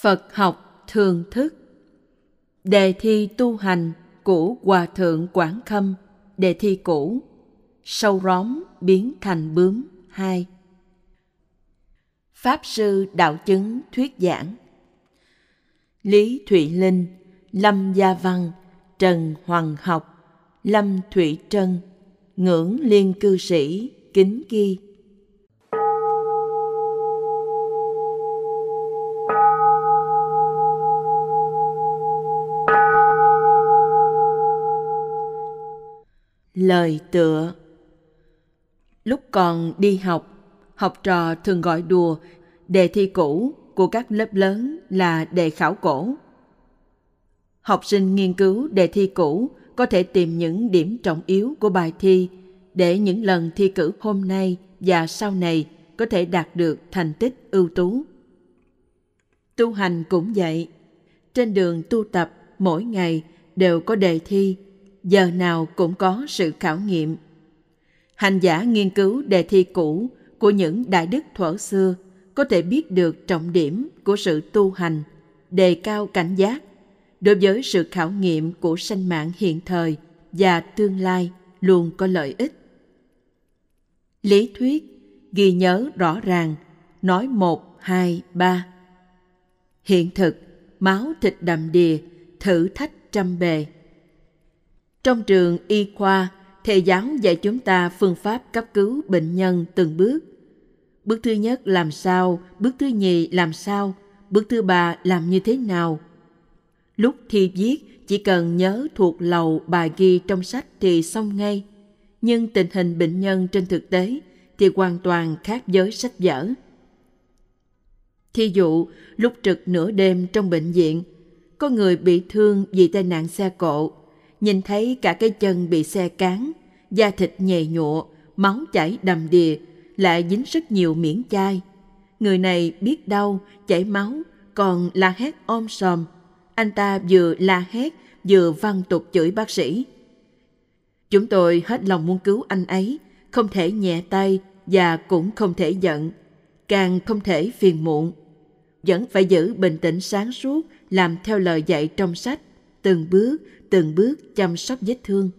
Phật học thường thức. Đề thi tu hành của Hòa Thượng Quảng Khâm. Đề thi cũ. Sâu róm biến thành bướm. 2 Pháp Sư Đạo Chứng Thuyết Giảng. Lý Thụy Linh, Lâm Gia Văn, Trần Hoàng Học, Lâm Thụy Trân, Ngưỡng Liên Cư Sĩ, Kính Ghi. Lời tựa Lúc còn đi học, học trò thường gọi đùa đề thi cũ của các lớp lớn là đề khảo cổ. Học sinh nghiên cứu đề thi cũ có thể tìm những điểm trọng yếu của bài thi để những lần thi cử hôm nay và sau này có thể đạt được thành tích ưu tú. Tu hành cũng vậy. Trên đường tu tập mỗi ngày đều có đề thi giờ nào cũng có sự khảo nghiệm. Hành giả nghiên cứu đề thi cũ của những đại đức thuở xưa có thể biết được trọng điểm của sự tu hành, đề cao cảnh giác đối với sự khảo nghiệm của sanh mạng hiện thời và tương lai luôn có lợi ích. Lý thuyết ghi nhớ rõ ràng, nói một, hai, ba. Hiện thực, máu thịt đầm đìa, thử thách trăm bề. Trong trường y khoa, thầy giáo dạy chúng ta phương pháp cấp cứu bệnh nhân từng bước. Bước thứ nhất làm sao, bước thứ nhì làm sao, bước thứ ba làm như thế nào. Lúc thi viết, chỉ cần nhớ thuộc lầu bài ghi trong sách thì xong ngay. Nhưng tình hình bệnh nhân trên thực tế thì hoàn toàn khác với sách vở. Thí dụ, lúc trực nửa đêm trong bệnh viện, có người bị thương vì tai nạn xe cộ, nhìn thấy cả cái chân bị xe cán, da thịt nhầy nhụa, máu chảy đầm đìa, lại dính rất nhiều miễn chai. Người này biết đau, chảy máu, còn la hét ôm sòm. Anh ta vừa la hét, vừa văn tục chửi bác sĩ. Chúng tôi hết lòng muốn cứu anh ấy, không thể nhẹ tay và cũng không thể giận, càng không thể phiền muộn. Vẫn phải giữ bình tĩnh sáng suốt, làm theo lời dạy trong sách, từng bước, từng bước chăm sóc vết thương.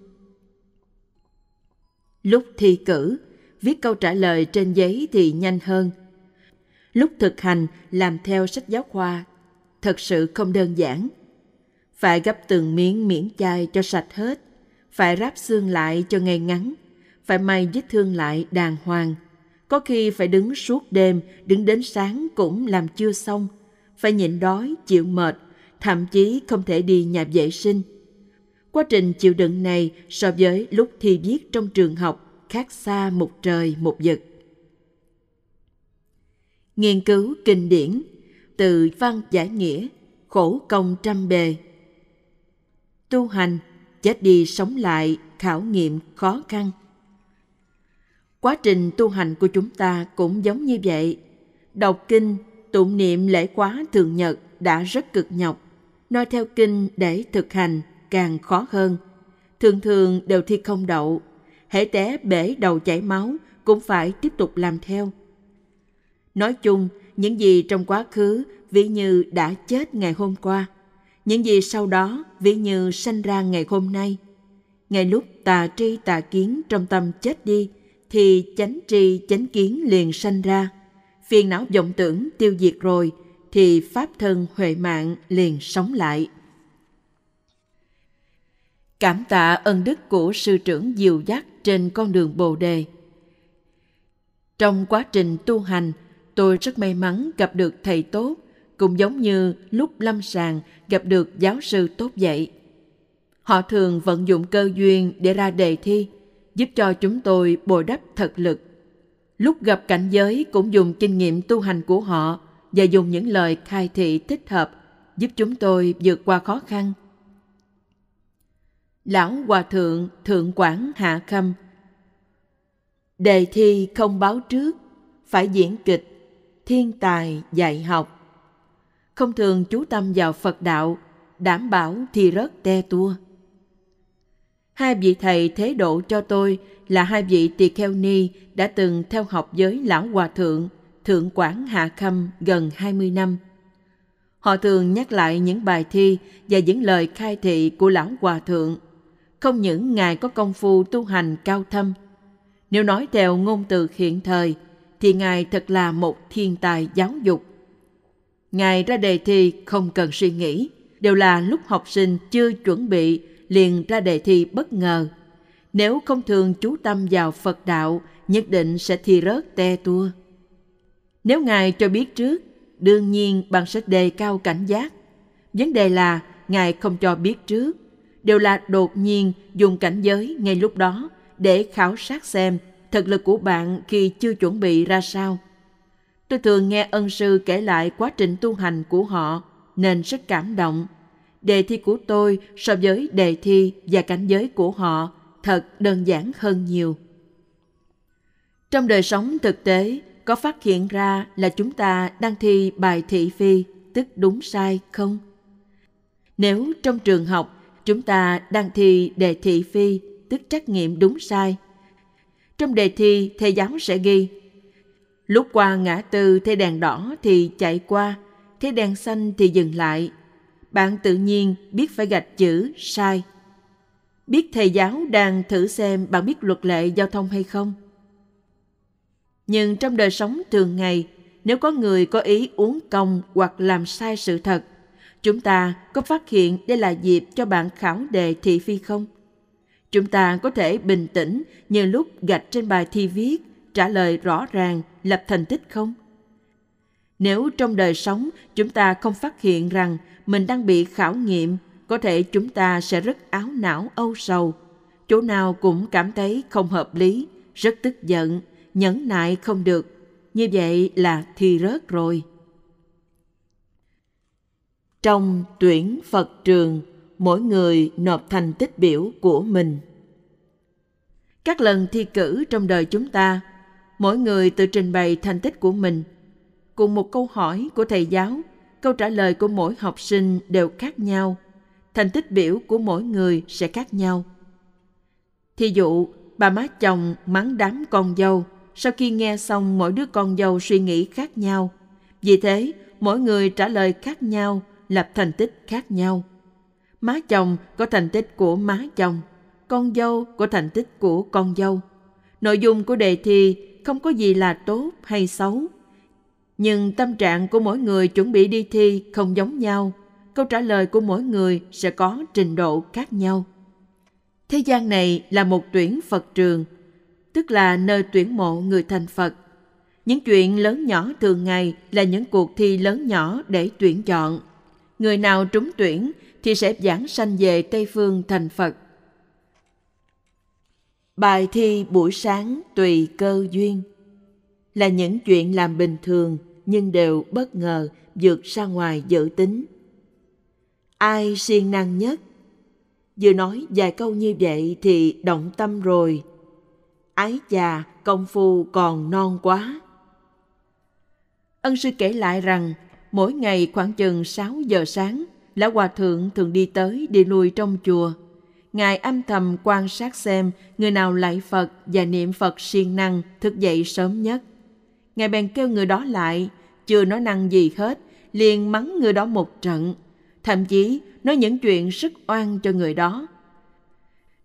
Lúc thi cử, viết câu trả lời trên giấy thì nhanh hơn. Lúc thực hành làm theo sách giáo khoa, thật sự không đơn giản. Phải gấp từng miếng miễn chai cho sạch hết, phải ráp xương lại cho ngay ngắn, phải may vết thương lại đàng hoàng. Có khi phải đứng suốt đêm, đứng đến sáng cũng làm chưa xong, phải nhịn đói, chịu mệt, thậm chí không thể đi nhà vệ sinh – Quá trình chịu đựng này so với lúc thi viết trong trường học khác xa một trời một vực. Nghiên cứu kinh điển từ văn giải nghĩa, khổ công trăm bề. Tu hành, chết đi sống lại, khảo nghiệm khó khăn. Quá trình tu hành của chúng ta cũng giống như vậy. Đọc kinh, tụng niệm lễ quá thường nhật đã rất cực nhọc. Nói theo kinh để thực hành càng khó hơn. Thường thường đều thi không đậu, hễ té bể đầu chảy máu cũng phải tiếp tục làm theo. Nói chung, những gì trong quá khứ ví như đã chết ngày hôm qua, những gì sau đó ví như sanh ra ngày hôm nay. Ngay lúc tà tri tà kiến trong tâm chết đi, thì chánh tri chánh kiến liền sanh ra. Phiền não vọng tưởng tiêu diệt rồi, thì pháp thân huệ mạng liền sống lại. Cảm tạ ân đức của sư trưởng dìu dắt trên con đường Bồ đề. Trong quá trình tu hành, tôi rất may mắn gặp được thầy tốt, cũng giống như lúc lâm sàng gặp được giáo sư tốt dạy. Họ thường vận dụng cơ duyên để ra đề thi, giúp cho chúng tôi bồi đắp thật lực. Lúc gặp cảnh giới cũng dùng kinh nghiệm tu hành của họ và dùng những lời khai thị thích hợp giúp chúng tôi vượt qua khó khăn lão hòa thượng thượng quản hạ khâm đề thi không báo trước, phải diễn kịch, thiên tài, dạy học không thường chú tâm vào phật đạo, đảm bảo thi rớt te tua hai vị thầy thế độ cho tôi là hai vị tỳ kheo ni đã từng theo học với lão hòa thượng thượng quản hạ khâm gần 20 năm. Họ thường nhắc lại những bài thi và những lời khai thị của Lão Hòa Thượng. Không những Ngài có công phu tu hành cao thâm, nếu nói theo ngôn từ hiện thời, thì Ngài thật là một thiên tài giáo dục. Ngài ra đề thi không cần suy nghĩ, đều là lúc học sinh chưa chuẩn bị liền ra đề thi bất ngờ. Nếu không thường chú tâm vào Phật đạo, nhất định sẽ thi rớt te tua. Nếu Ngài cho biết trước, đương nhiên bạn sẽ đề cao cảnh giác. Vấn đề là Ngài không cho biết trước, đều là đột nhiên dùng cảnh giới ngay lúc đó để khảo sát xem thực lực của bạn khi chưa chuẩn bị ra sao. Tôi thường nghe ân sư kể lại quá trình tu hành của họ nên rất cảm động. Đề thi của tôi so với đề thi và cảnh giới của họ thật đơn giản hơn nhiều. Trong đời sống thực tế, có phát hiện ra là chúng ta đang thi bài thị phi, tức đúng sai không? Nếu trong trường học chúng ta đang thi đề thị phi, tức trắc nghiệm đúng sai, trong đề thi thầy giáo sẽ ghi Lúc qua ngã tư thấy đèn đỏ thì chạy qua, thấy đèn xanh thì dừng lại. Bạn tự nhiên biết phải gạch chữ sai. Biết thầy giáo đang thử xem bạn biết luật lệ giao thông hay không? Nhưng trong đời sống thường ngày, nếu có người có ý uống công hoặc làm sai sự thật, chúng ta có phát hiện đây là dịp cho bạn khảo đề thị phi không? Chúng ta có thể bình tĩnh như lúc gạch trên bài thi viết, trả lời rõ ràng, lập thành tích không? Nếu trong đời sống chúng ta không phát hiện rằng mình đang bị khảo nghiệm, có thể chúng ta sẽ rất áo não âu sầu, chỗ nào cũng cảm thấy không hợp lý, rất tức giận, nhẫn nại không được. Như vậy là thi rớt rồi. Trong tuyển Phật trường mỗi người nộp thành tích biểu của mình. Các lần thi cử trong đời chúng ta, mỗi người tự trình bày thành tích của mình. Cùng một câu hỏi của thầy giáo, câu trả lời của mỗi học sinh đều khác nhau. Thành tích biểu của mỗi người sẽ khác nhau. Thí dụ, bà má chồng mắng đám con dâu, sau khi nghe xong mỗi đứa con dâu suy nghĩ khác nhau. Vì thế, mỗi người trả lời khác nhau, lập thành tích khác nhau má chồng có thành tích của má chồng, con dâu có thành tích của con dâu. Nội dung của đề thi không có gì là tốt hay xấu. Nhưng tâm trạng của mỗi người chuẩn bị đi thi không giống nhau. Câu trả lời của mỗi người sẽ có trình độ khác nhau. Thế gian này là một tuyển Phật trường, tức là nơi tuyển mộ người thành Phật. Những chuyện lớn nhỏ thường ngày là những cuộc thi lớn nhỏ để tuyển chọn. Người nào trúng tuyển thì sẽ giảng sanh về Tây Phương thành Phật. Bài thi buổi sáng tùy cơ duyên là những chuyện làm bình thường nhưng đều bất ngờ vượt ra ngoài dự tính. Ai siêng năng nhất? Vừa nói vài câu như vậy thì động tâm rồi. Ái già, công phu còn non quá. Ân sư kể lại rằng mỗi ngày khoảng chừng 6 giờ sáng Lão Hòa Thượng thường đi tới đi lui trong chùa. Ngài âm thầm quan sát xem người nào lạy Phật và niệm Phật siêng năng thức dậy sớm nhất. Ngài bèn kêu người đó lại, chưa nói năng gì hết, liền mắng người đó một trận, thậm chí nói những chuyện sức oan cho người đó.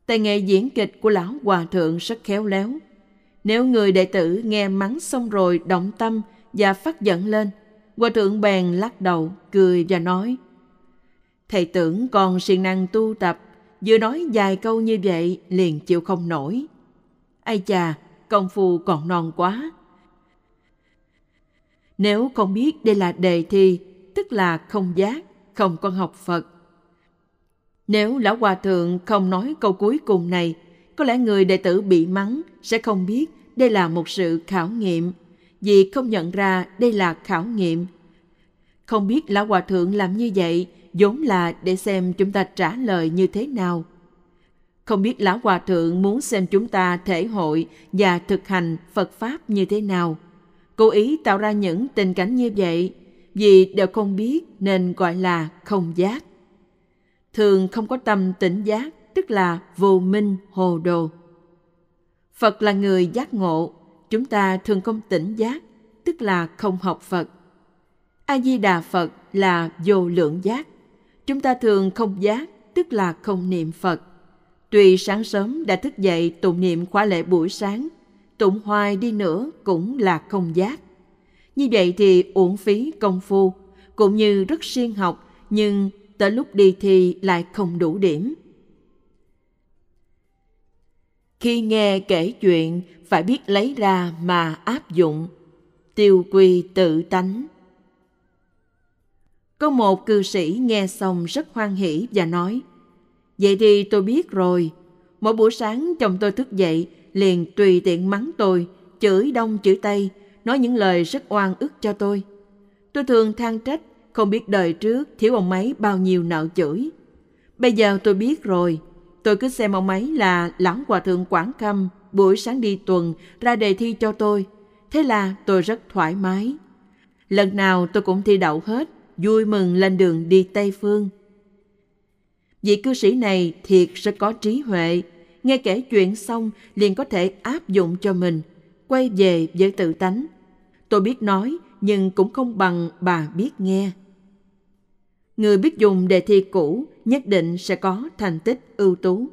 Tài nghệ diễn kịch của lão hòa thượng rất khéo léo. Nếu người đệ tử nghe mắng xong rồi động tâm và phát giận lên, hòa thượng bèn lắc đầu, cười và nói – Thầy tưởng con siêng năng tu tập, vừa nói vài câu như vậy liền chịu không nổi. Ai chà, công phu còn non quá. Nếu không biết đây là đề thi, tức là không giác, không con học Phật. Nếu Lão Hòa Thượng không nói câu cuối cùng này, có lẽ người đệ tử bị mắng sẽ không biết đây là một sự khảo nghiệm, vì không nhận ra đây là khảo nghiệm. Không biết Lão Hòa Thượng làm như vậy vốn là để xem chúng ta trả lời như thế nào. Không biết Lão Hòa Thượng muốn xem chúng ta thể hội và thực hành Phật Pháp như thế nào. Cố ý tạo ra những tình cảnh như vậy vì đều không biết nên gọi là không giác. Thường không có tâm tỉnh giác tức là vô minh hồ đồ. Phật là người giác ngộ, chúng ta thường không tỉnh giác tức là không học Phật. A Di Đà Phật là vô lượng giác. Chúng ta thường không giác, tức là không niệm Phật. Tuy sáng sớm đã thức dậy tụng niệm khóa lễ buổi sáng, tụng hoài đi nữa cũng là không giác. Như vậy thì uổng phí công phu, cũng như rất siêng học, nhưng tới lúc đi thi lại không đủ điểm. Khi nghe kể chuyện, phải biết lấy ra mà áp dụng, tiêu quy tự tánh. Có một cư sĩ nghe xong rất hoan hỷ và nói, Vậy thì tôi biết rồi, mỗi buổi sáng chồng tôi thức dậy liền tùy tiện mắng tôi, chửi đông chửi tây, nói những lời rất oan ức cho tôi. Tôi thường than trách, không biết đời trước thiếu ông ấy bao nhiêu nợ chửi. Bây giờ tôi biết rồi, tôi cứ xem ông ấy là lão hòa thượng Quảng Khâm, buổi sáng đi tuần ra đề thi cho tôi. Thế là tôi rất thoải mái. Lần nào tôi cũng thi đậu hết, vui mừng lên đường đi Tây Phương. Vị cư sĩ này thiệt rất có trí huệ, nghe kể chuyện xong liền có thể áp dụng cho mình, quay về với tự tánh. Tôi biết nói nhưng cũng không bằng bà biết nghe. Người biết dùng đề thi cũ nhất định sẽ có thành tích ưu tú.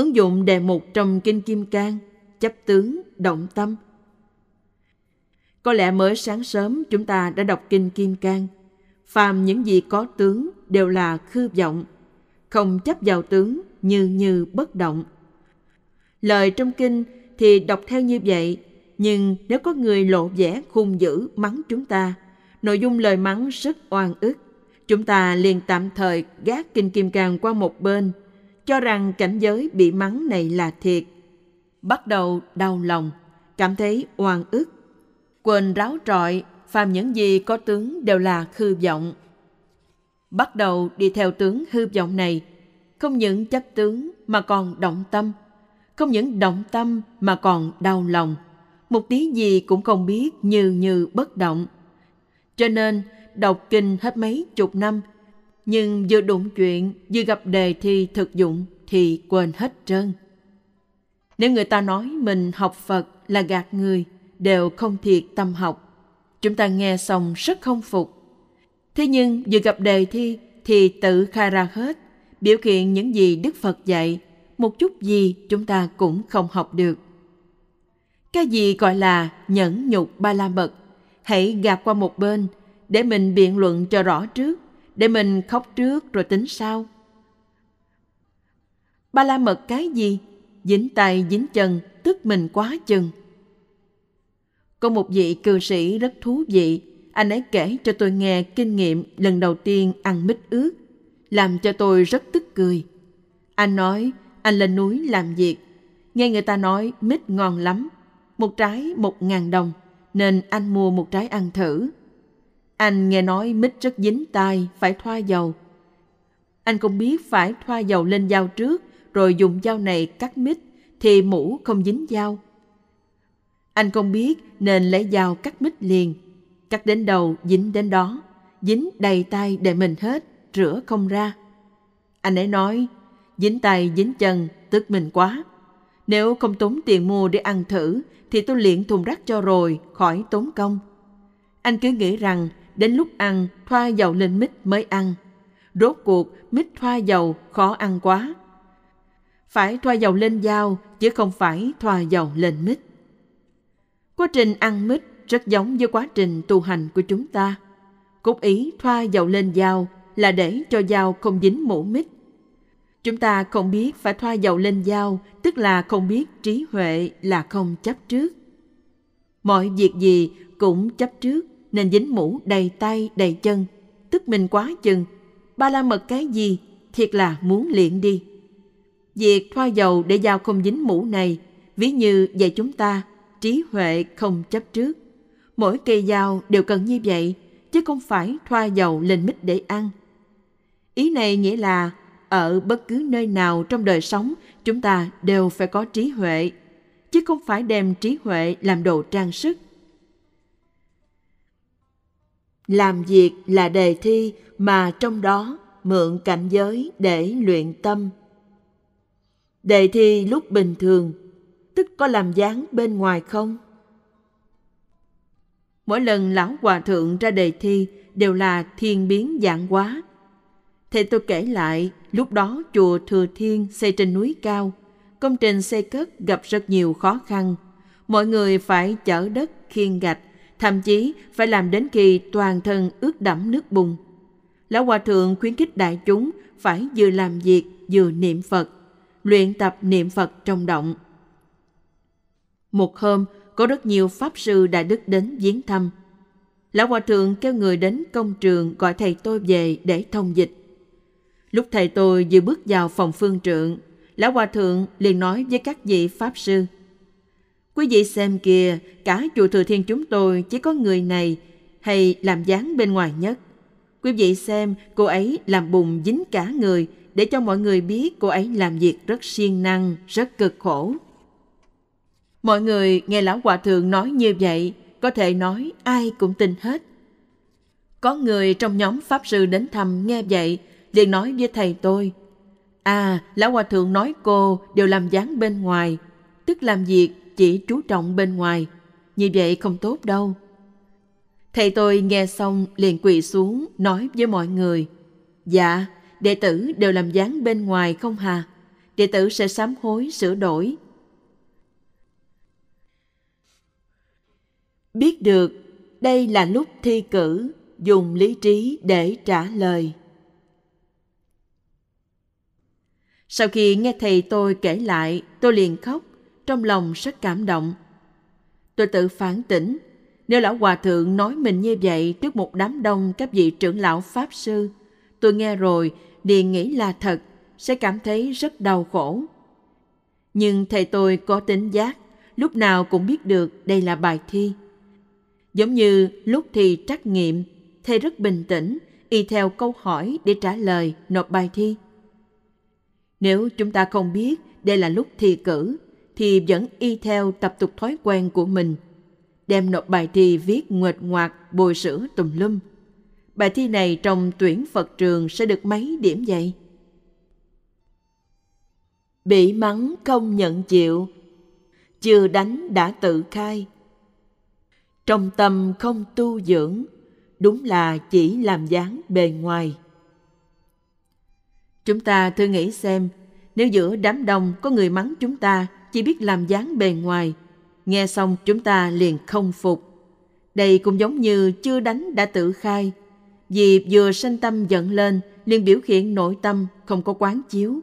Ứng dụng đề mục trong Kinh Kim Cang, chấp tướng, động tâm. Có lẽ mới sáng sớm chúng ta đã đọc Kinh Kim Cang. Phàm những gì có tướng đều là khư vọng, không chấp vào tướng như như bất động. Lời trong kinh thì đọc theo như vậy, nhưng nếu có người lộ vẻ khung dữ mắng chúng ta, nội dung lời mắng rất oan ức, chúng ta liền tạm thời gác kinh kim cang qua một bên, cho rằng cảnh giới bị mắng này là thiệt. Bắt đầu đau lòng, cảm thấy oan ức, quên ráo trọi, phàm những gì có tướng đều là hư vọng. Bắt đầu đi theo tướng hư vọng này, không những chấp tướng mà còn động tâm, không những động tâm mà còn đau lòng, một tí gì cũng không biết như như bất động. Cho nên, đọc kinh hết mấy chục năm, nhưng vừa đụng chuyện, vừa gặp đề thi thực dụng thì quên hết trơn. Nếu người ta nói mình học Phật là gạt người, đều không thiệt tâm học. Chúng ta nghe xong rất không phục. Thế nhưng vừa gặp đề thi thì tự khai ra hết, biểu hiện những gì Đức Phật dạy, một chút gì chúng ta cũng không học được. Cái gì gọi là nhẫn nhục ba la mật, hãy gạt qua một bên để mình biện luận cho rõ trước, để mình khóc trước rồi tính sau. Ba la mật cái gì? Dính tay dính chân, tức mình quá chừng. Có một vị cư sĩ rất thú vị, anh ấy kể cho tôi nghe kinh nghiệm lần đầu tiên ăn mít ướt, làm cho tôi rất tức cười. Anh nói, anh lên núi làm việc, nghe người ta nói mít ngon lắm, một trái một ngàn đồng, nên anh mua một trái ăn thử. Anh nghe nói mít rất dính tai, phải thoa dầu. Anh không biết phải thoa dầu lên dao trước, rồi dùng dao này cắt mít, thì mũ không dính dao. Anh không biết nên lấy dao cắt mít liền, cắt đến đầu dính đến đó, dính đầy tay để mình hết, rửa không ra. Anh ấy nói, dính tay dính chân, tức mình quá. Nếu không tốn tiền mua để ăn thử, thì tôi liền thùng rác cho rồi, khỏi tốn công. Anh cứ nghĩ rằng đến lúc ăn thoa dầu lên mít mới ăn. Rốt cuộc mít thoa dầu khó ăn quá. Phải thoa dầu lên dao chứ không phải thoa dầu lên mít. Quá trình ăn mít rất giống với quá trình tu hành của chúng ta. Cốt ý thoa dầu lên dao là để cho dao không dính mũ mít. Chúng ta không biết phải thoa dầu lên dao, tức là không biết trí huệ là không chấp trước. Mọi việc gì cũng chấp trước, nên dính mũ đầy tay đầy chân, tức mình quá chừng. Ba la mật cái gì, thiệt là muốn liền đi. Việc thoa dầu để dao không dính mũ này, ví như dạy chúng ta, trí huệ không chấp trước. Mỗi cây dao đều cần như vậy, chứ không phải thoa dầu lên mít để ăn. Ý này nghĩa là ở bất cứ nơi nào trong đời sống chúng ta đều phải có trí huệ chứ không phải đem trí huệ làm đồ trang sức làm việc là đề thi mà trong đó mượn cảnh giới để luyện tâm đề thi lúc bình thường tức có làm dáng bên ngoài không Mỗi lần lão hòa thượng ra đề thi đều là thiên biến dạng quá. Thầy tôi kể lại, lúc đó chùa Thừa Thiên xây trên núi cao, công trình xây cất gặp rất nhiều khó khăn. Mọi người phải chở đất, khiên gạch, thậm chí phải làm đến khi toàn thân ướt đẫm nước bùn. Lão Hòa Thượng khuyến khích đại chúng phải vừa làm việc vừa niệm Phật, luyện tập niệm Phật trong động. Một hôm, có rất nhiều Pháp Sư Đại Đức đến viếng thăm. Lão Hòa Thượng kêu người đến công trường gọi thầy tôi về để thông dịch. Lúc thầy tôi vừa bước vào phòng phương trượng, Lão Hòa Thượng liền nói với các vị Pháp Sư. Quý vị xem kìa, cả chùa Thừa Thiên chúng tôi chỉ có người này hay làm dáng bên ngoài nhất. Quý vị xem, cô ấy làm bùn dính cả người để cho mọi người biết cô ấy làm việc rất siêng năng, rất cực khổ. Mọi người nghe Lão Hòa Thượng nói như vậy, có thể nói ai cũng tin hết. Có người trong nhóm Pháp Sư đến thăm nghe vậy, liền nói với thầy tôi, À, Lão Hòa Thượng nói cô đều làm dáng bên ngoài, tức làm việc chỉ chú trọng bên ngoài. Như vậy không tốt đâu. Thầy tôi nghe xong liền quỳ xuống nói với mọi người. Dạ, đệ tử đều làm dáng bên ngoài không hà. Đệ tử sẽ sám hối sửa đổi. Biết được đây là lúc thi cử, dùng lý trí để trả lời. Sau khi nghe thầy tôi kể lại, tôi liền khóc, trong lòng rất cảm động. Tôi tự phản tỉnh, nếu lão hòa thượng nói mình như vậy trước một đám đông các vị trưởng lão pháp sư, tôi nghe rồi liền nghĩ là thật, sẽ cảm thấy rất đau khổ. Nhưng thầy tôi có tính giác, lúc nào cũng biết được đây là bài thi. Giống như lúc thi trắc nghiệm, thầy rất bình tĩnh, y theo câu hỏi để trả lời, nộp bài thi. Nếu chúng ta không biết đây là lúc thi cử, thì vẫn y theo tập tục thói quen của mình. Đem nộp bài thi viết nguệt ngoạc, bồi sữa tùm lum. Bài thi này trong tuyển Phật trường sẽ được mấy điểm vậy? Bị mắng không nhận chịu, chưa đánh đã tự khai. Trong tâm không tu dưỡng, đúng là chỉ làm dáng bề ngoài. Chúng ta thử nghĩ xem, nếu giữa đám đông có người mắng chúng ta chỉ biết làm dáng bề ngoài, nghe xong chúng ta liền không phục. Đây cũng giống như chưa đánh đã tự khai, vì vừa sanh tâm giận lên liền biểu hiện nội tâm không có quán chiếu.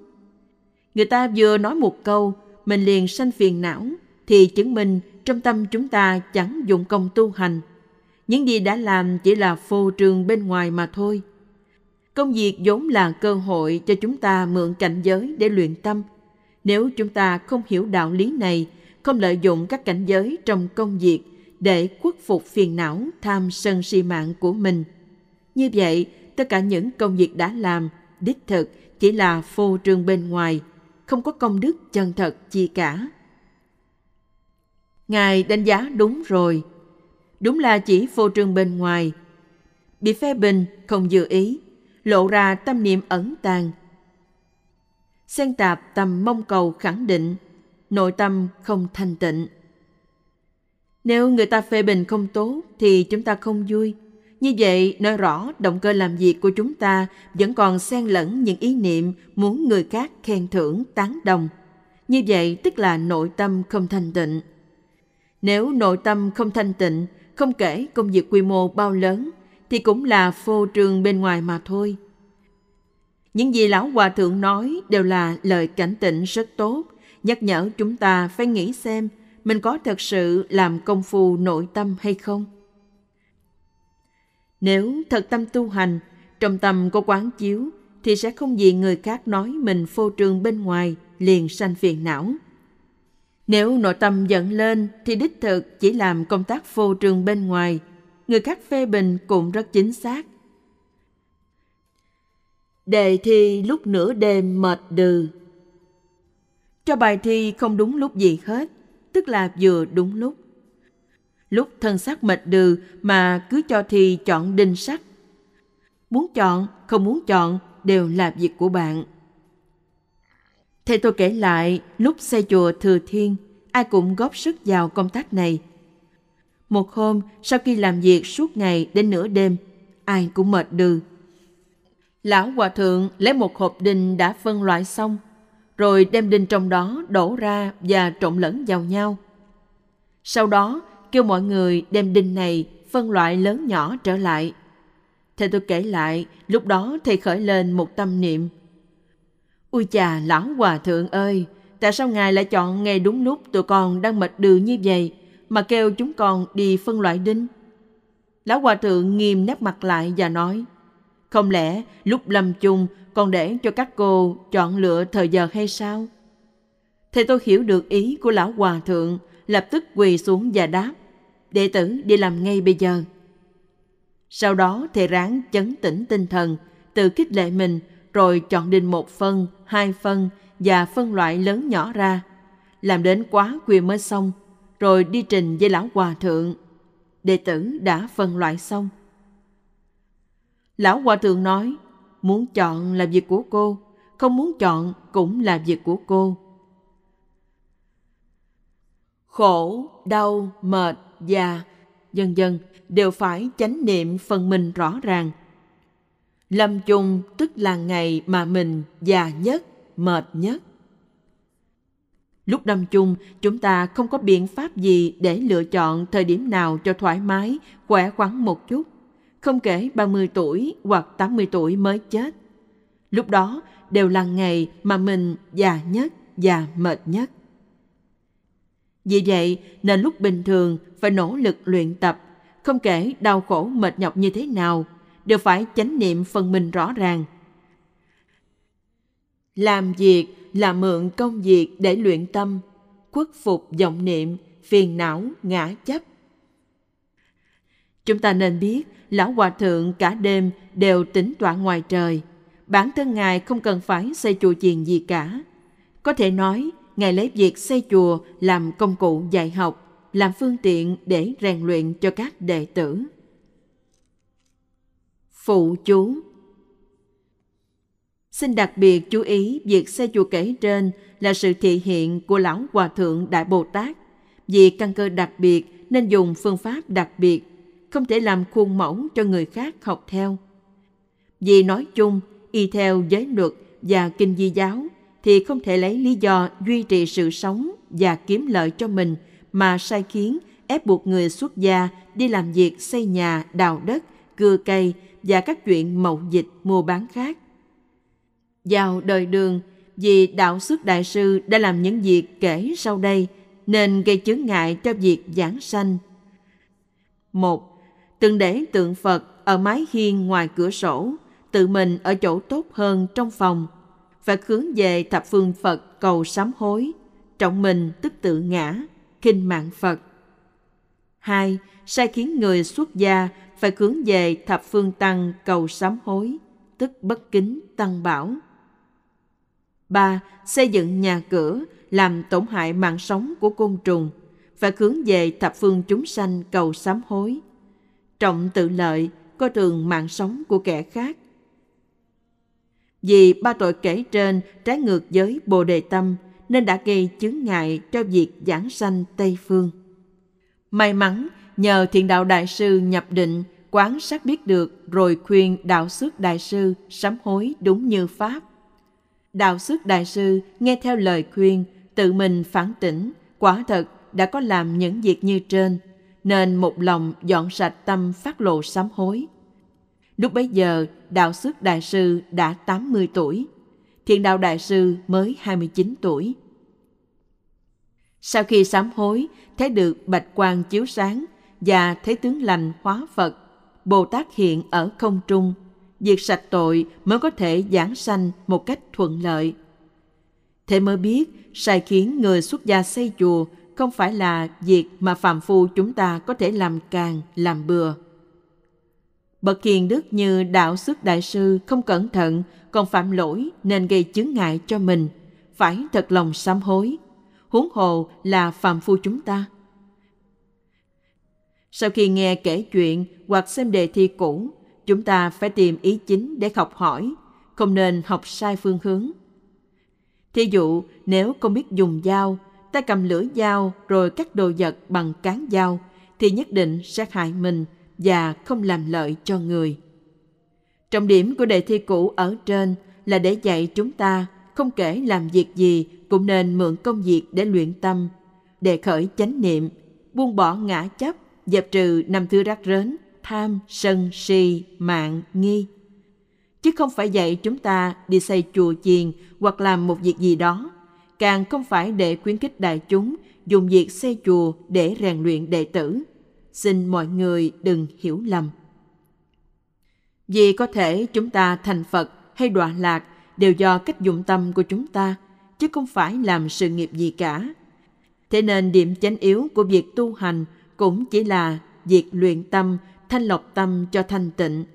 Người ta vừa nói một câu, mình liền sanh phiền não, thì chứng minh trong tâm chúng ta chẳng dụng công tu hành. Những gì đã làm chỉ là phô trương bên ngoài mà thôi. Công việc vốn là cơ hội cho chúng ta mượn cảnh giới để luyện tâm. Nếu chúng ta không hiểu đạo lý này, không lợi dụng các cảnh giới trong công việc để khuất phục phiền não tham sân si mạng của mình. Như vậy, tất cả những công việc đã làm, đích thực chỉ là phô trương bên ngoài, không có công đức chân thật chi cả. Ngài đánh giá đúng rồi. Đúng là chỉ phô trương bên ngoài. Bị phê bình không dự ý, lộ ra tâm niệm ẩn tàng. Xen tạp tầm mong cầu khẳng định, nội tâm không thanh tịnh. Nếu người ta phê bình không tốt thì chúng ta không vui. Như vậy nói rõ động cơ làm việc của chúng ta vẫn còn xen lẫn những ý niệm muốn người khác khen thưởng tán đồng. Như vậy tức là nội tâm không thanh tịnh. Nếu nội tâm không thanh tịnh, không kể công việc quy mô bao lớn, thì cũng là phô trương bên ngoài mà thôi. Những gì Lão Hòa Thượng nói đều là lời cảnh tịnh rất tốt, nhắc nhở chúng ta phải nghĩ xem mình có thật sự làm công phu nội tâm hay không. Nếu thật tâm tu hành, trong tâm có quán chiếu, thì sẽ không vì người khác nói mình phô trương bên ngoài liền sanh phiền não. Nếu nội tâm giận lên thì đích thực chỉ làm công tác phô trương bên ngoài, người khác phê bình cũng rất chính xác. Đề thi lúc nửa đêm mệt đừ. Cho bài thi không đúng lúc gì hết, tức là vừa đúng lúc. Lúc thân xác mệt đừ mà cứ cho thi chọn đinh sắt. Muốn chọn, không muốn chọn đều là việc của bạn. Thầy tôi kể lại, lúc xây chùa Thừa Thiên, ai cũng góp sức vào công tác này. Một hôm, sau khi làm việc suốt ngày đến nửa đêm, ai cũng mệt đừ. Lão hòa thượng lấy một hộp đinh đã phân loại xong, rồi đem đinh trong đó đổ ra và trộn lẫn vào nhau. Sau đó, kêu mọi người đem đinh này phân loại lớn nhỏ trở lại. Thầy tôi kể lại, lúc đó thầy khởi lên một tâm niệm. Ui chà, lão hòa thượng ơi, tại sao ngài lại chọn ngày đúng lúc tụi con đang mệt đường như vậy mà kêu chúng con đi phân loại đinh? Lão hòa thượng nghiêm nét mặt lại và nói, không lẽ lúc lâm chung còn để cho các cô chọn lựa thời giờ hay sao? Thầy tôi hiểu được ý của lão hòa thượng, lập tức quỳ xuống và đáp, đệ tử đi làm ngay bây giờ. Sau đó thầy ráng chấn tĩnh tinh thần, tự kích lệ mình, rồi chọn định một phân, hai phân và phân loại lớn nhỏ ra. Làm đến quá khuya mới xong, rồi đi trình với lão hòa thượng. Đệ tử đã phân loại xong. Lão hòa thượng nói, muốn chọn là việc của cô, không muốn chọn cũng là việc của cô. Khổ, đau, mệt, già, dần dần đều phải chánh niệm phần mình rõ ràng. Lâm chung tức là ngày mà mình già nhất, mệt nhất. Lúc lâm chung, chúng ta không có biện pháp gì để lựa chọn thời điểm nào cho thoải mái, khỏe khoắn một chút. Không kể 30 tuổi hoặc 80 tuổi mới chết. Lúc đó đều là ngày mà mình già nhất và mệt nhất. Vì vậy nên lúc bình thường phải nỗ lực luyện tập, không kể đau khổ mệt nhọc như thế nào, đều phải chánh niệm phần mình rõ ràng. Làm việc là mượn công việc để luyện tâm, khuất phục vọng niệm, phiền não, ngã chấp. Chúng ta nên biết, Lão Hòa Thượng cả đêm đều tính toán ngoài trời. Bản thân Ngài không cần phải xây chùa chiền gì cả. Có thể nói, Ngài lấy việc xây chùa làm công cụ dạy học, làm phương tiện để rèn luyện cho các đệ tử. Phụ chú Xin đặc biệt chú ý việc xây chùa kể trên là sự thị hiện của Lão Hòa Thượng Đại Bồ Tát. Vì căn cơ đặc biệt nên dùng phương pháp đặc biệt, không thể làm khuôn mẫu cho người khác học theo. Vì nói chung, y theo giới luật và kinh di giáo thì không thể lấy lý do duy trì sự sống và kiếm lợi cho mình mà sai khiến ép buộc người xuất gia đi làm việc xây nhà, đào đất, cưa cây và các chuyện mậu dịch mua bán khác. Vào đời đường, vì đạo xuất đại sư đã làm những việc kể sau đây nên gây chướng ngại cho việc giảng sanh. Một, từng để tượng Phật ở mái hiên ngoài cửa sổ, tự mình ở chỗ tốt hơn trong phòng, phải hướng về thập phương Phật cầu sám hối, trọng mình tức tự ngã, kinh mạng Phật. Hai, sai khiến người xuất gia phải hướng về thập phương tăng cầu sám hối, tức bất kính tăng bảo. 3. Xây dựng nhà cửa làm tổn hại mạng sống của côn trùng, phải hướng về thập phương chúng sanh cầu sám hối. Trọng tự lợi, coi thường mạng sống của kẻ khác. Vì ba tội kể trên trái ngược với Bồ Đề Tâm nên đã gây chướng ngại cho việc giảng sanh Tây Phương. May mắn nhờ thiện đạo đại sư nhập định quán sát biết được rồi khuyên đạo xuất đại sư sám hối đúng như Pháp. Đạo xuất đại sư nghe theo lời khuyên, tự mình phản tỉnh, quả thật đã có làm những việc như trên, nên một lòng dọn sạch tâm phát lộ sám hối. Lúc bấy giờ, đạo sức đại sư đã 80 tuổi, thiền đạo đại sư mới 29 tuổi. Sau khi sám hối, thấy được bạch quang chiếu sáng và thấy tướng lành hóa Phật, Bồ Tát hiện ở không trung, diệt sạch tội mới có thể giảng sanh một cách thuận lợi. Thế mới biết, sai khiến người xuất gia xây chùa không phải là việc mà phàm phu chúng ta có thể làm càng, làm bừa. Bậc hiền đức như đạo sức đại sư không cẩn thận còn phạm lỗi nên gây chướng ngại cho mình, phải thật lòng sám hối. Huống hồ là phàm phu chúng ta. Sau khi nghe kể chuyện hoặc xem đề thi cũ, chúng ta phải tìm ý chính để học hỏi, không nên học sai phương hướng. Thí dụ, nếu không biết dùng dao, ta cầm lưỡi dao rồi cắt đồ vật bằng cán dao, thì nhất định sẽ hại mình và không làm lợi cho người. Trọng điểm của đề thi cũ ở trên là để dạy chúng ta không kể làm việc gì cũng nên mượn công việc để luyện tâm, để khởi chánh niệm, buông bỏ ngã chấp, dẹp trừ năm thứ rắc rến, tham, sân, si, mạng, nghi. Chứ không phải dạy chúng ta đi xây chùa chiền hoặc làm một việc gì đó, càng không phải để khuyến khích đại chúng dùng việc xây chùa để rèn luyện đệ tử. Xin mọi người đừng hiểu lầm. Vì có thể chúng ta thành Phật hay đọa lạc đều do cách dụng tâm của chúng ta, chứ không phải làm sự nghiệp gì cả. Thế nên điểm chánh yếu của việc tu hành cũng chỉ là việc luyện tâm, thanh lọc tâm cho thanh tịnh.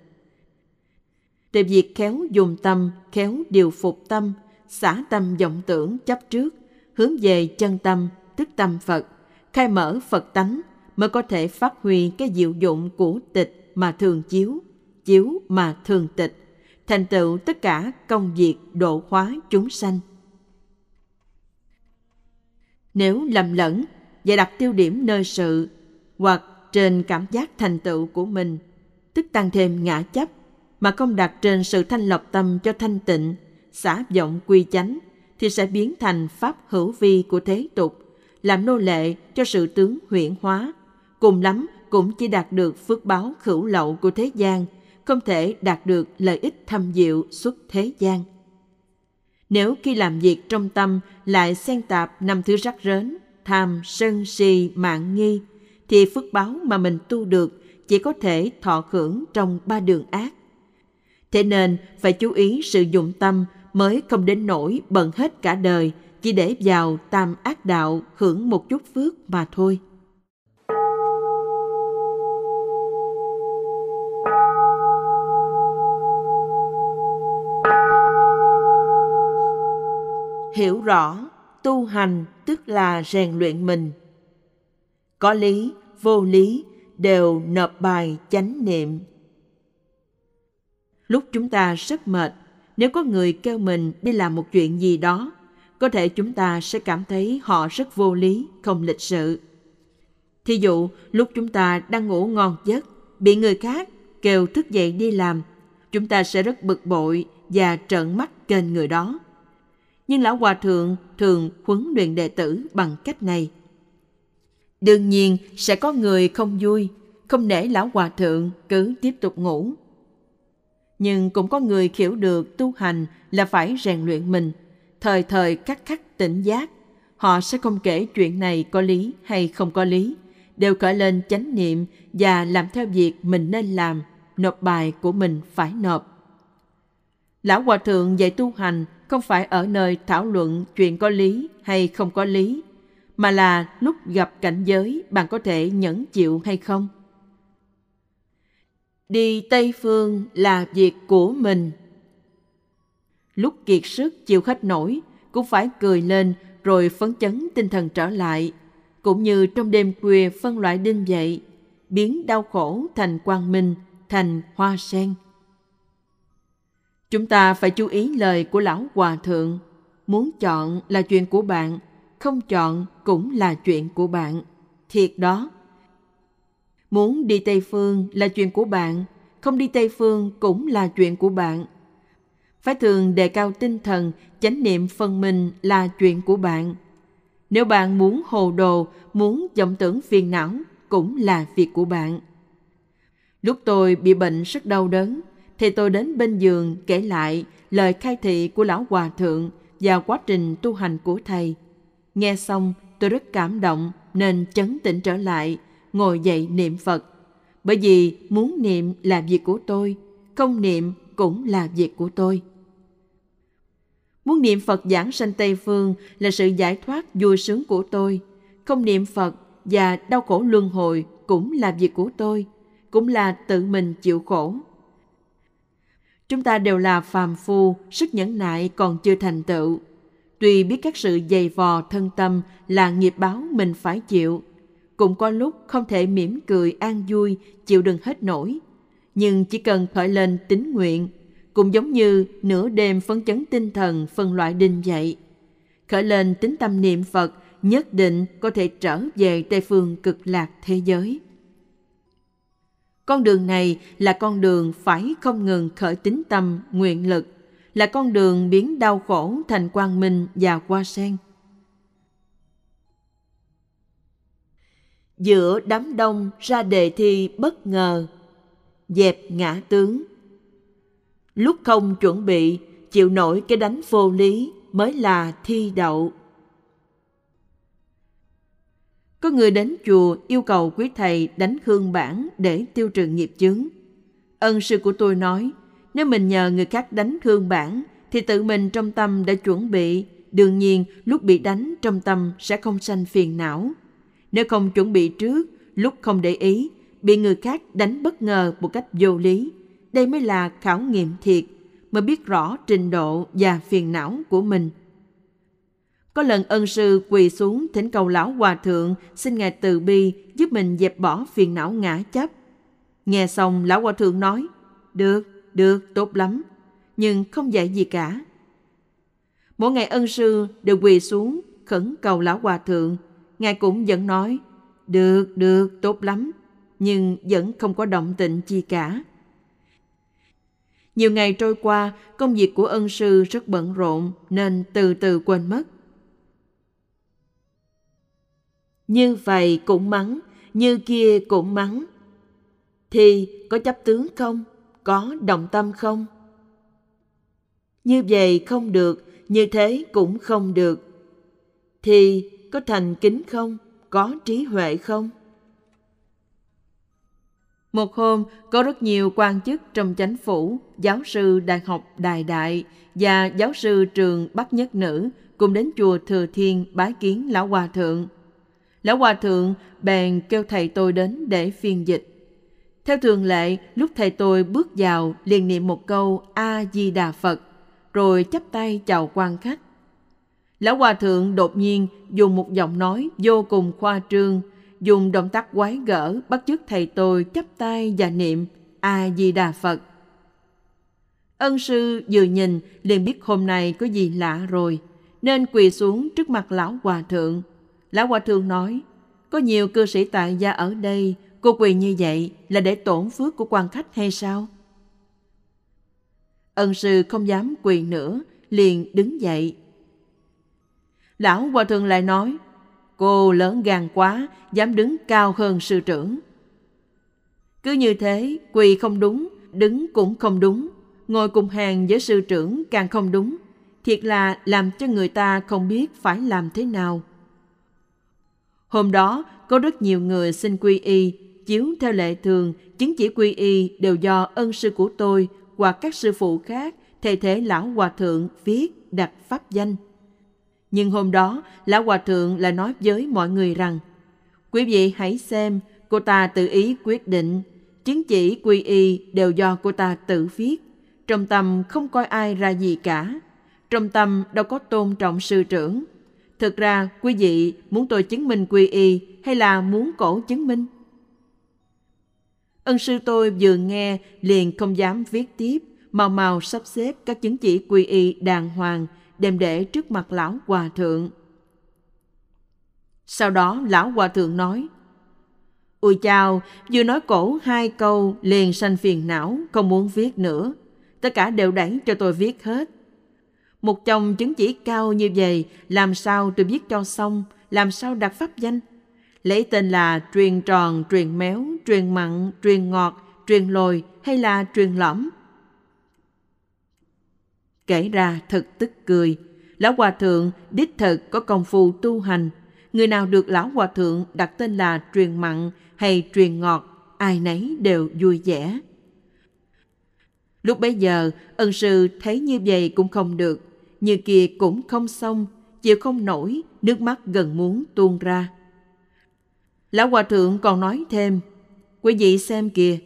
Từ việc khéo dùng tâm, khéo điều phục tâm, xả tâm vọng tưởng chấp trước, hướng về chân tâm, tức tâm Phật, khai mở Phật tánh mới có thể phát huy cái diệu dụng của tịch mà thường chiếu, chiếu mà thường tịch thành tựu tất cả công việc độ hóa chúng sanh. Nếu lầm lẫn và đặt tiêu điểm nơi sự hoặc trên cảm giác thành tựu của mình, tức tăng thêm ngã chấp, mà không đặt trên sự thanh lọc tâm cho thanh tịnh, xả vọng quy chánh, thì sẽ biến thành pháp hữu vi của thế tục, làm nô lệ cho sự tướng huyễn hóa. Cùng lắm cũng chỉ đạt được phước báo khửu lậu của thế gian – không thể đạt được lợi ích thâm diệu xuất thế gian. Nếu khi làm việc trong tâm lại xen tạp năm thứ rắc rến, tham, sân, si, mạng nghi, thì phước báo mà mình tu được chỉ có thể thọ hưởng trong ba đường ác. Thế nên phải chú ý sử dụng tâm mới không đến nỗi bận hết cả đời, chỉ để vào tam ác đạo hưởng một chút phước mà thôi. hiểu rõ, tu hành tức là rèn luyện mình có lý, vô lý đều nộp bài chánh niệm lúc chúng ta rất mệt nếu có người kêu mình đi làm một chuyện gì đó có thể chúng ta sẽ cảm thấy họ rất vô lý không lịch sự thí dụ lúc chúng ta đang ngủ ngon giấc bị người khác kêu thức dậy đi làm chúng ta sẽ rất bực bội và trợn mắt kênh người đó nhưng lão hòa thượng thường huấn luyện đệ tử bằng cách này. Đương nhiên sẽ có người không vui, không để lão hòa thượng cứ tiếp tục ngủ. Nhưng cũng có người hiểu được tu hành là phải rèn luyện mình, thời thời khắc khắc tỉnh giác. Họ sẽ không kể chuyện này có lý hay không có lý, đều khởi lên chánh niệm và làm theo việc mình nên làm, nộp bài của mình phải nộp. Lão Hòa Thượng dạy tu hành không phải ở nơi thảo luận chuyện có lý hay không có lý, mà là lúc gặp cảnh giới bạn có thể nhẫn chịu hay không. Đi Tây Phương là việc của mình. Lúc kiệt sức chịu khách nổi, cũng phải cười lên rồi phấn chấn tinh thần trở lại, cũng như trong đêm khuya phân loại đinh dậy biến đau khổ thành quang minh, thành hoa sen. Chúng ta phải chú ý lời của Lão Hòa Thượng. Muốn chọn là chuyện của bạn, không chọn cũng là chuyện của bạn. Thiệt đó. Muốn đi Tây Phương là chuyện của bạn, không đi Tây Phương cũng là chuyện của bạn. Phải thường đề cao tinh thần, chánh niệm phân minh là chuyện của bạn. Nếu bạn muốn hồ đồ, muốn vọng tưởng phiền não, cũng là việc của bạn. Lúc tôi bị bệnh rất đau đớn, thì tôi đến bên giường kể lại lời khai thị của lão hòa thượng và quá trình tu hành của thầy. Nghe xong, tôi rất cảm động nên chấn tĩnh trở lại, ngồi dậy niệm Phật. Bởi vì muốn niệm là việc của tôi, không niệm cũng là việc của tôi. Muốn niệm Phật giảng sanh Tây Phương là sự giải thoát vui sướng của tôi. Không niệm Phật và đau khổ luân hồi cũng là việc của tôi, cũng là tự mình chịu khổ. Chúng ta đều là phàm phu, sức nhẫn nại còn chưa thành tựu. Tuy biết các sự dày vò thân tâm là nghiệp báo mình phải chịu, cũng có lúc không thể mỉm cười an vui, chịu đựng hết nổi. Nhưng chỉ cần khởi lên tính nguyện, cũng giống như nửa đêm phấn chấn tinh thần phân loại đinh dậy. Khởi lên tính tâm niệm Phật nhất định có thể trở về Tây Phương cực lạc thế giới. Con đường này là con đường phải không ngừng khởi tính tâm, nguyện lực, là con đường biến đau khổ thành quang minh và hoa sen. Giữa đám đông ra đề thi bất ngờ, dẹp ngã tướng. Lúc không chuẩn bị, chịu nổi cái đánh vô lý mới là thi đậu. Có người đến chùa yêu cầu quý thầy đánh khương bản để tiêu trừ nghiệp chướng. Ân sư của tôi nói, nếu mình nhờ người khác đánh khương bản, thì tự mình trong tâm đã chuẩn bị, đương nhiên lúc bị đánh trong tâm sẽ không sanh phiền não. Nếu không chuẩn bị trước, lúc không để ý, bị người khác đánh bất ngờ một cách vô lý, đây mới là khảo nghiệm thiệt, mới biết rõ trình độ và phiền não của mình – có lần ân sư quỳ xuống thỉnh cầu lão hòa thượng xin ngài từ bi giúp mình dẹp bỏ phiền não ngã chấp. Nghe xong lão hòa thượng nói, được, được, tốt lắm, nhưng không dạy gì cả. Mỗi ngày ân sư đều quỳ xuống khẩn cầu lão hòa thượng, ngài cũng vẫn nói, được, được, tốt lắm, nhưng vẫn không có động tịnh chi cả. Nhiều ngày trôi qua, công việc của ân sư rất bận rộn nên từ từ quên mất. như vậy cũng mắng, như kia cũng mắng. Thì có chấp tướng không? Có động tâm không? Như vậy không được, như thế cũng không được. Thì có thành kính không? Có trí huệ không? Một hôm, có rất nhiều quan chức trong chánh phủ, giáo sư đại học Đài Đại và giáo sư trường Bắc Nhất Nữ cùng đến chùa Thừa Thiên bái kiến Lão Hòa Thượng – Lão Hòa Thượng bèn kêu thầy tôi đến để phiên dịch. Theo thường lệ, lúc thầy tôi bước vào liền niệm một câu A-di-đà Phật, rồi chắp tay chào quan khách. Lão Hòa Thượng đột nhiên dùng một giọng nói vô cùng khoa trương, dùng động tác quái gở bắt chước thầy tôi chắp tay và niệm A-di-đà Phật. Ân sư vừa nhìn liền biết hôm nay có gì lạ rồi, nên quỳ xuống trước mặt lão hòa thượng Lão Hòa Thượng nói, có nhiều cư sĩ tại gia ở đây, cô quỳ như vậy là để tổn phước của quan khách hay sao? Ân sư không dám quỳ nữa, liền đứng dậy. Lão Hòa Thượng lại nói, cô lớn gan quá, dám đứng cao hơn sư trưởng. Cứ như thế, quỳ không đúng, đứng cũng không đúng, ngồi cùng hàng với sư trưởng càng không đúng. Thiệt là làm cho người ta không biết phải làm thế nào. Hôm đó, có rất nhiều người xin quy y, chiếu theo lệ thường, chứng chỉ quy y đều do ân sư của tôi hoặc các sư phụ khác thay thế Lão Hòa Thượng viết đặt pháp danh. Nhưng hôm đó, Lão Hòa Thượng lại nói với mọi người rằng, Quý vị hãy xem, cô ta tự ý quyết định, chứng chỉ quy y đều do cô ta tự viết. Trong tâm không coi ai ra gì cả. Trong tâm đâu có tôn trọng sư trưởng, Thực ra, quý vị muốn tôi chứng minh quy y hay là muốn cổ chứng minh? Ân sư tôi vừa nghe liền không dám viết tiếp, mau mau sắp xếp các chứng chỉ quy y đàng hoàng đem để trước mặt lão hòa thượng. Sau đó lão hòa thượng nói, Ôi chào, vừa nói cổ hai câu liền sanh phiền não, không muốn viết nữa. Tất cả đều đẩy cho tôi viết hết. Một chồng chứng chỉ cao như vậy, làm sao tôi viết cho xong, làm sao đặt pháp danh? Lấy tên là truyền tròn, truyền méo, truyền mặn, truyền ngọt, truyền lồi hay là truyền lõm? Kể ra thật tức cười. Lão Hòa Thượng đích thật có công phu tu hành. Người nào được Lão Hòa Thượng đặt tên là truyền mặn hay truyền ngọt, ai nấy đều vui vẻ. Lúc bấy giờ, ân sư thấy như vậy cũng không được, như kia cũng không xong, chịu không nổi, nước mắt gần muốn tuôn ra. Lão Hòa Thượng còn nói thêm, quý vị xem kìa,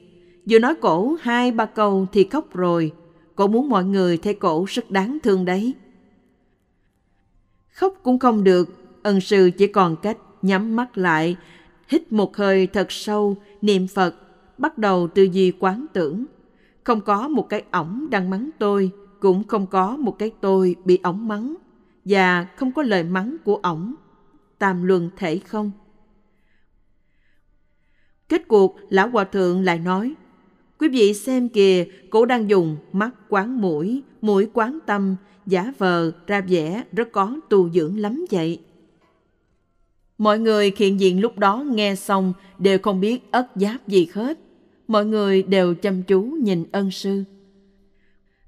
vừa nói cổ hai ba câu thì khóc rồi, cổ muốn mọi người thấy cổ rất đáng thương đấy. Khóc cũng không được, ân sư chỉ còn cách nhắm mắt lại, hít một hơi thật sâu, niệm Phật, bắt đầu tư duy quán tưởng. Không có một cái ổng đang mắng tôi, cũng không có một cái tôi bị ổng mắng và không có lời mắng của ổng tam luân thể không Kết cuộc, Lão Hòa Thượng lại nói, Quý vị xem kìa, cổ đang dùng mắt quán mũi, mũi quán tâm, giả vờ, ra vẻ rất có tu dưỡng lắm vậy. Mọi người hiện diện lúc đó nghe xong đều không biết ất giáp gì hết. Mọi người đều chăm chú nhìn ân sư.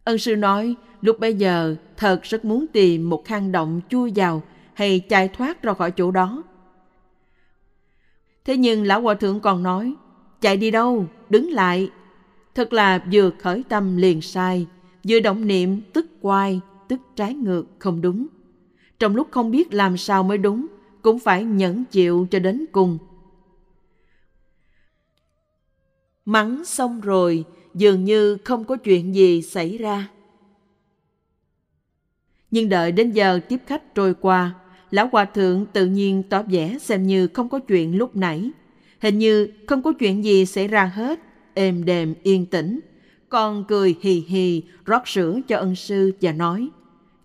Ân sư nói, lúc bây giờ thật rất muốn tìm một hang động chui vào hay chạy thoát ra khỏi chỗ đó. Thế nhưng lão hòa thượng còn nói, chạy đi đâu, đứng lại. Thật là vừa khởi tâm liền sai, vừa động niệm tức quay, tức trái ngược không đúng. Trong lúc không biết làm sao mới đúng, cũng phải nhẫn chịu cho đến cùng. Mắng xong rồi, dường như không có chuyện gì xảy ra. Nhưng đợi đến giờ tiếp khách trôi qua, lão hòa thượng tự nhiên tỏ vẻ xem như không có chuyện lúc nãy. Hình như không có chuyện gì xảy ra hết, êm đềm yên tĩnh. Con cười hì hì rót sữa cho ân sư và nói,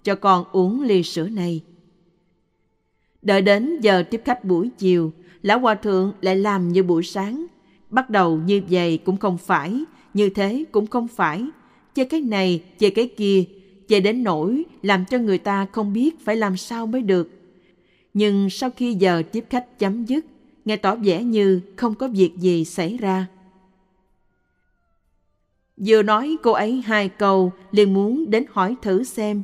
cho con uống ly sữa này. Đợi đến giờ tiếp khách buổi chiều, lão hòa thượng lại làm như buổi sáng. Bắt đầu như vậy cũng không phải, như thế cũng không phải. Chơi cái này, chơi cái kia, chơi đến nỗi làm cho người ta không biết phải làm sao mới được. Nhưng sau khi giờ tiếp khách chấm dứt, nghe tỏ vẻ như không có việc gì xảy ra. Vừa nói cô ấy hai câu, liền muốn đến hỏi thử xem.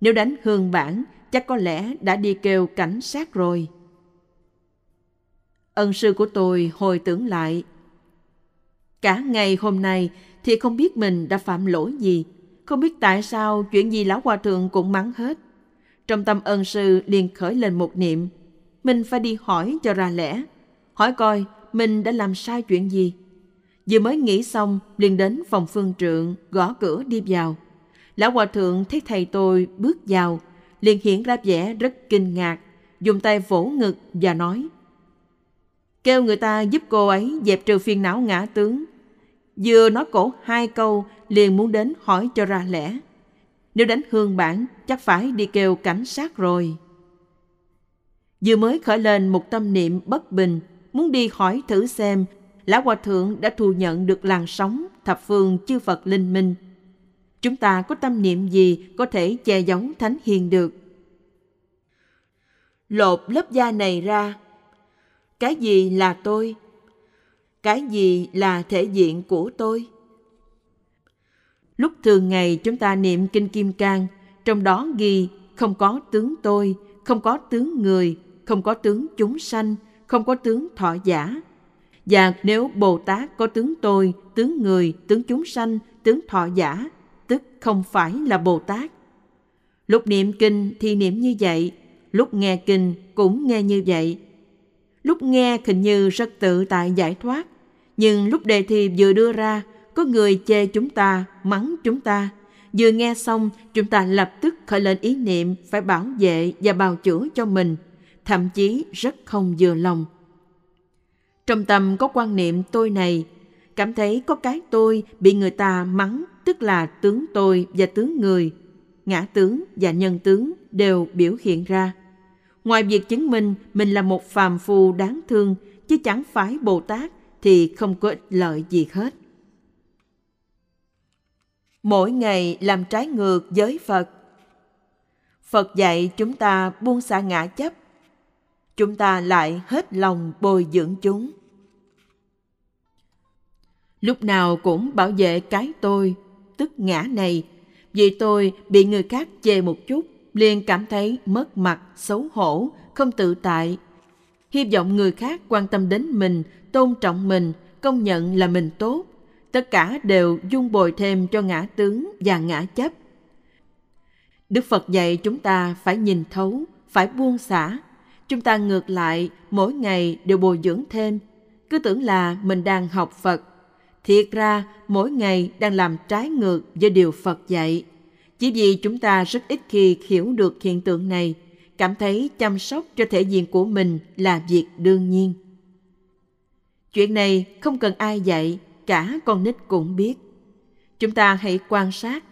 Nếu đánh hương bản, chắc có lẽ đã đi kêu cảnh sát rồi. Ân sư của tôi hồi tưởng lại. Cả ngày hôm nay thì không biết mình đã phạm lỗi gì, không biết tại sao chuyện gì lão hòa thượng cũng mắng hết. Trong tâm ân sư liền khởi lên một niệm, mình phải đi hỏi cho ra lẽ, hỏi coi mình đã làm sai chuyện gì. Vừa mới nghĩ xong, liền đến phòng phương trượng, gõ cửa đi vào. Lão hòa thượng thấy thầy tôi bước vào, liền hiện ra vẻ rất kinh ngạc, dùng tay vỗ ngực và nói Kêu người ta giúp cô ấy dẹp trừ phiền não ngã tướng. Vừa nói cổ hai câu, liền muốn đến hỏi cho ra lẽ. Nếu đánh hương bản, chắc phải đi kêu cảnh sát rồi. Vừa mới khởi lên một tâm niệm bất bình, muốn đi hỏi thử xem Lão Hòa Thượng đã thu nhận được làn sóng thập phương chư Phật linh minh – Chúng ta có tâm niệm gì có thể che giấu thánh hiền được? Lột lớp da này ra. Cái gì là tôi? Cái gì là thể diện của tôi? Lúc thường ngày chúng ta niệm Kinh Kim Cang, trong đó ghi không có tướng tôi, không có tướng người, không có tướng chúng sanh, không có tướng thọ giả. Và nếu Bồ Tát có tướng tôi, tướng người, tướng chúng sanh, tướng thọ giả, tức không phải là Bồ Tát. Lúc niệm kinh thì niệm như vậy, lúc nghe kinh cũng nghe như vậy. Lúc nghe hình như rất tự tại giải thoát, nhưng lúc đề thi vừa đưa ra, có người chê chúng ta, mắng chúng ta. Vừa nghe xong, chúng ta lập tức khởi lên ý niệm phải bảo vệ và bào chữa cho mình, thậm chí rất không vừa lòng. Trong tâm có quan niệm tôi này, cảm thấy có cái tôi bị người ta mắng tức là tướng tôi và tướng người, ngã tướng và nhân tướng đều biểu hiện ra. Ngoài việc chứng minh mình là một phàm phu đáng thương chứ chẳng phải Bồ Tát thì không có ích lợi gì hết. Mỗi ngày làm trái ngược với Phật. Phật dạy chúng ta buông xả ngã chấp. Chúng ta lại hết lòng bồi dưỡng chúng. Lúc nào cũng bảo vệ cái tôi, tức ngã này. Vì tôi bị người khác chê một chút, liền cảm thấy mất mặt, xấu hổ, không tự tại. Hy vọng người khác quan tâm đến mình, tôn trọng mình, công nhận là mình tốt. Tất cả đều dung bồi thêm cho ngã tướng và ngã chấp. Đức Phật dạy chúng ta phải nhìn thấu, phải buông xả. Chúng ta ngược lại, mỗi ngày đều bồi dưỡng thêm. Cứ tưởng là mình đang học Phật, Thiệt ra, mỗi ngày đang làm trái ngược với điều Phật dạy. Chỉ vì chúng ta rất ít khi hiểu được hiện tượng này, cảm thấy chăm sóc cho thể diện của mình là việc đương nhiên. Chuyện này không cần ai dạy, cả con nít cũng biết. Chúng ta hãy quan sát,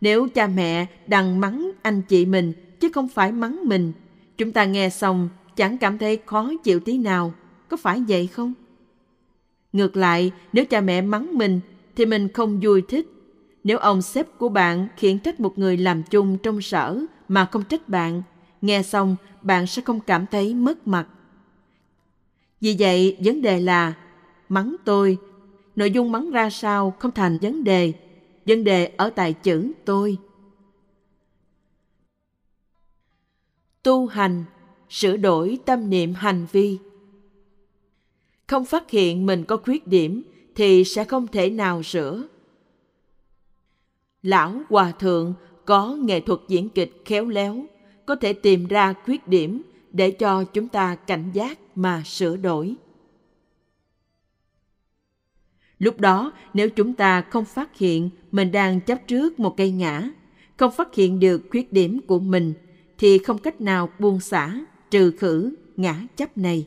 nếu cha mẹ đang mắng anh chị mình chứ không phải mắng mình, chúng ta nghe xong chẳng cảm thấy khó chịu tí nào, có phải vậy không? Ngược lại, nếu cha mẹ mắng mình thì mình không vui thích. Nếu ông sếp của bạn khiển trách một người làm chung trong sở mà không trách bạn, nghe xong bạn sẽ không cảm thấy mất mặt. Vì vậy, vấn đề là mắng tôi, nội dung mắng ra sao không thành vấn đề, vấn đề ở tại chữ tôi. Tu hành, sửa đổi tâm niệm hành vi. Không phát hiện mình có khuyết điểm thì sẽ không thể nào sửa. Lão Hòa Thượng có nghệ thuật diễn kịch khéo léo, có thể tìm ra khuyết điểm để cho chúng ta cảnh giác mà sửa đổi. Lúc đó, nếu chúng ta không phát hiện mình đang chấp trước một cây ngã, không phát hiện được khuyết điểm của mình, thì không cách nào buông xả, trừ khử ngã chấp này.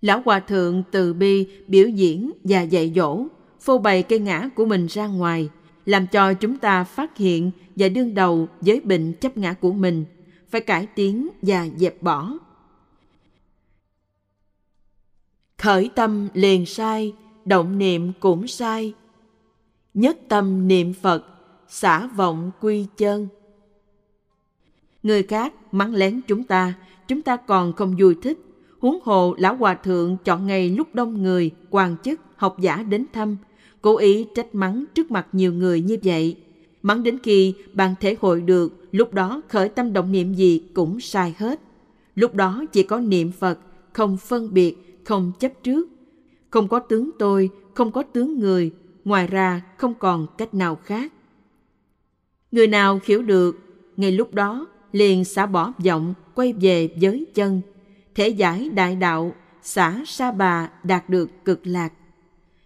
Lão Hòa Thượng từ bi biểu diễn và dạy dỗ, phô bày cây ngã của mình ra ngoài, làm cho chúng ta phát hiện và đương đầu với bệnh chấp ngã của mình, phải cải tiến và dẹp bỏ. Khởi tâm liền sai, động niệm cũng sai. Nhất tâm niệm Phật, xả vọng quy chân. Người khác mắng lén chúng ta, chúng ta còn không vui thích. Huống hồ lão hòa thượng chọn ngày lúc đông người, quan chức, học giả đến thăm, cố ý trách mắng trước mặt nhiều người như vậy. Mắng đến khi bạn thể hội được lúc đó khởi tâm động niệm gì cũng sai hết. Lúc đó chỉ có niệm Phật, không phân biệt, không chấp trước. Không có tướng tôi, không có tướng người, ngoài ra không còn cách nào khác. Người nào hiểu được, ngay lúc đó liền xả bỏ vọng quay về với chân thể giải đại đạo, xã sa bà đạt được cực lạc.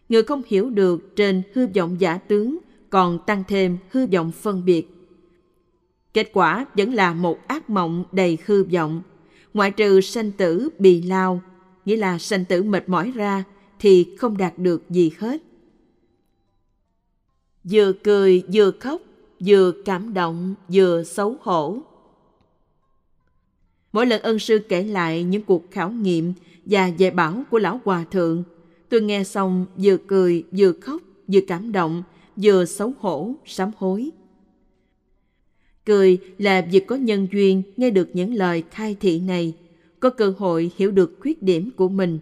Người không hiểu được trên hư vọng giả tướng còn tăng thêm hư vọng phân biệt. Kết quả vẫn là một ác mộng đầy hư vọng. Ngoại trừ sanh tử bì lao, nghĩa là sanh tử mệt mỏi ra, thì không đạt được gì hết. Vừa cười vừa khóc, vừa cảm động, vừa xấu hổ. Mỗi lần ân sư kể lại những cuộc khảo nghiệm và dạy bảo của lão hòa thượng, tôi nghe xong vừa cười, vừa khóc, vừa cảm động, vừa xấu hổ, sám hối. Cười là việc có nhân duyên nghe được những lời khai thị này, có cơ hội hiểu được khuyết điểm của mình.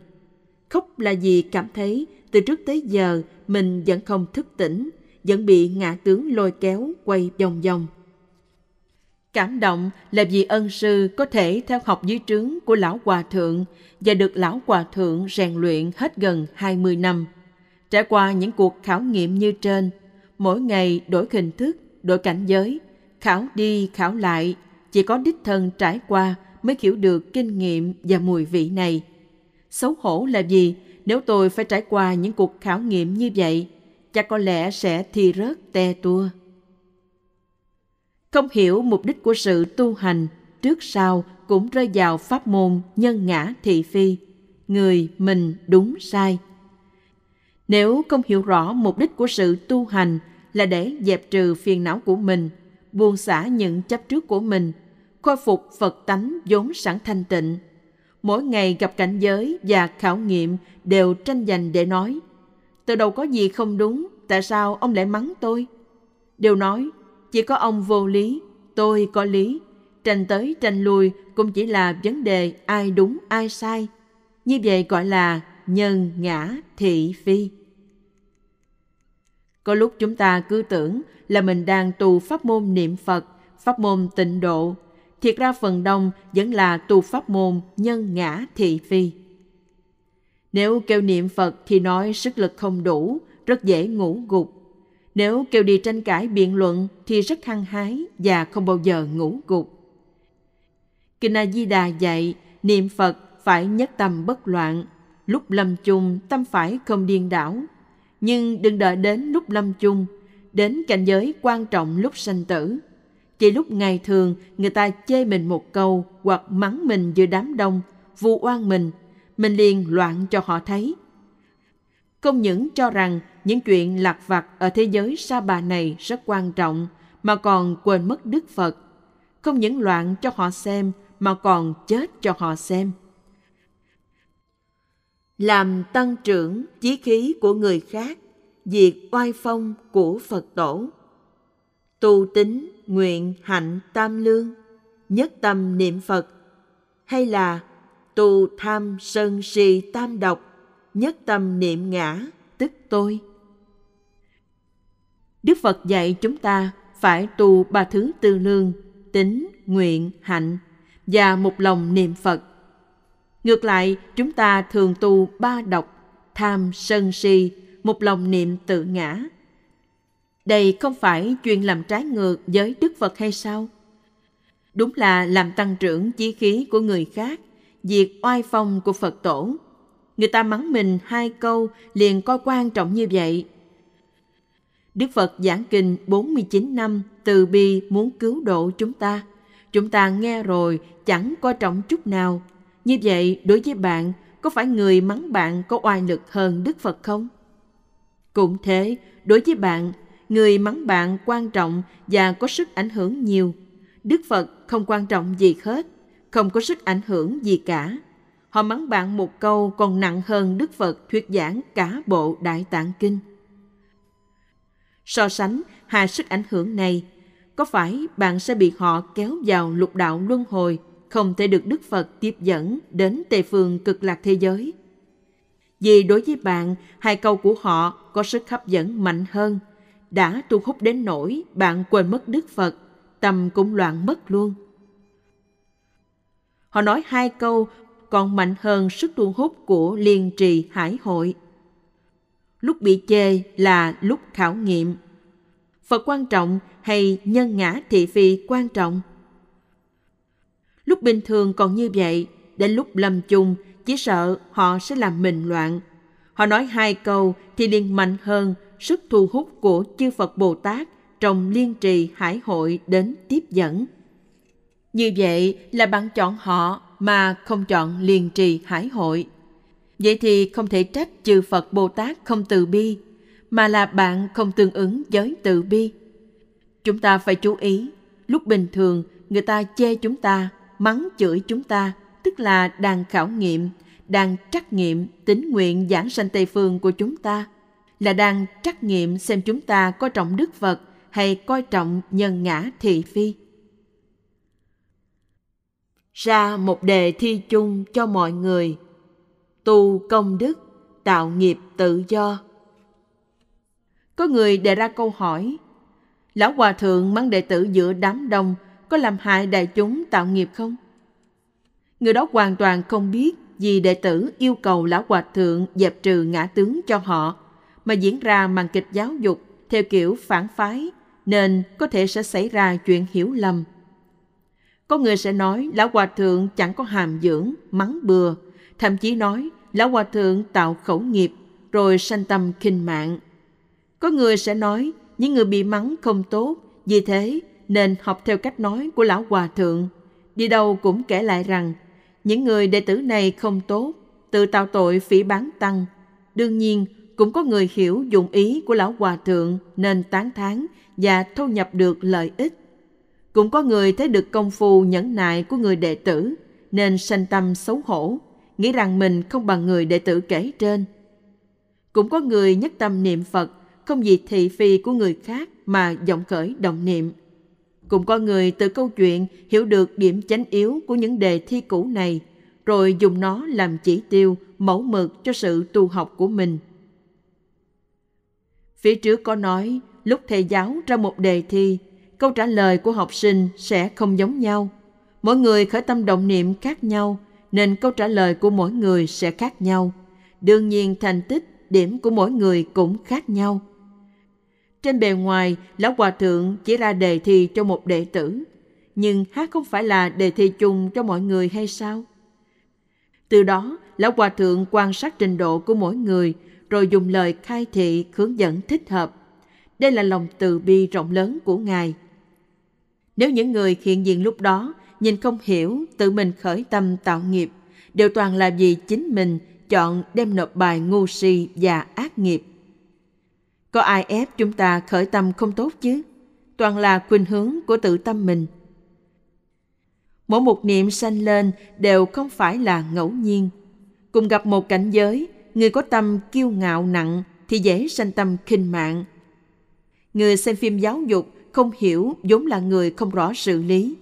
Khóc là vì cảm thấy từ trước tới giờ mình vẫn không thức tỉnh, vẫn bị ngã tướng lôi kéo quay vòng vòng. Cảm động là vì ân sư có thể theo học dưới trướng của Lão Hòa Thượng và được Lão Hòa Thượng rèn luyện hết gần 20 năm. Trải qua những cuộc khảo nghiệm như trên, mỗi ngày đổi hình thức, đổi cảnh giới, khảo đi khảo lại, chỉ có đích thân trải qua mới hiểu được kinh nghiệm và mùi vị này. Xấu hổ là gì nếu tôi phải trải qua những cuộc khảo nghiệm như vậy, chắc có lẽ sẽ thi rớt te tua. Không hiểu mục đích của sự tu hành, trước sau cũng rơi vào pháp môn nhân ngã thị phi, người mình đúng sai. Nếu không hiểu rõ mục đích của sự tu hành là để dẹp trừ phiền não của mình, buông xả những chấp trước của mình, khôi phục Phật tánh vốn sẵn thanh tịnh. Mỗi ngày gặp cảnh giới và khảo nghiệm đều tranh giành để nói. Từ đầu có gì không đúng, tại sao ông lại mắng tôi? Đều nói chỉ có ông vô lý, tôi có lý. Tranh tới tranh lui cũng chỉ là vấn đề ai đúng ai sai. Như vậy gọi là nhân ngã thị phi. Có lúc chúng ta cứ tưởng là mình đang tu pháp môn niệm Phật, pháp môn tịnh độ. Thiệt ra phần đông vẫn là tu pháp môn nhân ngã thị phi. Nếu kêu niệm Phật thì nói sức lực không đủ, rất dễ ngủ gục. Nếu kêu đi tranh cãi biện luận thì rất hăng hái và không bao giờ ngủ gục. Kinh A Di Đà dạy niệm Phật phải nhất tâm bất loạn, lúc lâm chung tâm phải không điên đảo. Nhưng đừng đợi đến lúc lâm chung, đến cảnh giới quan trọng lúc sanh tử. Chỉ lúc ngày thường người ta chê mình một câu hoặc mắng mình giữa đám đông, vu oan mình, mình liền loạn cho họ thấy. Không những cho rằng những chuyện lạc vặt ở thế giới sa bà này rất quan trọng, mà còn quên mất Đức Phật. Không những loạn cho họ xem, mà còn chết cho họ xem. làm tăng trưởng chí khí của người khác, diệt oai phong của phật tổ tu tính nguyện hạnh tam lương, nhất tâm niệm phật hay là tu tham sân si tam độc, nhất tâm niệm ngã, tức tôi đức phật dạy chúng ta phải tu ba thứ tư lương, tính, nguyện, hạnh và một lòng niệm phật. Ngược lại, chúng ta thường tu ba độc, tham, sân, si, một lòng niệm tự ngã. Đây không phải chuyện làm trái ngược với đức phật hay sao? Đúng là làm tăng trưởng chí khí của người khác, diệt oai phong của phật tổ. Người ta mắng mình hai câu liền coi quan trọng như vậy Đức Phật giảng kinh 49 năm từ bi muốn cứu độ chúng ta. Chúng ta nghe rồi chẳng coi trọng chút nào. Như vậy đối với bạn, có phải người mắng bạn có oai lực hơn Đức Phật không? Cũng thế, đối với bạn, người mắng bạn quan trọng và có sức ảnh hưởng nhiều. Đức Phật không quan trọng gì hết, không có sức ảnh hưởng gì cả. Họ mắng bạn một câu còn nặng hơn Đức Phật thuyết giảng cả bộ Đại Tạng Kinh. So sánh hai sức ảnh hưởng này, có phải bạn sẽ bị họ kéo vào lục đạo luân hồi, không thể được Đức Phật tiếp dẫn đến tề phương cực lạc thế giới? Vì đối với bạn, hai câu của họ có sức hấp dẫn mạnh hơn, đã thu hút đến nỗi bạn quên mất Đức Phật, tâm cũng loạn mất luôn. Họ nói hai câu còn mạnh hơn sức thu hút của liên trì hải hội lúc bị chê là lúc khảo nghiệm. Phật quan trọng hay nhân ngã thị phi quan trọng? Lúc bình thường còn như vậy, đến lúc lâm chung, chỉ sợ họ sẽ làm mình loạn. Họ nói hai câu thì liền mạnh hơn sức thu hút của chư phật bồ tát trong liên trì hải hội đến tiếp dẫn. Như vậy là bạn chọn họ mà không chọn liên trì hải hội. Vậy thì không thể trách chư Phật Bồ Tát không từ bi, mà là bạn không tương ứng với từ bi. Chúng ta phải chú ý, lúc bình thường người ta chê chúng ta, mắng chửi chúng ta, tức là đang khảo nghiệm, đang trắc nghiệm tính nguyện giảng sanh Tây Phương của chúng ta, là đang trắc nghiệm xem chúng ta có trọng Đức Phật hay coi trọng nhân ngã thị phi. Ra một đề thi chung cho mọi người – tu công đức, tạo nghiệp tự do. Có người đề ra câu hỏi, Lão Hòa Thượng mang đệ tử giữa đám đông có làm hại đại chúng tạo nghiệp không? Người đó hoàn toàn không biết vì đệ tử yêu cầu Lão Hòa Thượng dẹp trừ ngã tướng cho họ, mà diễn ra màn kịch giáo dục theo kiểu phản phái, nên có thể sẽ xảy ra chuyện hiểu lầm. Có người sẽ nói Lão Hòa Thượng chẳng có hàm dưỡng, mắng bừa, thậm chí nói lão hòa thượng tạo khẩu nghiệp rồi sanh tâm khinh mạng. Có người sẽ nói những người bị mắng không tốt, vì thế nên học theo cách nói của lão hòa thượng. Đi đâu cũng kể lại rằng những người đệ tử này không tốt, tự tạo tội phỉ bán tăng. Đương nhiên, cũng có người hiểu dụng ý của lão hòa thượng nên tán thán và thu nhập được lợi ích. Cũng có người thấy được công phu nhẫn nại của người đệ tử nên sanh tâm xấu hổ, nghĩ rằng mình không bằng người đệ tử kể trên. Cũng có người nhất tâm niệm Phật, không vì thị phi của người khác mà vọng khởi động niệm. Cũng có người từ câu chuyện hiểu được điểm chánh yếu của những đề thi cũ này, rồi dùng nó làm chỉ tiêu, mẫu mực cho sự tu học của mình. Phía trước có nói, lúc thầy giáo ra một đề thi, câu trả lời của học sinh sẽ không giống nhau. Mỗi người khởi tâm động niệm khác nhau – nên câu trả lời của mỗi người sẽ khác nhau. Đương nhiên thành tích, điểm của mỗi người cũng khác nhau. Trên bề ngoài, Lão Hòa Thượng chỉ ra đề thi cho một đệ tử, nhưng hát không phải là đề thi chung cho mọi người hay sao? Từ đó, Lão Hòa Thượng quan sát trình độ của mỗi người, rồi dùng lời khai thị hướng dẫn thích hợp. Đây là lòng từ bi rộng lớn của Ngài. Nếu những người hiện diện lúc đó nhìn không hiểu, tự mình khởi tâm tạo nghiệp, đều toàn là vì chính mình chọn đem nộp bài ngu si và ác nghiệp. Có ai ép chúng ta khởi tâm không tốt chứ? Toàn là khuynh hướng của tự tâm mình. Mỗi một niệm sanh lên đều không phải là ngẫu nhiên. Cùng gặp một cảnh giới, người có tâm kiêu ngạo nặng thì dễ sanh tâm khinh mạng. Người xem phim giáo dục không hiểu vốn là người không rõ sự lý.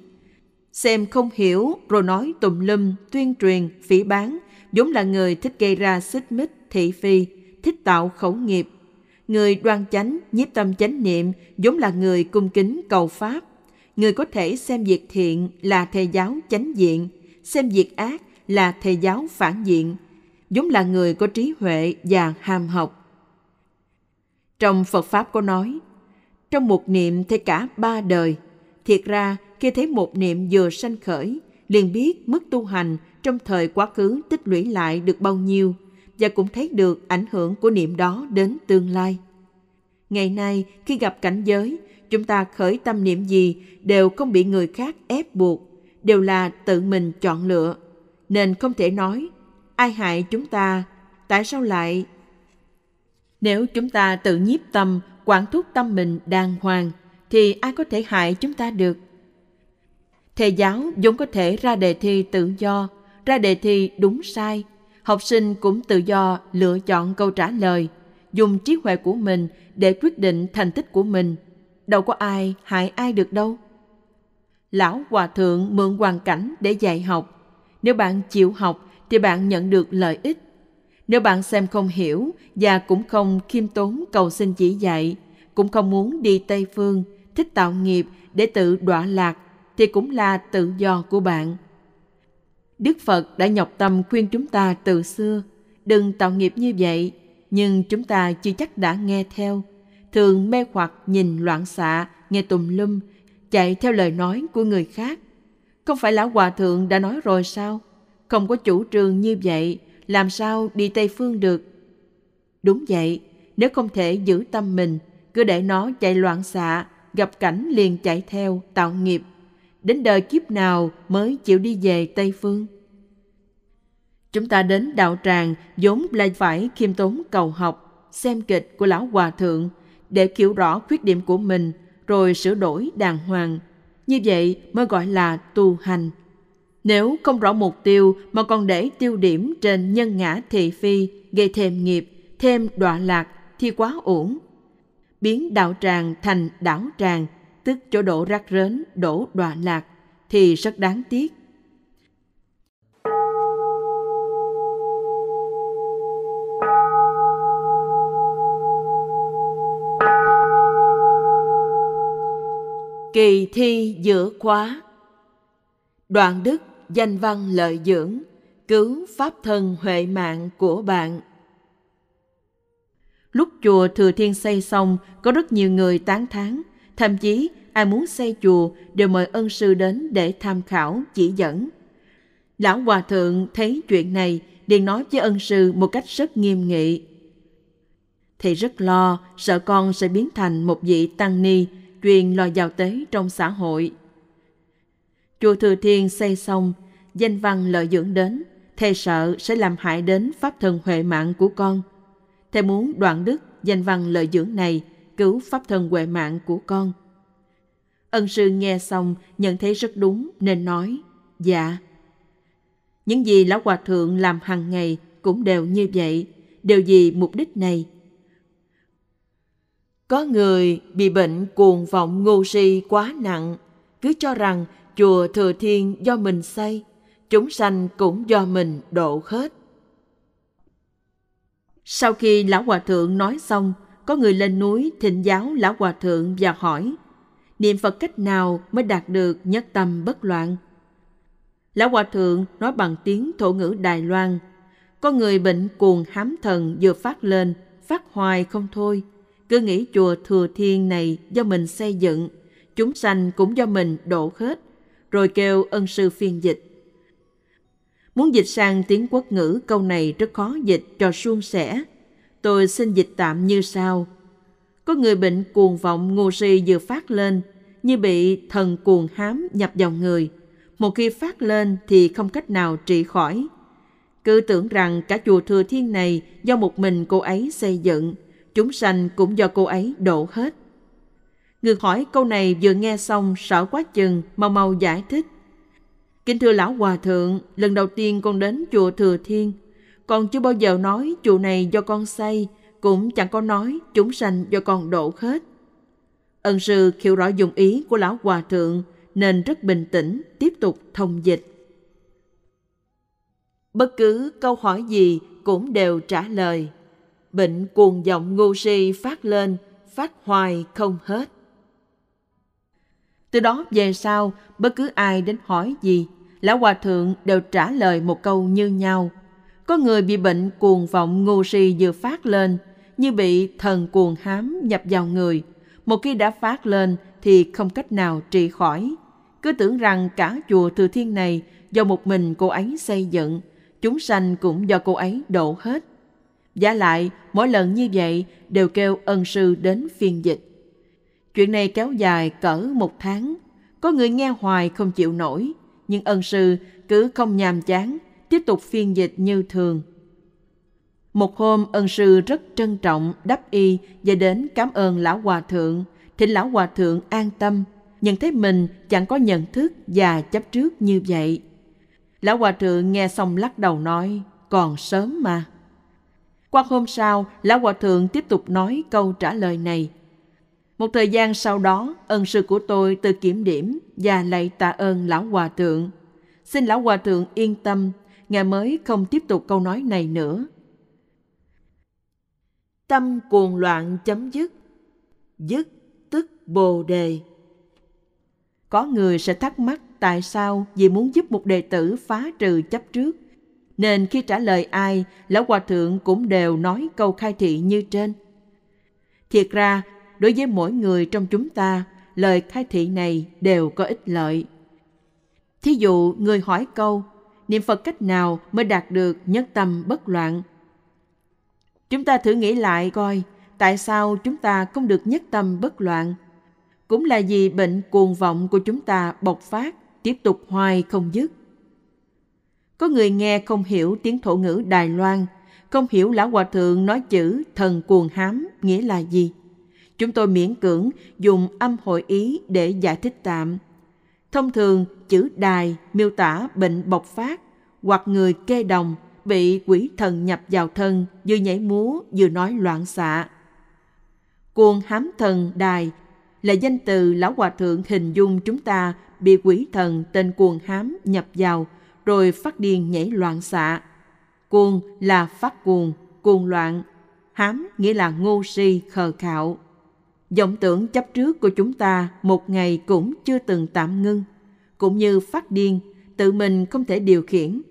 Xem không hiểu rồi nói tùm lum, tuyên truyền, phỉ bán, vốn là người thích gây ra xích mích, thị phi, thích tạo khẩu nghiệp. Người đoan chánh, nhiếp tâm chánh niệm, vốn là người cung kính cầu Pháp. Người có thể xem việc thiện là thầy giáo chánh diện, xem việc ác là thầy giáo phản diện, vốn là người có trí huệ và hàm học. Trong Phật Pháp có nói, trong một niệm thấy cả ba đời. Thiệt ra, khi thấy một niệm vừa sanh khởi, liền biết mức tu hành trong thời quá khứ tích lũy lại được bao nhiêu và cũng thấy được ảnh hưởng của niệm đó đến tương lai. Ngày nay, khi gặp cảnh giới, chúng ta khởi tâm niệm gì đều không bị người khác ép buộc, đều là tự mình chọn lựa. Nên không thể nói, ai hại chúng ta, tại sao lại... Nếu chúng ta tự nhiếp tâm quản thúc tâm mình đàng hoàng thì ai có thể hại chúng ta được thầy giáo vốn có thể ra đề thi tự do. Ra đề thi đúng sai. Học sinh cũng tự do lựa chọn câu trả lời dùng trí huệ của mình để quyết định thành tích của mình. Đâu có ai hại ai được đâu. Lão hòa thượng mượn hoàn cảnh để dạy học. Nếu bạn chịu học thì bạn nhận được lợi ích. Nếu bạn xem không hiểu và cũng không khiêm tốn cầu xin chỉ dạy, cũng không muốn đi Tây Phương, thích tạo nghiệp để tự đọa lạc, thì cũng là tự do của bạn. Đức Phật đã nhọc tâm khuyên chúng ta từ xưa, đừng tạo nghiệp như vậy, nhưng chúng ta chưa chắc đã nghe theo. Thường mê hoặc nhìn loạn xạ, nghe tùm lum, chạy theo lời nói của người khác. Không phải Lão Hòa Thượng đã nói rồi sao? Không có chủ trương như vậy, làm sao đi Tây Phương được? Đúng vậy, nếu không thể giữ tâm mình, cứ để nó chạy loạn xạ, gặp cảnh liền chạy theo, tạo nghiệp. Đến đời kiếp nào mới chịu đi về Tây Phương? Chúng ta đến đạo tràng vốn là phải khiêm tốn cầu học, xem kịch của Lão Hòa Thượng để hiểu rõ khuyết điểm của mình rồi sửa đổi đàng hoàng. Như vậy mới gọi là tu hành. Nếu không rõ mục tiêu mà còn để tiêu điểm trên nhân ngã thị phi, gây thêm nghiệp, thêm đọa lạc thì quá ổn. Biến đạo tràng thành đảo tràng, tức chỗ đổ rác rến, đổ đọa lạc, thì rất đáng tiếc. Kỳ thi giữa khóa Đoạn đức danh văn lợi dưỡng, cứu pháp thân huệ mạng của bạn. Lúc chùa Thừa Thiên xây xong, có rất nhiều người tán thán, thậm chí ai muốn xây chùa đều mời ân sư đến để tham khảo, chỉ dẫn. Lão Hòa Thượng thấy chuyện này, liền nói với ân sư một cách rất nghiêm nghị. Thầy rất lo, sợ con sẽ biến thành một vị tăng ni, truyền lò giàu tế trong xã hội. Chùa Thừa Thiên xây xong, danh văn lợi dưỡng đến, thầy sợ sẽ làm hại đến pháp thân huệ mạng của con. Thầy muốn đoạn đức danh văn lợi dưỡng này cứu pháp thân huệ mạng của con. Ân sư nghe xong nhận thấy rất đúng nên nói, dạ. Những gì Lão Hòa Thượng làm hàng ngày cũng đều như vậy, đều vì mục đích này. Có người bị bệnh cuồng vọng ngu si quá nặng, cứ cho rằng chùa Thừa Thiên do mình xây, chúng sanh cũng do mình độ hết. Sau khi Lão Hòa Thượng nói xong, có người lên núi thịnh giáo Lão Hòa Thượng và hỏi, niệm Phật cách nào mới đạt được nhất tâm bất loạn? Lão Hòa Thượng nói bằng tiếng thổ ngữ Đài Loan, có người bệnh cuồng hám thần vừa phát lên, phát hoài không thôi, cứ nghĩ chùa Thừa Thiên này do mình xây dựng, chúng sanh cũng do mình độ hết, rồi kêu ân sư phiên dịch. Muốn dịch sang tiếng quốc ngữ câu này rất khó dịch cho suôn sẻ. Tôi xin dịch tạm như sau. Có người bệnh cuồng vọng ngu si vừa phát lên, như bị thần cuồng hám nhập vào người. Một khi phát lên thì không cách nào trị khỏi. Cứ tưởng rằng cả chùa Thừa Thiên này do một mình cô ấy xây dựng, chúng sanh cũng do cô ấy độ hết. Người hỏi câu này vừa nghe xong sợ quá chừng, mau mau giải thích. Kính thưa Lão Hòa Thượng, lần đầu tiên con đến chùa Thừa Thiên, con chưa bao giờ nói chùa này do con xây, cũng chẳng có nói chúng sanh do con độ hết. Ân sư hiểu rõ dùng ý của lão hòa thượng nên rất bình tĩnh tiếp tục thông dịch. Bất cứ câu hỏi gì cũng đều trả lời. Bệnh cuồng giọng ngu si phát lên, phát hoài không hết. Từ đó về sau, bất cứ ai đến hỏi gì, Lão Hòa Thượng đều trả lời một câu như nhau. Có người bị bệnh cuồng vọng ngu si vừa phát lên, như bị thần cuồng hám nhập vào người. Một khi đã phát lên thì không cách nào trị khỏi. Cứ tưởng rằng cả chùa Thừa Thiên này do một mình cô ấy xây dựng, chúng sanh cũng do cô ấy độ hết. Giả lại, mỗi lần như vậy đều kêu ân sư đến phiên dịch. Chuyện này kéo dài cỡ một tháng. Có người nghe hoài không chịu nổi, nhưng ân sư cứ không nhàm chán, tiếp tục phiên dịch như thường. Một hôm ân sư rất trân trọng đắp y và đến cảm ơn lão hòa thượng, thỉnh lão hòa thượng an tâm, nhận thấy mình chẳng có nhận thức và chấp trước như vậy. Lão hòa thượng nghe xong lắc đầu nói, còn sớm mà. Qua hôm sau, lão hòa thượng tiếp tục nói câu trả lời này. Một thời gian sau đó, ân sư của tôi từ kiểm điểm và lạy tạ ơn lão hòa thượng. Xin lão hòa thượng yên tâm, ngài mới không tiếp tục câu nói này nữa. Tâm cuồng loạn chấm dứt, dứt tức bồ đề. Có người sẽ thắc mắc tại sao vì muốn giúp một đệ tử phá trừ chấp trước, nên khi trả lời ai, lão hòa thượng cũng đều nói câu khai thị như trên. Thiệt ra, đối với mỗi người trong chúng ta, lời khai thị này đều có ích lợi. Thí dụ, người hỏi câu, niệm Phật cách nào mới đạt được nhất tâm bất loạn? Chúng ta thử nghĩ lại coi, tại sao chúng ta không được nhất tâm bất loạn? Cũng là vì bệnh cuồng vọng của chúng ta bộc phát, tiếp tục hoài không dứt. Có người nghe không hiểu tiếng thổ ngữ Đài Loan, không hiểu Lão Hòa Thượng nói chữ thần cuồng hám nghĩa là gì. Chúng tôi miễn cưỡng dùng âm hội ý để giải thích tạm. Thông thường, chữ đài miêu tả bệnh bộc phát hoặc người kê đồng bị quỷ thần nhập vào thân vừa nhảy múa vừa nói loạn xạ. Cuồng hám thần đài là danh từ lão hòa thượng hình dung chúng ta bị quỷ thần tên cuồng hám nhập vào rồi phát điên nhảy loạn xạ. Cuồng là phát cuồng, cuồng loạn. Hám nghĩa là ngu si, khờ khạo vọng tưởng chấp trước của chúng ta một ngày cũng chưa từng tạm ngưng, cũng như phát điên, tự mình không thể điều khiển.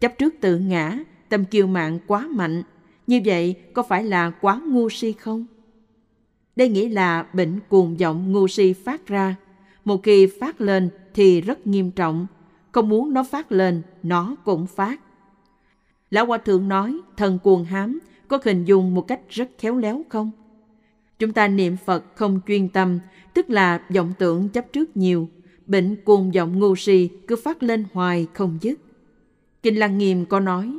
Chấp trước tự ngã, tâm kiêu mạng quá mạnh, như vậy có phải là quá ngu si không? Đây nghĩa là bệnh cuồng vọng ngu si phát ra. Một khi phát lên thì rất nghiêm trọng, không muốn nó phát lên, nó cũng phát. Lão Hòa Thượng nói thần cuồng hám có hình dung một cách rất khéo léo không? Chúng ta niệm Phật không chuyên tâm, tức là vọng tưởng chấp trước nhiều, bệnh cuồng vọng ngu si cứ phát lên hoài không dứt. Kinh Lăng Nghiêm có nói,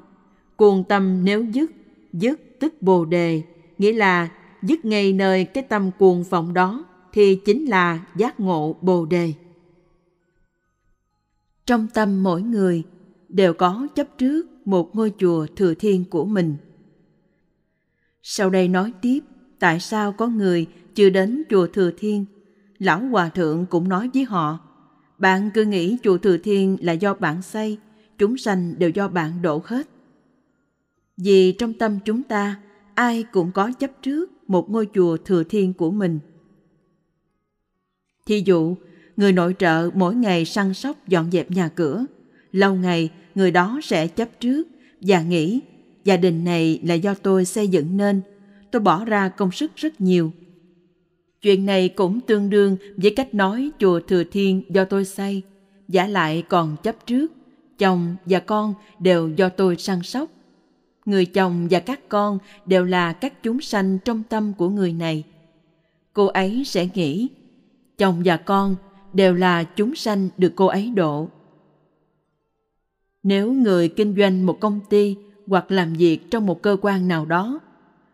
cuồng tâm nếu dứt, dứt tức bồ đề, nghĩa là dứt ngay nơi cái tâm cuồng vọng đó thì chính là giác ngộ bồ đề. Trong tâm mỗi người đều có chấp trước một ngôi chùa thừa thiên của mình. Sau đây nói tiếp tại sao có người chưa đến chùa Thừa Thiên. Lão Hòa Thượng cũng nói với họ, bạn cứ nghĩ chùa Thừa Thiên là do bạn xây, chúng sanh đều do bạn đổ hết. Vì trong tâm chúng ta, ai cũng có chấp trước một ngôi chùa Thừa Thiên của mình. Thí dụ, người nội trợ mỗi ngày săn sóc dọn dẹp nhà cửa, lâu ngày người đó sẽ chấp trước và nghĩ gia đình này là do tôi xây dựng nên tôi bỏ ra công sức rất nhiều. Chuyện này cũng tương đương với cách nói chùa Thừa Thiên do tôi xây, giả lại còn chấp trước, chồng và con đều do tôi săn sóc. Người chồng và các con đều là các chúng sanh trong tâm của người này. Cô ấy sẽ nghĩ, chồng và con đều là chúng sanh được cô ấy độ. Nếu người kinh doanh một công ty hoặc làm việc trong một cơ quan nào đó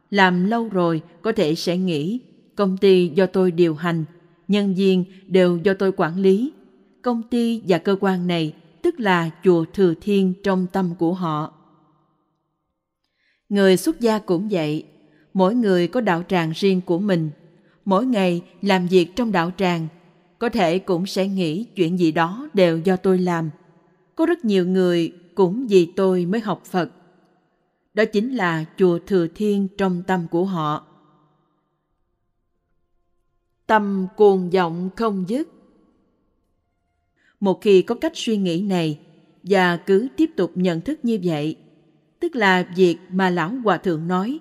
làm lâu rồi có thể sẽ nghĩ công ty do tôi điều hành, nhân viên đều do tôi quản lý. Công ty và cơ quan này tức là chùa Thừa Thiên trong tâm của họ. Người xuất gia cũng vậy, mỗi người có đạo tràng riêng của mình. Mỗi ngày làm việc trong đạo tràng, có thể cũng sẽ nghĩ chuyện gì đó đều do tôi làm. Có rất nhiều người cũng vì tôi mới học Phật. Đó chính là chùa Thừa Thiên trong tâm của họ. Tâm cuồng vọng không dứt. Một khi có cách suy nghĩ này và cứ tiếp tục nhận thức như vậy, tức là việc mà lão hòa thượng nói.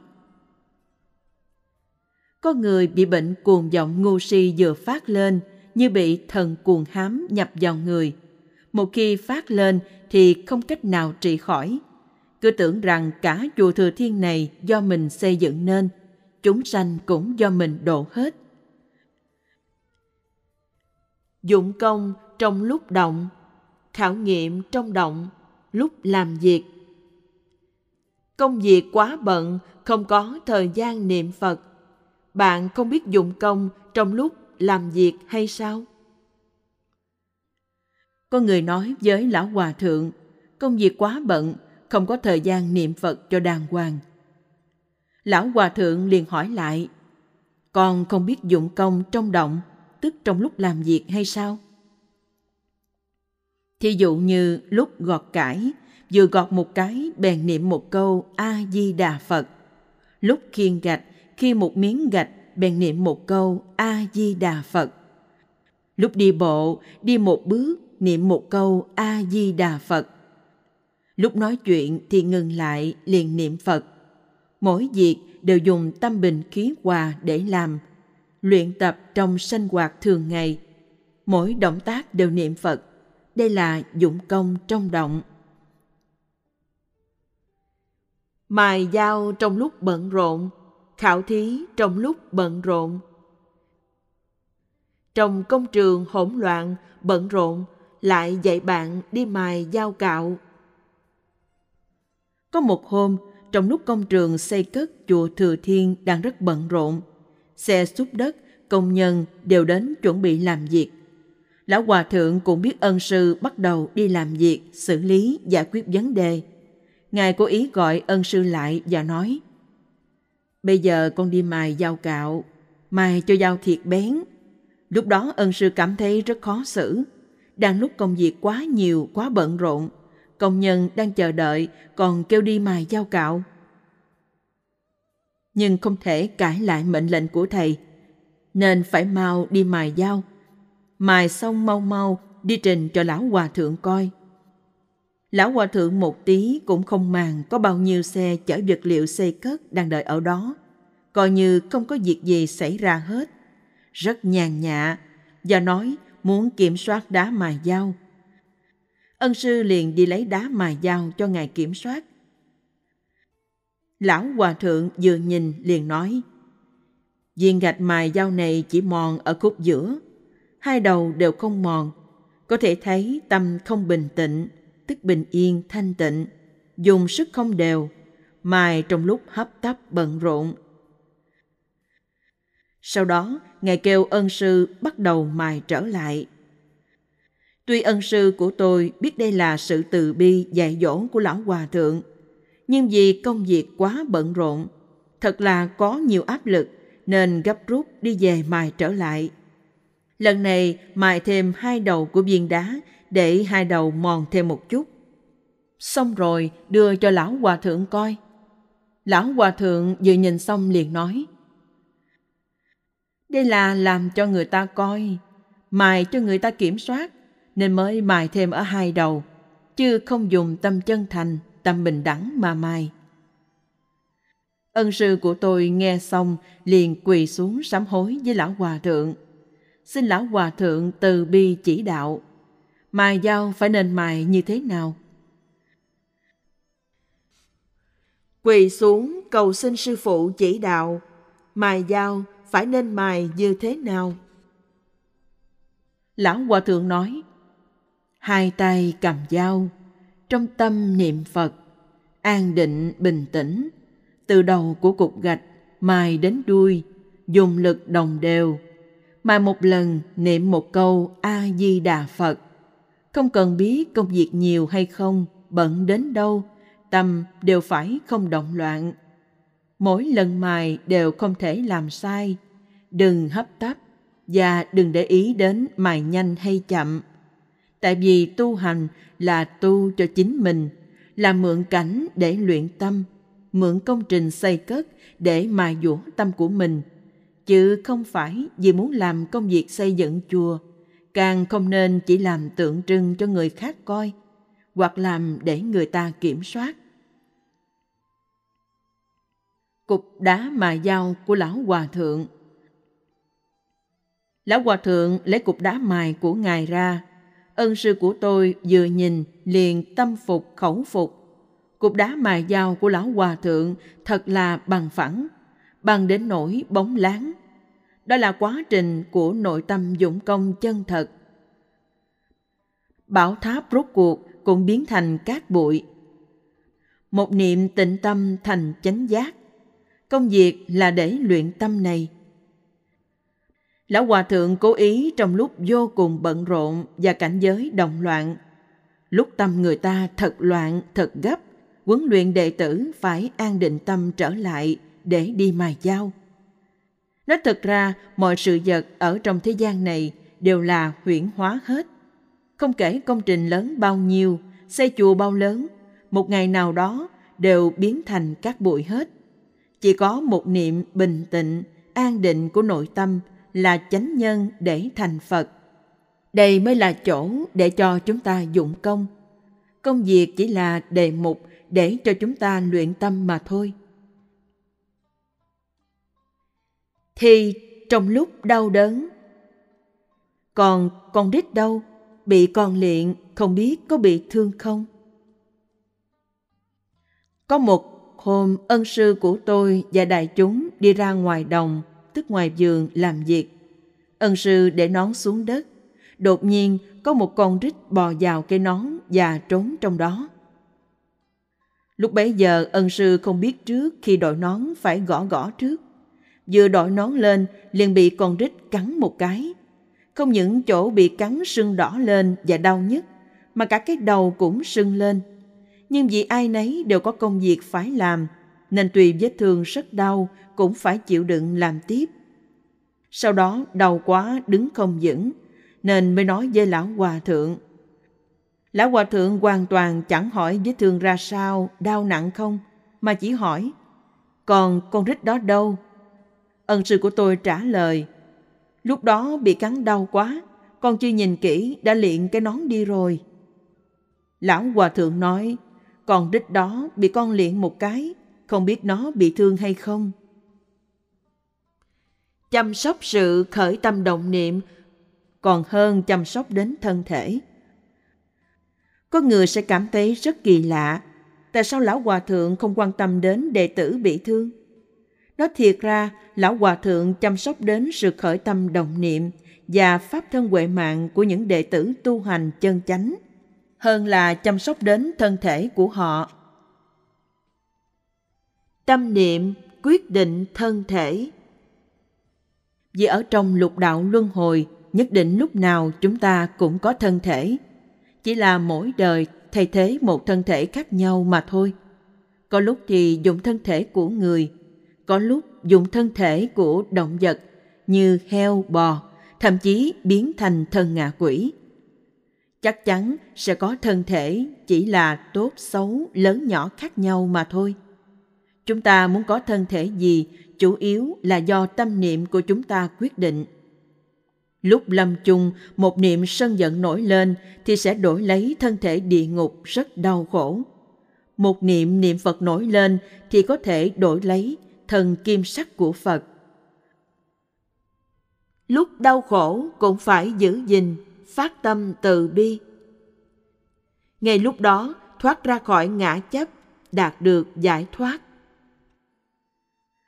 Có người bị bệnh cuồng vọng ngu si vừa phát lên như bị thần cuồng hám nhập vào người. Một khi phát lên thì không cách nào trị khỏi. Cứ tưởng rằng cả chùa Thừa Thiên này do mình xây dựng nên, chúng sanh cũng do mình độ hết. Dụng công trong lúc động, khảo nghiệm trong động, lúc làm việc. Công việc quá bận, không có thời gian niệm Phật. Bạn không biết dụng công trong lúc làm việc hay sao? Có người nói với lão hòa thượng, công việc quá bận, không có thời gian niệm Phật cho đàng hoàng. Lão hòa thượng liền hỏi lại, con không biết dụng công trong động, tức trong lúc làm việc hay sao? Thí dụ như lúc gọt cải, vừa gọt một cái bèn niệm một câu A-di-đà Phật. Lúc khiên gạch, khi một miếng gạch bèn niệm một câu A-di-đà Phật. Lúc đi bộ, đi một bước, niệm một câu A-di-đà Phật. Lúc nói chuyện thì ngừng lại liền niệm Phật. Mỗi việc đều dùng tâm bình khí hòa để làm. Luyện tập trong sinh hoạt thường ngày. Mỗi động tác đều niệm Phật. Đây là dụng công trong động. Mài dao trong lúc bận rộn, khảo thí trong lúc bận rộn. Trong công trường hỗn loạn, bận rộn, lại dạy bạn đi mài dao cạo. Có một hôm, trong lúc công trường xây cất chùa Thừa Thiên đang rất bận rộn, xe xúc đất, công nhân đều đến chuẩn bị làm việc. Lão Hòa Thượng cũng biết ân sư bắt đầu đi làm việc, xử lý, giải quyết vấn đề. Ngài cố ý gọi ân sư lại và nói Bây giờ con đi mài dao cạo, mài cho dao thiệt bén. Lúc đó ân sư cảm thấy rất khó xử. Đang lúc công việc quá nhiều, quá bận rộn, công nhân đang chờ đợi còn kêu đi mài dao cạo. Nhưng không thể cãi lại mệnh lệnh của thầy, nên phải mau đi mài dao. Mài xong mau mau đi trình cho lão hòa thượng coi. Lão hòa thượng một tí cũng không màng có bao nhiêu xe chở vật liệu xây cất đang đợi ở đó. Coi như không có việc gì xảy ra hết. Rất nhàn nhạ và nói muốn kiểm soát đá mài dao. Ân sư liền đi lấy đá mài dao cho ngài kiểm soát. Lão hòa thượng vừa nhìn liền nói Viên gạch mài dao này chỉ mòn ở khúc giữa, hai đầu đều không mòn, có thể thấy tâm không bình tĩnh tức bình yên thanh tịnh, dùng sức không đều, mài trong lúc hấp tấp bận rộn. Sau đó, Ngài kêu ân sư bắt đầu mài trở lại. Tuy ân sư của tôi biết đây là sự từ bi dạy dỗ của Lão Hòa Thượng, nhưng vì công việc quá bận rộn, thật là có nhiều áp lực nên gấp rút đi về mài trở lại. Lần này mài thêm hai đầu của viên đá để hai đầu mòn thêm một chút. Xong rồi đưa cho lão hòa thượng coi. Lão hòa thượng vừa nhìn xong liền nói. Đây là làm cho người ta coi, mài cho người ta kiểm soát, nên mới mài thêm ở hai đầu, chứ không dùng tâm chân thành, tâm bình đẳng mà mài. Ân sư của tôi nghe xong liền quỳ xuống sám hối với lão hòa thượng. Xin lão hòa thượng từ bi chỉ đạo mài dao phải nên mài như thế nào? Quỳ xuống cầu xin sư phụ chỉ đạo, mài dao phải nên mài như thế nào? Lão Hòa Thượng nói, hai tay cầm dao, trong tâm niệm Phật, an định bình tĩnh, từ đầu của cục gạch mài đến đuôi, dùng lực đồng đều, mài một lần niệm một câu A Di Đà Phật không cần biết công việc nhiều hay không, bận đến đâu, tâm đều phải không động loạn. Mỗi lần mài đều không thể làm sai. Đừng hấp tấp và đừng để ý đến mài nhanh hay chậm. Tại vì tu hành là tu cho chính mình, là mượn cảnh để luyện tâm, mượn công trình xây cất để mài dũa tâm của mình, chứ không phải vì muốn làm công việc xây dựng chùa, càng không nên chỉ làm tượng trưng cho người khác coi, hoặc làm để người ta kiểm soát. Cục đá mài dao của lão hòa thượng Lão hòa thượng lấy cục đá mài của ngài ra. Ân sư của tôi vừa nhìn liền tâm phục khẩu phục. Cục đá mài dao của lão hòa thượng thật là bằng phẳng, bằng đến nỗi bóng láng. Đó là quá trình của nội tâm dũng công chân thật. Bảo tháp rốt cuộc cũng biến thành cát bụi. Một niệm tịnh tâm thành chánh giác. Công việc là để luyện tâm này. Lão Hòa Thượng cố ý trong lúc vô cùng bận rộn và cảnh giới động loạn. Lúc tâm người ta thật loạn, thật gấp, huấn luyện đệ tử phải an định tâm trở lại để đi mài dao. Nói thật ra, mọi sự vật ở trong thế gian này đều là huyễn hóa hết. Không kể công trình lớn bao nhiêu, xây chùa bao lớn, một ngày nào đó đều biến thành các bụi hết. Chỉ có một niệm bình tĩnh, an định của nội tâm là chánh nhân để thành Phật. Đây mới là chỗ để cho chúng ta dụng công. Công việc chỉ là đề mục để cho chúng ta luyện tâm mà thôi. Thì trong lúc đau đớn, còn con đít đâu, bị con liện không biết có bị thương không? Có một hôm ân sư của tôi và đại chúng đi ra ngoài đồng, tức ngoài giường làm việc. Ân sư để nón xuống đất. Đột nhiên có một con rít bò vào cây nón và trốn trong đó. Lúc bấy giờ ân sư không biết trước khi đội nón phải gõ gõ trước. Vừa đội nón lên liền bị con rít cắn một cái. Không những chỗ bị cắn sưng đỏ lên và đau nhất, mà cả cái đầu cũng sưng lên. Nhưng vì ai nấy đều có công việc phải làm, nên tùy vết thương rất đau cũng phải chịu đựng làm tiếp. Sau đó đau quá đứng không vững, nên mới nói với lão hòa thượng. Lão hòa thượng hoàn toàn chẳng hỏi vết thương ra sao, đau nặng không, mà chỉ hỏi, còn con rít đó đâu? Ân sư của tôi trả lời, lúc đó bị cắn đau quá, con chưa nhìn kỹ đã liện cái nón đi rồi. Lão hòa thượng nói, con rít đó bị con liện một cái, không biết nó bị thương hay không chăm sóc sự khởi tâm động niệm, còn hơn chăm sóc đến thân thể. Có người sẽ cảm thấy rất kỳ lạ, tại sao lão hòa thượng không quan tâm đến đệ tử bị thương? Nói thiệt ra, lão hòa thượng chăm sóc đến sự khởi tâm động niệm và pháp thân huệ mạng của những đệ tử tu hành chân chánh, hơn là chăm sóc đến thân thể của họ. Tâm niệm quyết định thân thể vì ở trong lục đạo luân hồi, nhất định lúc nào chúng ta cũng có thân thể. Chỉ là mỗi đời thay thế một thân thể khác nhau mà thôi. Có lúc thì dùng thân thể của người, có lúc dùng thân thể của động vật như heo, bò, thậm chí biến thành thân ngạ quỷ. Chắc chắn sẽ có thân thể chỉ là tốt xấu lớn nhỏ khác nhau mà thôi. Chúng ta muốn có thân thể gì chủ yếu là do tâm niệm của chúng ta quyết định. Lúc lâm chung, một niệm sân giận nổi lên thì sẽ đổi lấy thân thể địa ngục rất đau khổ. Một niệm niệm Phật nổi lên thì có thể đổi lấy thần kim sắc của Phật. Lúc đau khổ cũng phải giữ gìn, phát tâm từ bi. Ngay lúc đó thoát ra khỏi ngã chấp, đạt được giải thoát.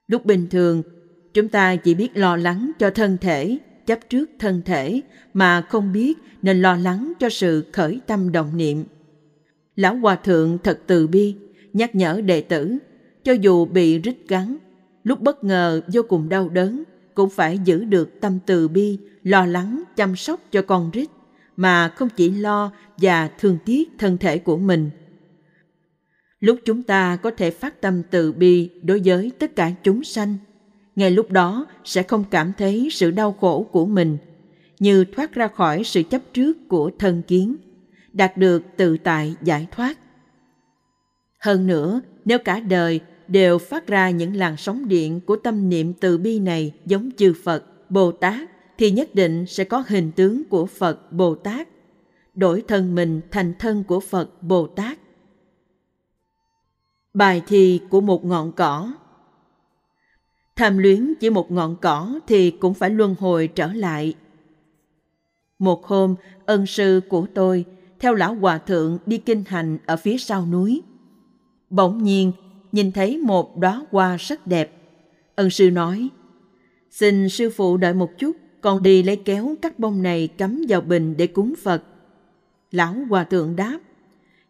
Lúc bình thường, chúng ta chỉ biết lo lắng cho thân thể, chấp trước thân thể mà không biết nên lo lắng cho sự khởi tâm động niệm. Lão Hòa Thượng thật từ bi, nhắc nhở đệ tử, cho dù bị rít gắn, lúc bất ngờ vô cùng đau đớn, cũng phải giữ được tâm từ bi, lo lắng, chăm sóc cho con rít, mà không chỉ lo và thương tiếc thân thể của mình. Lúc chúng ta có thể phát tâm từ bi đối với tất cả chúng sanh, ngay lúc đó sẽ không cảm thấy sự đau khổ của mình, như thoát ra khỏi sự chấp trước của thân kiến, đạt được tự tại giải thoát. Hơn nữa, nếu cả đời đều phát ra những làn sóng điện của tâm niệm từ bi này giống chư Phật, Bồ Tát, thì nhất định sẽ có hình tướng của Phật, Bồ Tát, đổi thân mình thành thân của Phật, Bồ Tát. Bài thi của một ngọn cỏ Tham luyến chỉ một ngọn cỏ thì cũng phải luân hồi trở lại. Một hôm, ân sư của tôi theo lão hòa thượng đi kinh hành ở phía sau núi. Bỗng nhiên, nhìn thấy một đóa hoa rất đẹp. Ân sư nói, xin sư phụ đợi một chút, con đi lấy kéo các bông này cắm vào bình để cúng Phật. Lão hòa thượng đáp,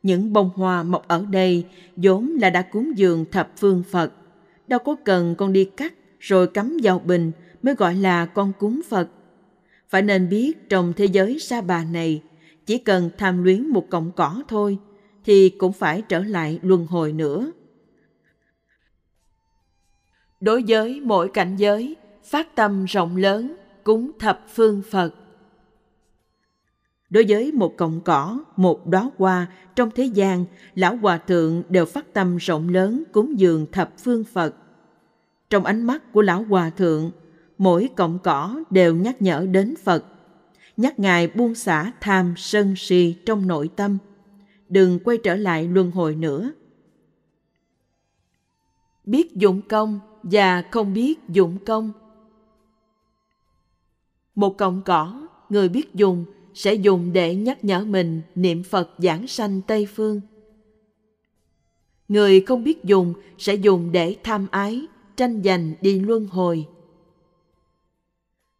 những bông hoa mọc ở đây vốn là đã cúng dường thập phương Phật. Đâu có cần con đi cắt rồi cắm vào bình mới gọi là con cúng Phật. Phải nên biết trong thế giới sa bà này, chỉ cần tham luyến một cọng cỏ thôi, thì cũng phải trở lại luân hồi nữa. Đối với mỗi cảnh giới, phát tâm rộng lớn, cúng thập phương Phật. Đối với một cọng cỏ, một đóa hoa trong thế gian, lão hòa thượng đều phát tâm rộng lớn cúng dường thập phương Phật. Trong ánh mắt của lão hòa thượng, mỗi cọng cỏ đều nhắc nhở đến Phật, nhắc Ngài buông xả tham sân si trong nội tâm, đừng quay trở lại luân hồi nữa. Biết dụng công và không biết dụng công Một cọng cỏ, người biết dùng sẽ dùng để nhắc nhở mình niệm Phật giảng sanh Tây Phương. Người không biết dùng sẽ dùng để tham ái, tranh giành đi luân hồi.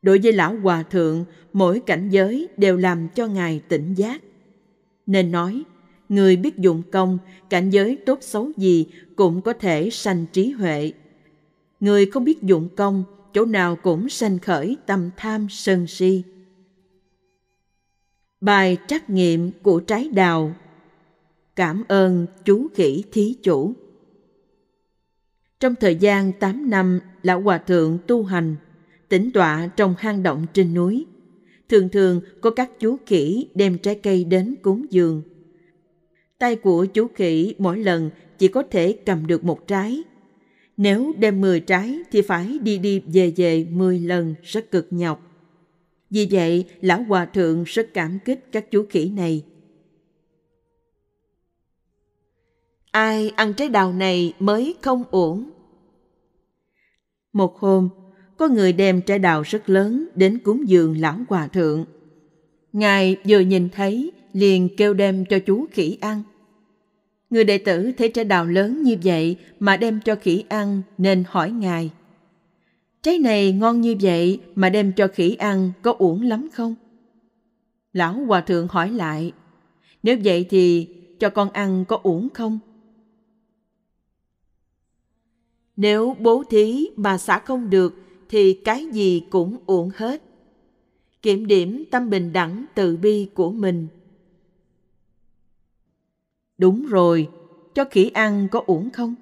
Đối với Lão Hòa Thượng, mỗi cảnh giới đều làm cho Ngài tỉnh giác. Nên nói, người biết dụng công, cảnh giới tốt xấu gì cũng có thể sanh trí huệ. Người không biết dụng công, chỗ nào cũng sanh khởi tâm tham sân si. Bài trắc nghiệm của trái đào Cảm ơn chú khỉ thí chủ Trong thời gian 8 năm, Lão Hòa Thượng tu hành, tĩnh tọa trong hang động trên núi. Thường thường có các chú khỉ đem trái cây đến cúng dường. Tay của chú khỉ mỗi lần chỉ có thể cầm được một trái. Nếu đem 10 trái thì phải đi đi về về 10 lần rất cực nhọc. Vì vậy, Lão Hòa Thượng rất cảm kích các chú khỉ này. Ai ăn trái đào này mới không uổng. Một hôm, có người đem trái đào rất lớn đến cúng dường Lão Hòa Thượng. Ngài vừa nhìn thấy, liền kêu đem cho chú khỉ ăn. Người đệ tử thấy trái đào lớn như vậy mà đem cho khỉ ăn nên hỏi Ngài. Trái này ngon như vậy mà đem cho khỉ ăn có uổng lắm không? Lão Hòa Thượng hỏi lại, nếu vậy thì cho con ăn có uổng không? Nếu bố thí mà xả không được thì cái gì cũng uổng hết. Kiểm điểm tâm bình đẳng từ bi của mình. Đúng rồi, cho khỉ ăn có uổng không?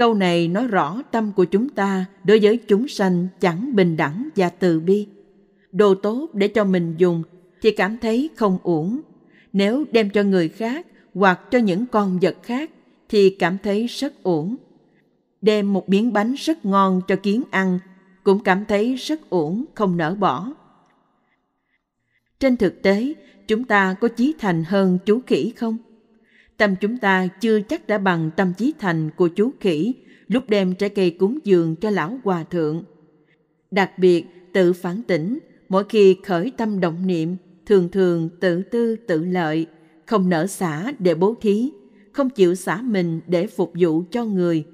Câu này nói rõ tâm của chúng ta đối với chúng sanh chẳng bình đẳng và từ bi. Đồ tốt để cho mình dùng thì cảm thấy không uổng. Nếu đem cho người khác hoặc cho những con vật khác thì cảm thấy rất uổng. Đem một miếng bánh rất ngon cho kiến ăn cũng cảm thấy rất uổng không nỡ bỏ. Trên thực tế, chúng ta có chí thành hơn chú khỉ không? Tâm chúng ta chưa chắc đã bằng tâm trí thành của chú khỉ lúc đem trái cây cúng dường cho lão hòa thượng. Đặc biệt, tự phản tỉnh, mỗi khi khởi tâm động niệm, thường thường tự tư tự lợi, không nở xả để bố thí, không chịu xả mình để phục vụ cho người.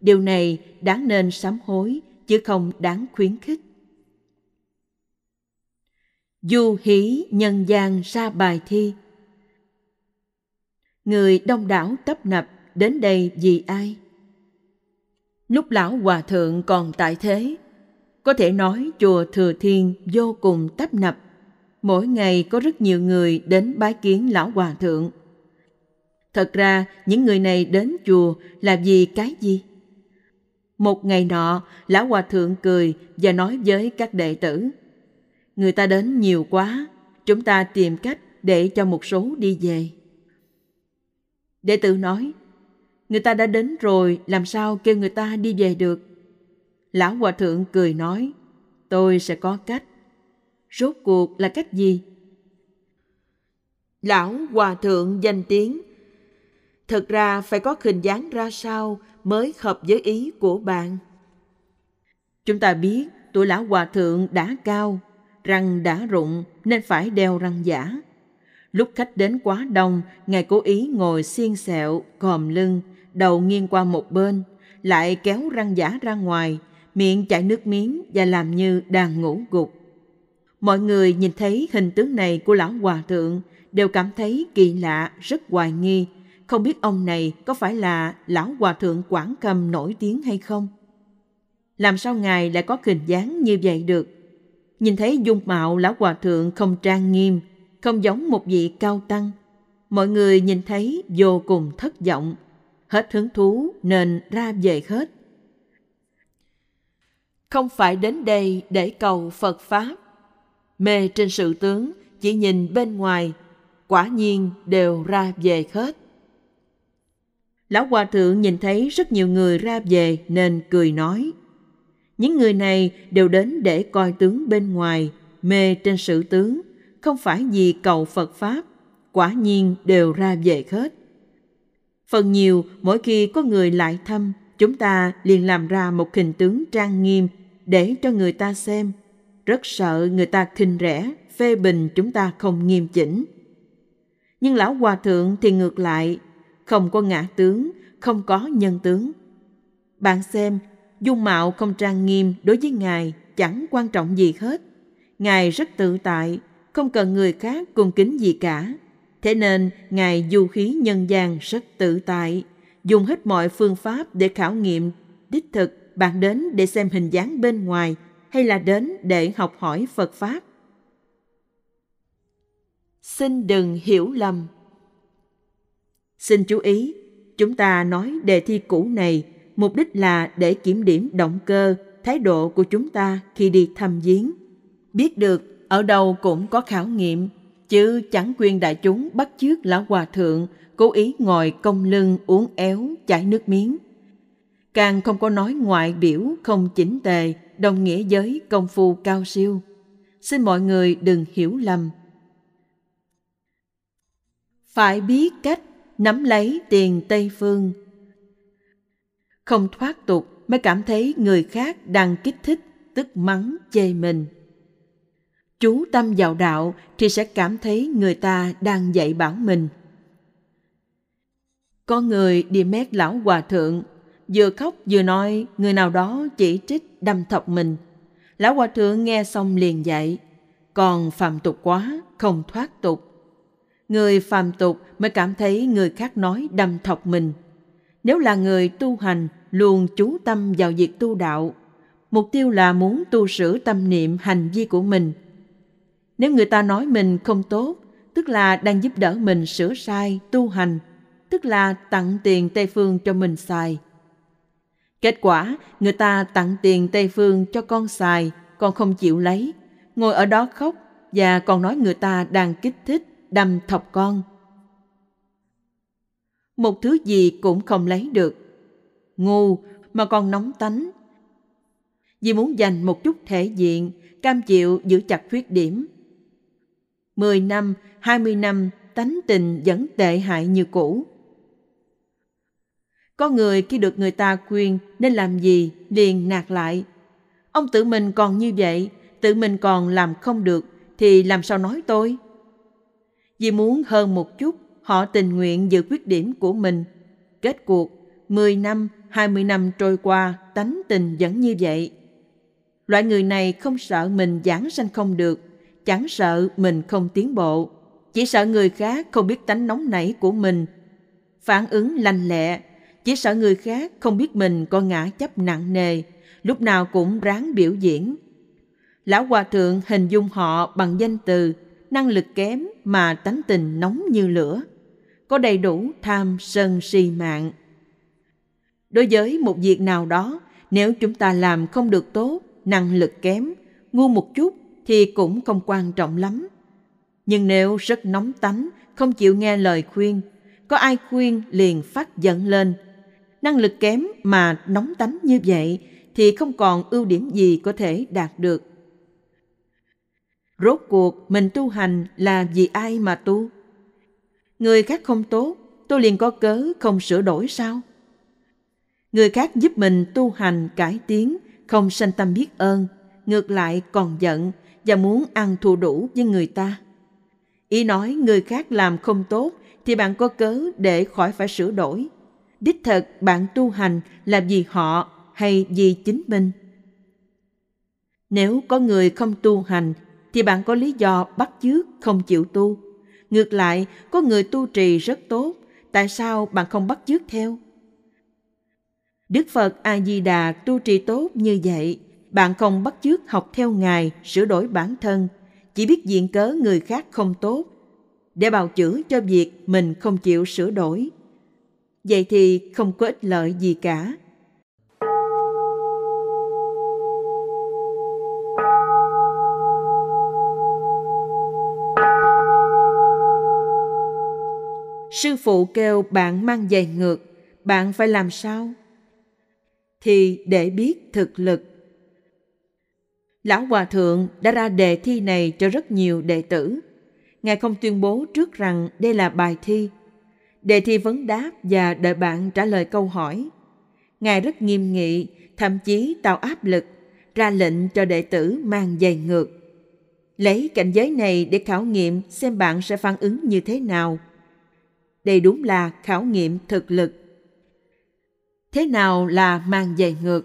Điều này đáng nên sám hối, chứ không đáng khuyến khích. Du hí nhân gian ra bài thi người đông đảo tấp nập đến đây vì ai lúc lão hòa thượng còn tại thế có thể nói chùa thừa thiên vô cùng tấp nập mỗi ngày có rất nhiều người đến bái kiến lão hòa thượng Thật ra, những người này đến chùa là vì cái gì? Một ngày nọ, Lão Hòa Thượng cười và nói với các đệ tử. Người ta đến nhiều quá, chúng ta tìm cách để cho một số đi về. Đệ tử nói, người ta đã đến rồi, làm sao kêu người ta đi về được? Lão Hòa Thượng cười nói, tôi sẽ có cách. Rốt cuộc là cách gì? Lão Hòa Thượng danh tiếng. Thật ra phải có hình dáng ra sao mới hợp với ý của bạn. Chúng ta biết tuổi lão hòa thượng đã cao, răng đã rụng nên phải đeo răng giả. Lúc khách đến quá đông, Ngài cố ý ngồi xiên xẹo, còm lưng, đầu nghiêng qua một bên, lại kéo răng giả ra ngoài, miệng chảy nước miếng và làm như đang ngủ gục. Mọi người nhìn thấy hình tướng này của lão hòa thượng đều cảm thấy kỳ lạ, rất hoài nghi, không biết ông này có phải là lão hòa thượng Quảng Cầm nổi tiếng hay không? Làm sao ngài lại có hình dáng như vậy được? Nhìn thấy dung mạo lão hòa thượng không trang nghiêm, không giống một vị cao tăng. Mọi người nhìn thấy vô cùng thất vọng, hết hứng thú nên ra về hết. Không phải đến đây để cầu Phật Pháp. Mê trên sự tướng, chỉ nhìn bên ngoài, quả nhiên đều ra về hết. Lão Hòa Thượng nhìn thấy rất nhiều người ra về nên cười nói. Những người này đều đến để coi tướng bên ngoài, mê trên sự tướng, không phải vì cầu Phật Pháp, quả nhiên đều ra về hết. Phần nhiều, mỗi khi có người lại thăm, chúng ta liền làm ra một hình tướng trang nghiêm để cho người ta xem. Rất sợ người ta khinh rẻ, phê bình chúng ta không nghiêm chỉnh. Nhưng lão hòa thượng thì ngược lại, không có ngã tướng, không có nhân tướng. Bạn xem, dung mạo không trang nghiêm đối với Ngài chẳng quan trọng gì hết. Ngài rất tự tại, không cần người khác cung kính gì cả. Thế nên, Ngài du khí nhân gian rất tự tại, dùng hết mọi phương pháp để khảo nghiệm đích thực bạn đến để xem hình dáng bên ngoài hay là đến để học hỏi Phật Pháp. Xin đừng hiểu lầm. Xin chú ý, chúng ta nói đề thi cũ này mục đích là để kiểm điểm động cơ, thái độ của chúng ta khi đi thăm viếng. Biết được ở đâu cũng có khảo nghiệm, chứ chẳng quyền đại chúng bắt chước lão hòa thượng cố ý ngồi cong lưng uống éo chảy nước miếng. Càng không có nói ngoại biểu không chỉnh tề, đồng nghĩa với công phu cao siêu. Xin mọi người đừng hiểu lầm. Phải biết cách nắm lấy tiền Tây Phương. Không thoát tục mới cảm thấy người khác đang kích thích, tức mắng chê mình. Chú tâm vào đạo thì sẽ cảm thấy người ta đang dạy bảo mình. Có người đi mét lão hòa thượng, vừa khóc vừa nói người nào đó chỉ trích đâm thọc mình. Lão hòa thượng nghe xong liền dạy, còn phạm tục quá, không thoát tục người phàm tục mới cảm thấy người khác nói đâm thọc mình. Nếu là người tu hành, luôn chú tâm vào việc tu đạo, mục tiêu là muốn tu sửa tâm niệm hành vi của mình. Nếu người ta nói mình không tốt, tức là đang giúp đỡ mình sửa sai, tu hành, tức là tặng tiền Tây Phương cho mình xài. Kết quả, người ta tặng tiền Tây Phương cho con xài, con không chịu lấy, ngồi ở đó khóc và còn nói người ta đang kích thích đâm thọc con. Một thứ gì cũng không lấy được. Ngu mà còn nóng tánh. Vì muốn dành một chút thể diện, cam chịu giữ chặt khuyết điểm. Mười năm, hai mươi năm, tánh tình vẫn tệ hại như cũ. Có người khi được người ta khuyên nên làm gì liền nạt lại. Ông tự mình còn như vậy, tự mình còn làm không được thì làm sao nói tôi? Vì muốn hơn một chút, họ tình nguyện giữ quyết điểm của mình. Kết cuộc, 10 năm, 20 năm trôi qua, tánh tình vẫn như vậy. Loại người này không sợ mình giảng sanh không được, chẳng sợ mình không tiến bộ. Chỉ sợ người khác không biết tánh nóng nảy của mình, phản ứng lành lẹ. Chỉ sợ người khác không biết mình có ngã chấp nặng nề, lúc nào cũng ráng biểu diễn. Lão Hòa Thượng hình dung họ bằng danh từ, năng lực kém mà tánh tình nóng như lửa. có đầy đủ tham sân si mạng. Đối với một việc nào đó, nếu chúng ta làm không được tốt, năng lực kém, ngu một chút thì cũng không quan trọng lắm. Nhưng nếu rất nóng tánh, không chịu nghe lời khuyên, có ai khuyên liền phát giận lên. Năng lực kém mà nóng tánh như vậy thì không còn ưu điểm gì có thể đạt được. Rốt cuộc mình tu hành là vì ai mà tu? Người khác không tốt, tôi liền có cớ không sửa đổi sao? Người khác giúp mình tu hành cải tiến, không sanh tâm biết ơn, ngược lại còn giận và muốn ăn thua đủ với người ta. Ý nói người khác làm không tốt thì bạn có cớ để khỏi phải sửa đổi. Đích thật bạn tu hành là vì họ hay vì chính mình? Nếu có người không tu hành thì bạn có lý do bắt chước không chịu tu. Ngược lại, có người tu trì rất tốt, tại sao bạn không bắt chước theo? Đức Phật A Di Đà tu trì tốt như vậy, bạn không bắt chước học theo ngài sửa đổi bản thân, chỉ biết diện cớ người khác không tốt để bào chữa cho việc mình không chịu sửa đổi. Vậy thì không có ích lợi gì cả. Sư phụ kêu bạn mang giày ngược, bạn phải làm sao? Thì để biết thực lực. Lão Hòa Thượng đã ra đề thi này cho rất nhiều đệ tử. Ngài không tuyên bố trước rằng đây là bài thi. Đề thi vấn đáp và đợi bạn trả lời câu hỏi. Ngài rất nghiêm nghị, thậm chí tạo áp lực, ra lệnh cho đệ tử mang giày ngược. Lấy cảnh giới này để khảo nghiệm xem bạn sẽ phản ứng như thế nào – đây đúng là khảo nghiệm thực lực. Thế nào là mang giày ngược?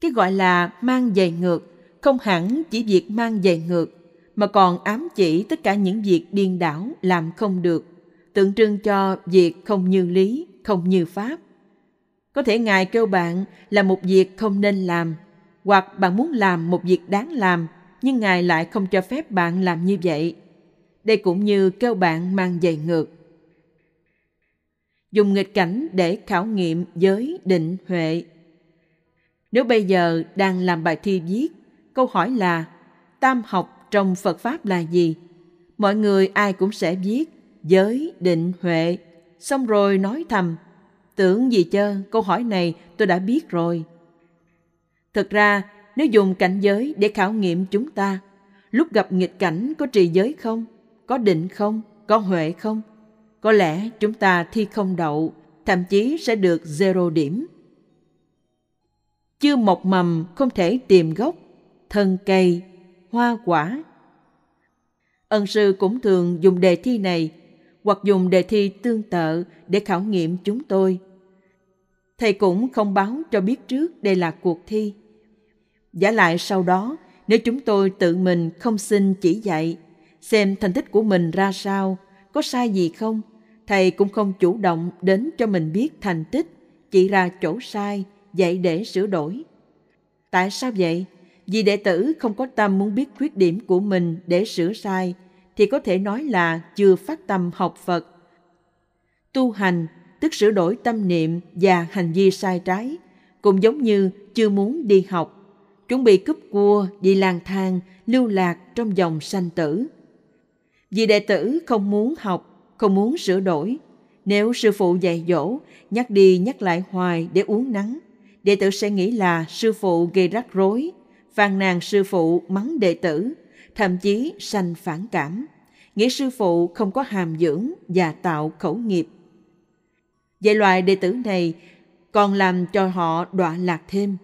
Cái gọi là mang giày ngược không hẳn chỉ việc mang giày ngược mà còn ám chỉ tất cả những việc điên đảo làm không được, tượng trưng cho việc không như lý, không như pháp. Có thể Ngài kêu bạn là một việc không nên làm, hoặc bạn muốn làm một việc đáng làm, nhưng Ngài lại không cho phép bạn làm như vậy. Đây cũng như kêu bạn mang giày ngược dùng nghịch cảnh để khảo nghiệm giới định huệ. Nếu bây giờ đang làm bài thi viết, câu hỏi là tam học trong Phật Pháp là gì? Mọi người ai cũng sẽ viết giới định huệ, xong rồi nói thầm, tưởng gì chơ, câu hỏi này tôi đã biết rồi. Thực ra, nếu dùng cảnh giới để khảo nghiệm chúng ta, lúc gặp nghịch cảnh có trì giới không? Có định không? Có huệ không? có lẽ chúng ta thi không đậu, thậm chí sẽ được zero điểm. Chưa một mầm không thể tìm gốc, thân cây, hoa quả. Ân sư cũng thường dùng đề thi này hoặc dùng đề thi tương tự để khảo nghiệm chúng tôi. Thầy cũng không báo cho biết trước đây là cuộc thi. Giả lại sau đó, nếu chúng tôi tự mình không xin chỉ dạy, xem thành tích của mình ra sao, có sai gì không, thầy cũng không chủ động đến cho mình biết thành tích, chỉ ra chỗ sai, dạy để sửa đổi. Tại sao vậy? Vì đệ tử không có tâm muốn biết khuyết điểm của mình để sửa sai, thì có thể nói là chưa phát tâm học Phật. Tu hành, tức sửa đổi tâm niệm và hành vi sai trái, cũng giống như chưa muốn đi học, chuẩn bị cúp cua, đi lang thang, lưu lạc trong dòng sanh tử. Vì đệ tử không muốn học không muốn sửa đổi. Nếu sư phụ dạy dỗ, nhắc đi nhắc lại hoài để uống nắng, đệ tử sẽ nghĩ là sư phụ gây rắc rối, phàn nàn sư phụ mắng đệ tử, thậm chí sanh phản cảm, nghĩ sư phụ không có hàm dưỡng và tạo khẩu nghiệp. Vậy loại đệ tử này còn làm cho họ đọa lạc thêm.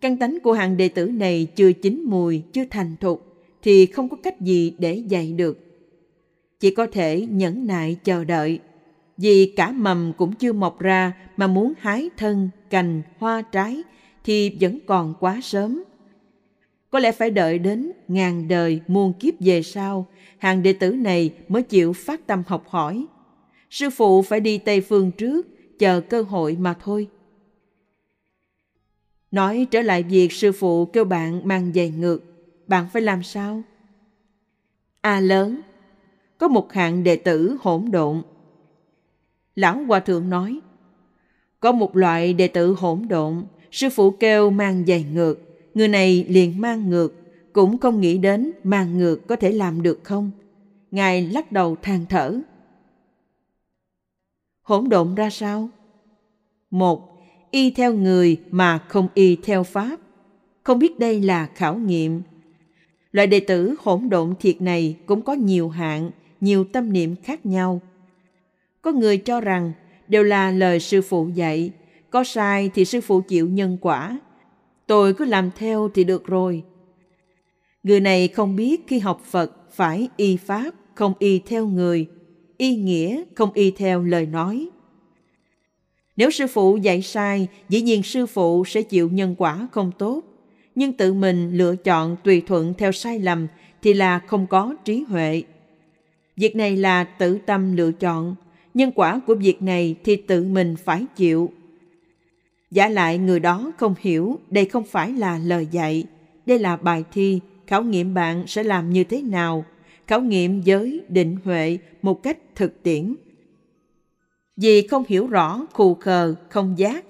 Căn tánh của hàng đệ tử này chưa chín mùi, chưa thành thục, thì không có cách gì để dạy được chỉ có thể nhẫn nại chờ đợi vì cả mầm cũng chưa mọc ra mà muốn hái thân cành hoa trái thì vẫn còn quá sớm. Có lẽ phải đợi đến ngàn đời muôn kiếp về sau hàng đệ tử này mới chịu phát tâm học hỏi. Sư phụ phải đi tây phương trước chờ cơ hội mà thôi. Nói trở lại việc sư phụ kêu bạn mang giày ngược bạn phải làm sao? A lớn có một hạng đệ tử hỗn độn, Lão Hòa Thượng nói, có một loại đệ tử hỗn độn, sư phụ kêu mang giày ngược, người này liền mang ngược, cũng không nghĩ đến mang ngược có thể làm được không. Ngài lắc đầu than thở. Hỗn độn ra sao? Một, y theo người mà không y theo pháp. Không biết đây là khảo nghiệm. Loại đệ tử hỗn độn thiệt này cũng có nhiều hạng, nhiều tâm niệm khác nhau. Có người cho rằng đều là lời sư phụ dạy, có sai thì sư phụ chịu nhân quả. Tôi cứ làm theo thì được rồi. Người này không biết khi học Phật phải y pháp, không y theo người, y nghĩa không y theo lời nói. Nếu sư phụ dạy sai, dĩ nhiên sư phụ sẽ chịu nhân quả không tốt. Nhưng tự mình lựa chọn tùy thuận theo sai lầm thì là không có trí huệ. Việc này là tự tâm lựa chọn, nhân quả của việc này thì tự mình phải chịu. Giả lại người đó không hiểu đây không phải là lời dạy, đây là bài thi, khảo nghiệm bạn sẽ làm như thế nào, khảo nghiệm giới định huệ một cách thực tiễn. Vì không hiểu rõ khù khờ, không giác.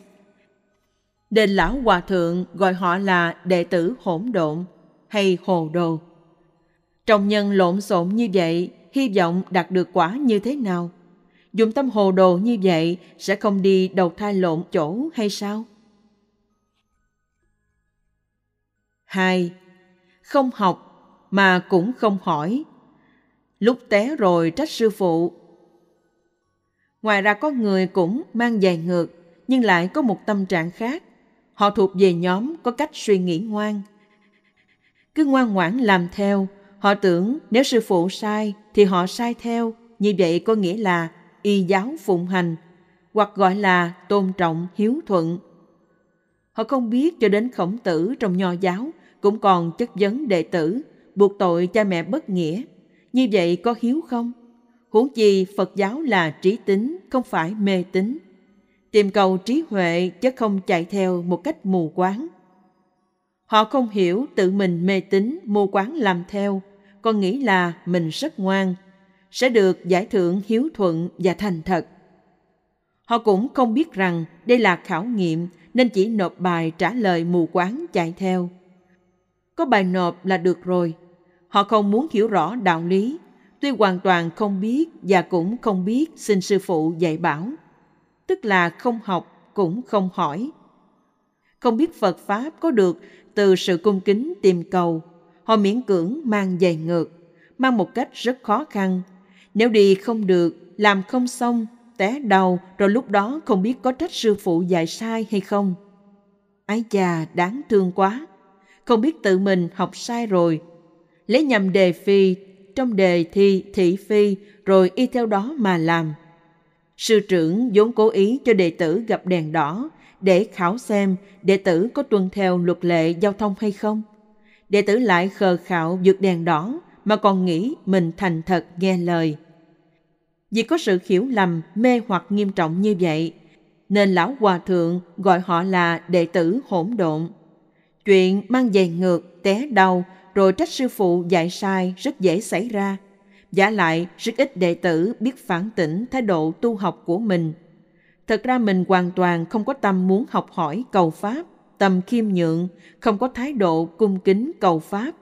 Đền lão hòa thượng gọi họ là đệ tử hỗn độn hay hồ đồ. Trong nhân lộn xộn như vậy, hy vọng đạt được quả như thế nào? Dùng tâm hồ đồ như vậy sẽ không đi đầu thai lộn chỗ hay sao? Hai, không học mà cũng không hỏi. Lúc té rồi trách sư phụ. Ngoài ra có người cũng mang dài ngược nhưng lại có một tâm trạng khác. Họ thuộc về nhóm có cách suy nghĩ ngoan. Cứ ngoan ngoãn làm theo, họ tưởng nếu sư phụ sai thì họ sai theo, như vậy có nghĩa là y giáo phụng hành, hoặc gọi là tôn trọng hiếu thuận. Họ không biết cho đến khổng tử trong nho giáo cũng còn chất vấn đệ tử, buộc tội cha mẹ bất nghĩa. Như vậy có hiếu không? Huống chi Phật giáo là trí tính, không phải mê tín. Tìm cầu trí huệ chứ không chạy theo một cách mù quáng. Họ không hiểu tự mình mê tín, mù quáng làm theo, còn nghĩ là mình rất ngoan, sẽ được giải thưởng hiếu thuận và thành thật. Họ cũng không biết rằng đây là khảo nghiệm nên chỉ nộp bài trả lời mù quáng chạy theo. Có bài nộp là được rồi. Họ không muốn hiểu rõ đạo lý, tuy hoàn toàn không biết và cũng không biết xin sư phụ dạy bảo. Tức là không học cũng không hỏi. Không biết Phật Pháp có được từ sự cung kính tìm cầu, họ miễn cưỡng mang giày ngược, mang một cách rất khó khăn. Nếu đi không được, làm không xong, té đầu rồi lúc đó không biết có trách sư phụ dạy sai hay không. Ái chà, đáng thương quá không biết tự mình học sai rồi. Lấy nhầm đề phi, trong đề thi thị phi, rồi y theo đó mà làm. Sư trưởng vốn cố ý cho đệ tử gặp đèn đỏ để khảo xem đệ tử có tuân theo luật lệ giao thông hay không. Đệ tử lại khờ khạo vượt đèn đỏ mà còn nghĩ mình thành thật nghe lời. Vì có sự hiểu lầm, mê hoặc nghiêm trọng như vậy, nên lão hòa thượng gọi họ là đệ tử hỗn độn. Chuyện mang giày ngược, té đau, rồi trách sư phụ dạy sai rất dễ xảy ra. Giả lại, rất ít đệ tử biết phản tỉnh thái độ tu học của mình. Thật ra mình hoàn toàn không có tâm muốn học hỏi cầu Pháp, tâm khiêm nhượng, không có thái độ cung kính cầu Pháp.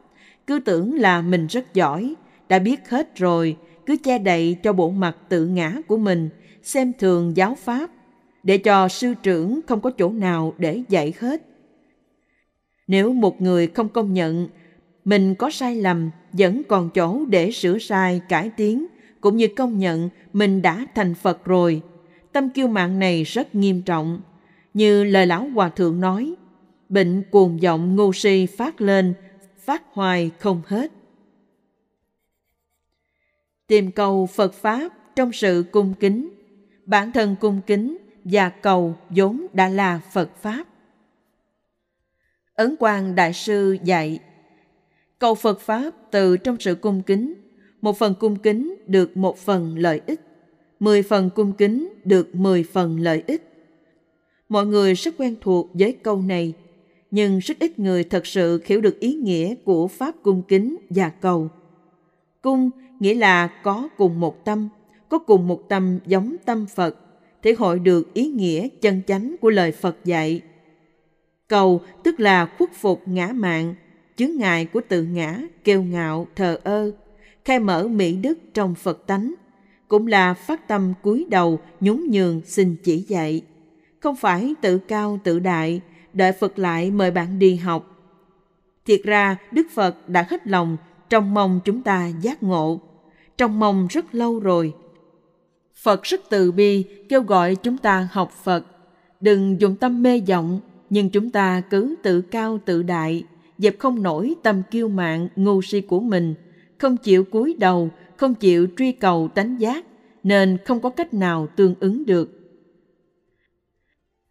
Cứ tưởng là mình rất giỏi, đã biết hết rồi, cứ che đậy cho bộ mặt tự ngã của mình, xem thường giáo Pháp, để cho sư trưởng không có chỗ nào để dạy hết. Nếu một người không công nhận mình có sai lầm vẫn còn chỗ để sửa sai cải tiến cũng như công nhận mình đã thành phật rồi tâm kiêu mạng này rất nghiêm trọng. Như lời lão hòa thượng nói bệnh cuồng vọng ngu si phát lên phát hoài không hết. Tìm cầu phật pháp trong sự cung kính, bản thân cung kính và cầu vốn đã là phật pháp. Ấn Quang Đại Sư dạy, Cầu Phật Pháp từ trong sự cung kính, Một phần cung kính được một phần lợi ích, Mười phần cung kính được mười phần lợi ích. Mọi người rất quen thuộc với câu này nhưng rất ít người thật sự hiểu được ý nghĩa của Pháp cung kính và cầu Cung nghĩa là có cùng một tâm Có cùng một tâm giống tâm Phật thể hội được ý nghĩa chân chánh của lời Phật dạy. Cầu tức là khuất phục ngã mạng, chướng ngại của tự ngã, kêu ngạo, thờ ơ, khai mở mỹ đức trong Phật tánh, cũng là phát tâm cúi đầu nhún nhường xin chỉ dạy. Không phải tự cao tự đại, đợi Phật lại mời bạn đi học. Thiệt ra Đức Phật đã hết lòng trong mong chúng ta giác ngộ, trong mong rất lâu rồi. Phật rất từ bi kêu gọi chúng ta học Phật, đừng dùng tâm mê vọng, nhưng chúng ta cứ tự cao tự đại, dẹp không nổi tâm kiêu mạn ngu si của mình, không chịu cúi đầu, không chịu truy cầu tánh giác, nên không có cách nào tương ứng được.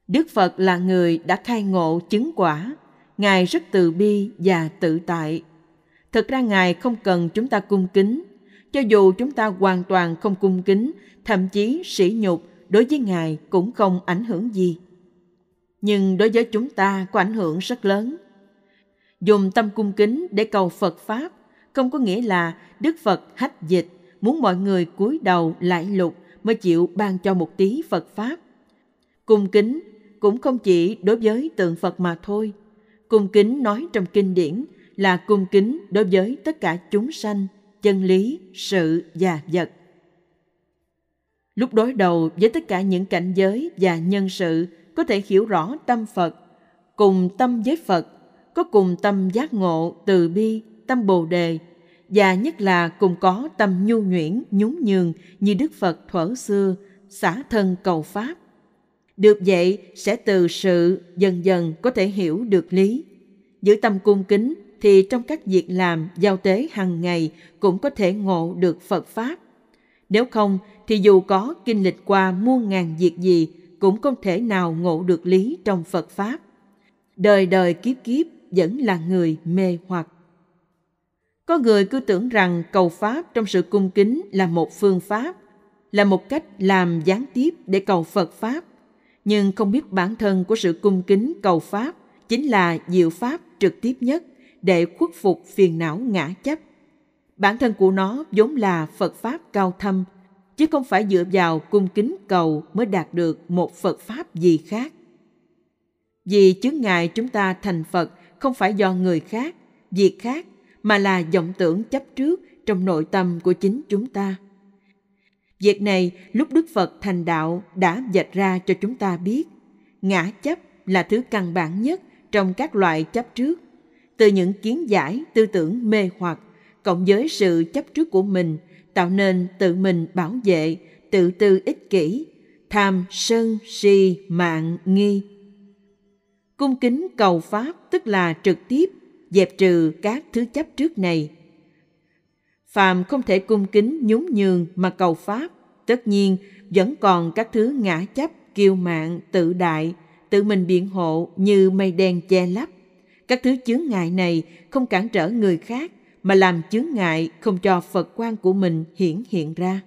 Đức Phật là người đã khai ngộ chứng quả, Ngài rất từ bi và tự tại. Thực ra Ngài không cần chúng ta cung kính, cho dù chúng ta hoàn toàn không cung kính, thậm chí sỉ nhục đối với Ngài cũng không ảnh hưởng gì. Nhưng đối với chúng ta có ảnh hưởng rất lớn. Dùng tâm cung kính để cầu Phật Pháp không có nghĩa là Đức Phật hách dịch, muốn mọi người cúi đầu lại lục mới chịu ban cho một tí Phật Pháp. Cung kính cũng không chỉ đối với tượng Phật mà thôi. Cung kính nói trong kinh điển là cung kính đối với tất cả chúng sanh, chân lý, sự và vật. Lúc đối đầu với tất cả những cảnh giới và nhân sự có thể hiểu rõ tâm Phật, cùng tâm với Phật, có cùng tâm giác ngộ, từ bi, tâm bồ đề, và nhất là cùng có tâm nhu nhuyễn, nhún nhường như Đức Phật thuở xưa, xả thân cầu Pháp. Được vậy sẽ từ sự dần dần có thể hiểu được lý. Giữ tâm cung kính thì trong các việc làm giao tế hàng ngày cũng có thể ngộ được Phật Pháp. Nếu không thì dù có kinh lịch qua muôn ngàn việc gì cũng không thể nào ngộ được lý trong Phật Pháp. Đời đời kiếp kiếp vẫn là người mê hoặc. Có người cứ tưởng rằng cầu Pháp trong sự cung kính là một phương pháp, là một cách làm gián tiếp để cầu Phật Pháp, nhưng không biết bản thân của sự cung kính cầu Pháp chính là diệu Pháp trực tiếp nhất để khuất phục phiền não ngã chấp. Bản thân của nó vốn là Phật Pháp cao thâm, chứ không phải dựa vào cung kính cầu mới đạt được một Phật Pháp gì khác. Vì chướng ngại chúng ta thành Phật không phải do người khác, việc khác, mà là vọng tưởng chấp trước trong nội tâm của chính chúng ta. Việc này lúc Đức Phật thành đạo đã dạch ra cho chúng ta biết. Ngã chấp là thứ căn bản nhất trong các loại chấp trước. Từ những kiến giải, tư tưởng mê hoặc, cộng với sự chấp trước của mình, tạo nên tự mình bảo vệ, tự tư ích kỷ, tham, sân, si, mạng, nghi. Cung kính cầu Pháp tức là trực tiếp dẹp trừ các thứ chấp trước này. Phàm không thể cung kính nhún nhường mà cầu Pháp, tất nhiên vẫn còn các thứ ngã chấp, kiêu mạn, tự đại, tự mình biện hộ như mây đen che lấp. Các thứ chướng ngại này không cản trở người khác mà làm chướng ngại không cho Phật quan của mình hiển hiện ra.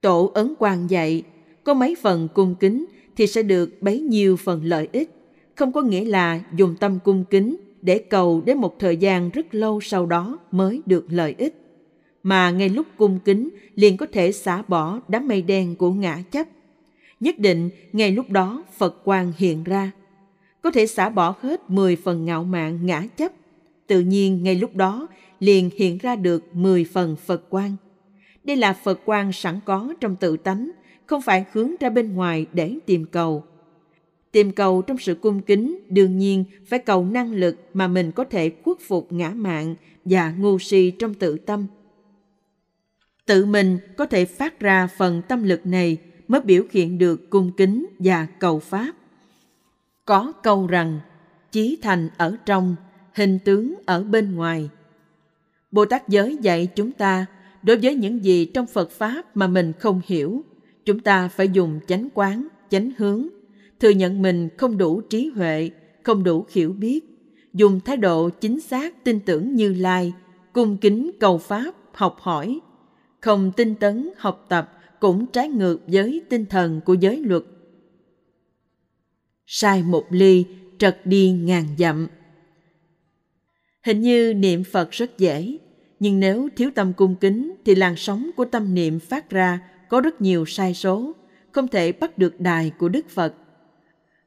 Tổ ấn quan dạy, có mấy phần cung kính thì sẽ được bấy nhiêu phần lợi ích, không có nghĩa là dùng tâm cung kính để cầu đến một thời gian rất lâu sau đó mới được lợi ích. Mà ngay lúc cung kính liền có thể xả bỏ đám mây đen của ngã chấp. Nhất định ngay lúc đó Phật quang hiện ra. Có thể xả bỏ hết 10 phần ngạo mạn ngã chấp. Tự nhiên ngay lúc đó liền hiện ra được 10 phần Phật quang. Đây là Phật quang sẵn có trong tự tánh, không phải hướng ra bên ngoài để tìm cầu. Tìm cầu trong sự cung kính đương nhiên phải cầu năng lực mà mình có thể khuất phục ngã mạng và ngu si trong tự tâm. Tự mình có thể phát ra phần tâm lực này mới biểu hiện được cung kính và cầu pháp. Có câu rằng, chí thành ở trong, hình tướng ở bên ngoài. Bồ Tát giới dạy chúng ta, đối với những gì trong Phật Pháp mà mình không hiểu, chúng ta phải dùng chánh quán, chánh hướng, thừa nhận mình không đủ trí huệ, không đủ hiểu biết, dùng thái độ chính xác tin tưởng như lai, cung kính cầu Pháp, học hỏi, không tinh tấn học tập cũng trái ngược với tinh thần của giới luật. Sai một ly, trật đi ngàn dặm. Hình như niệm Phật rất dễ, nhưng nếu thiếu tâm cung kính thì làn sóng của tâm niệm phát ra có rất nhiều sai số, không thể bắt được đài của Đức Phật.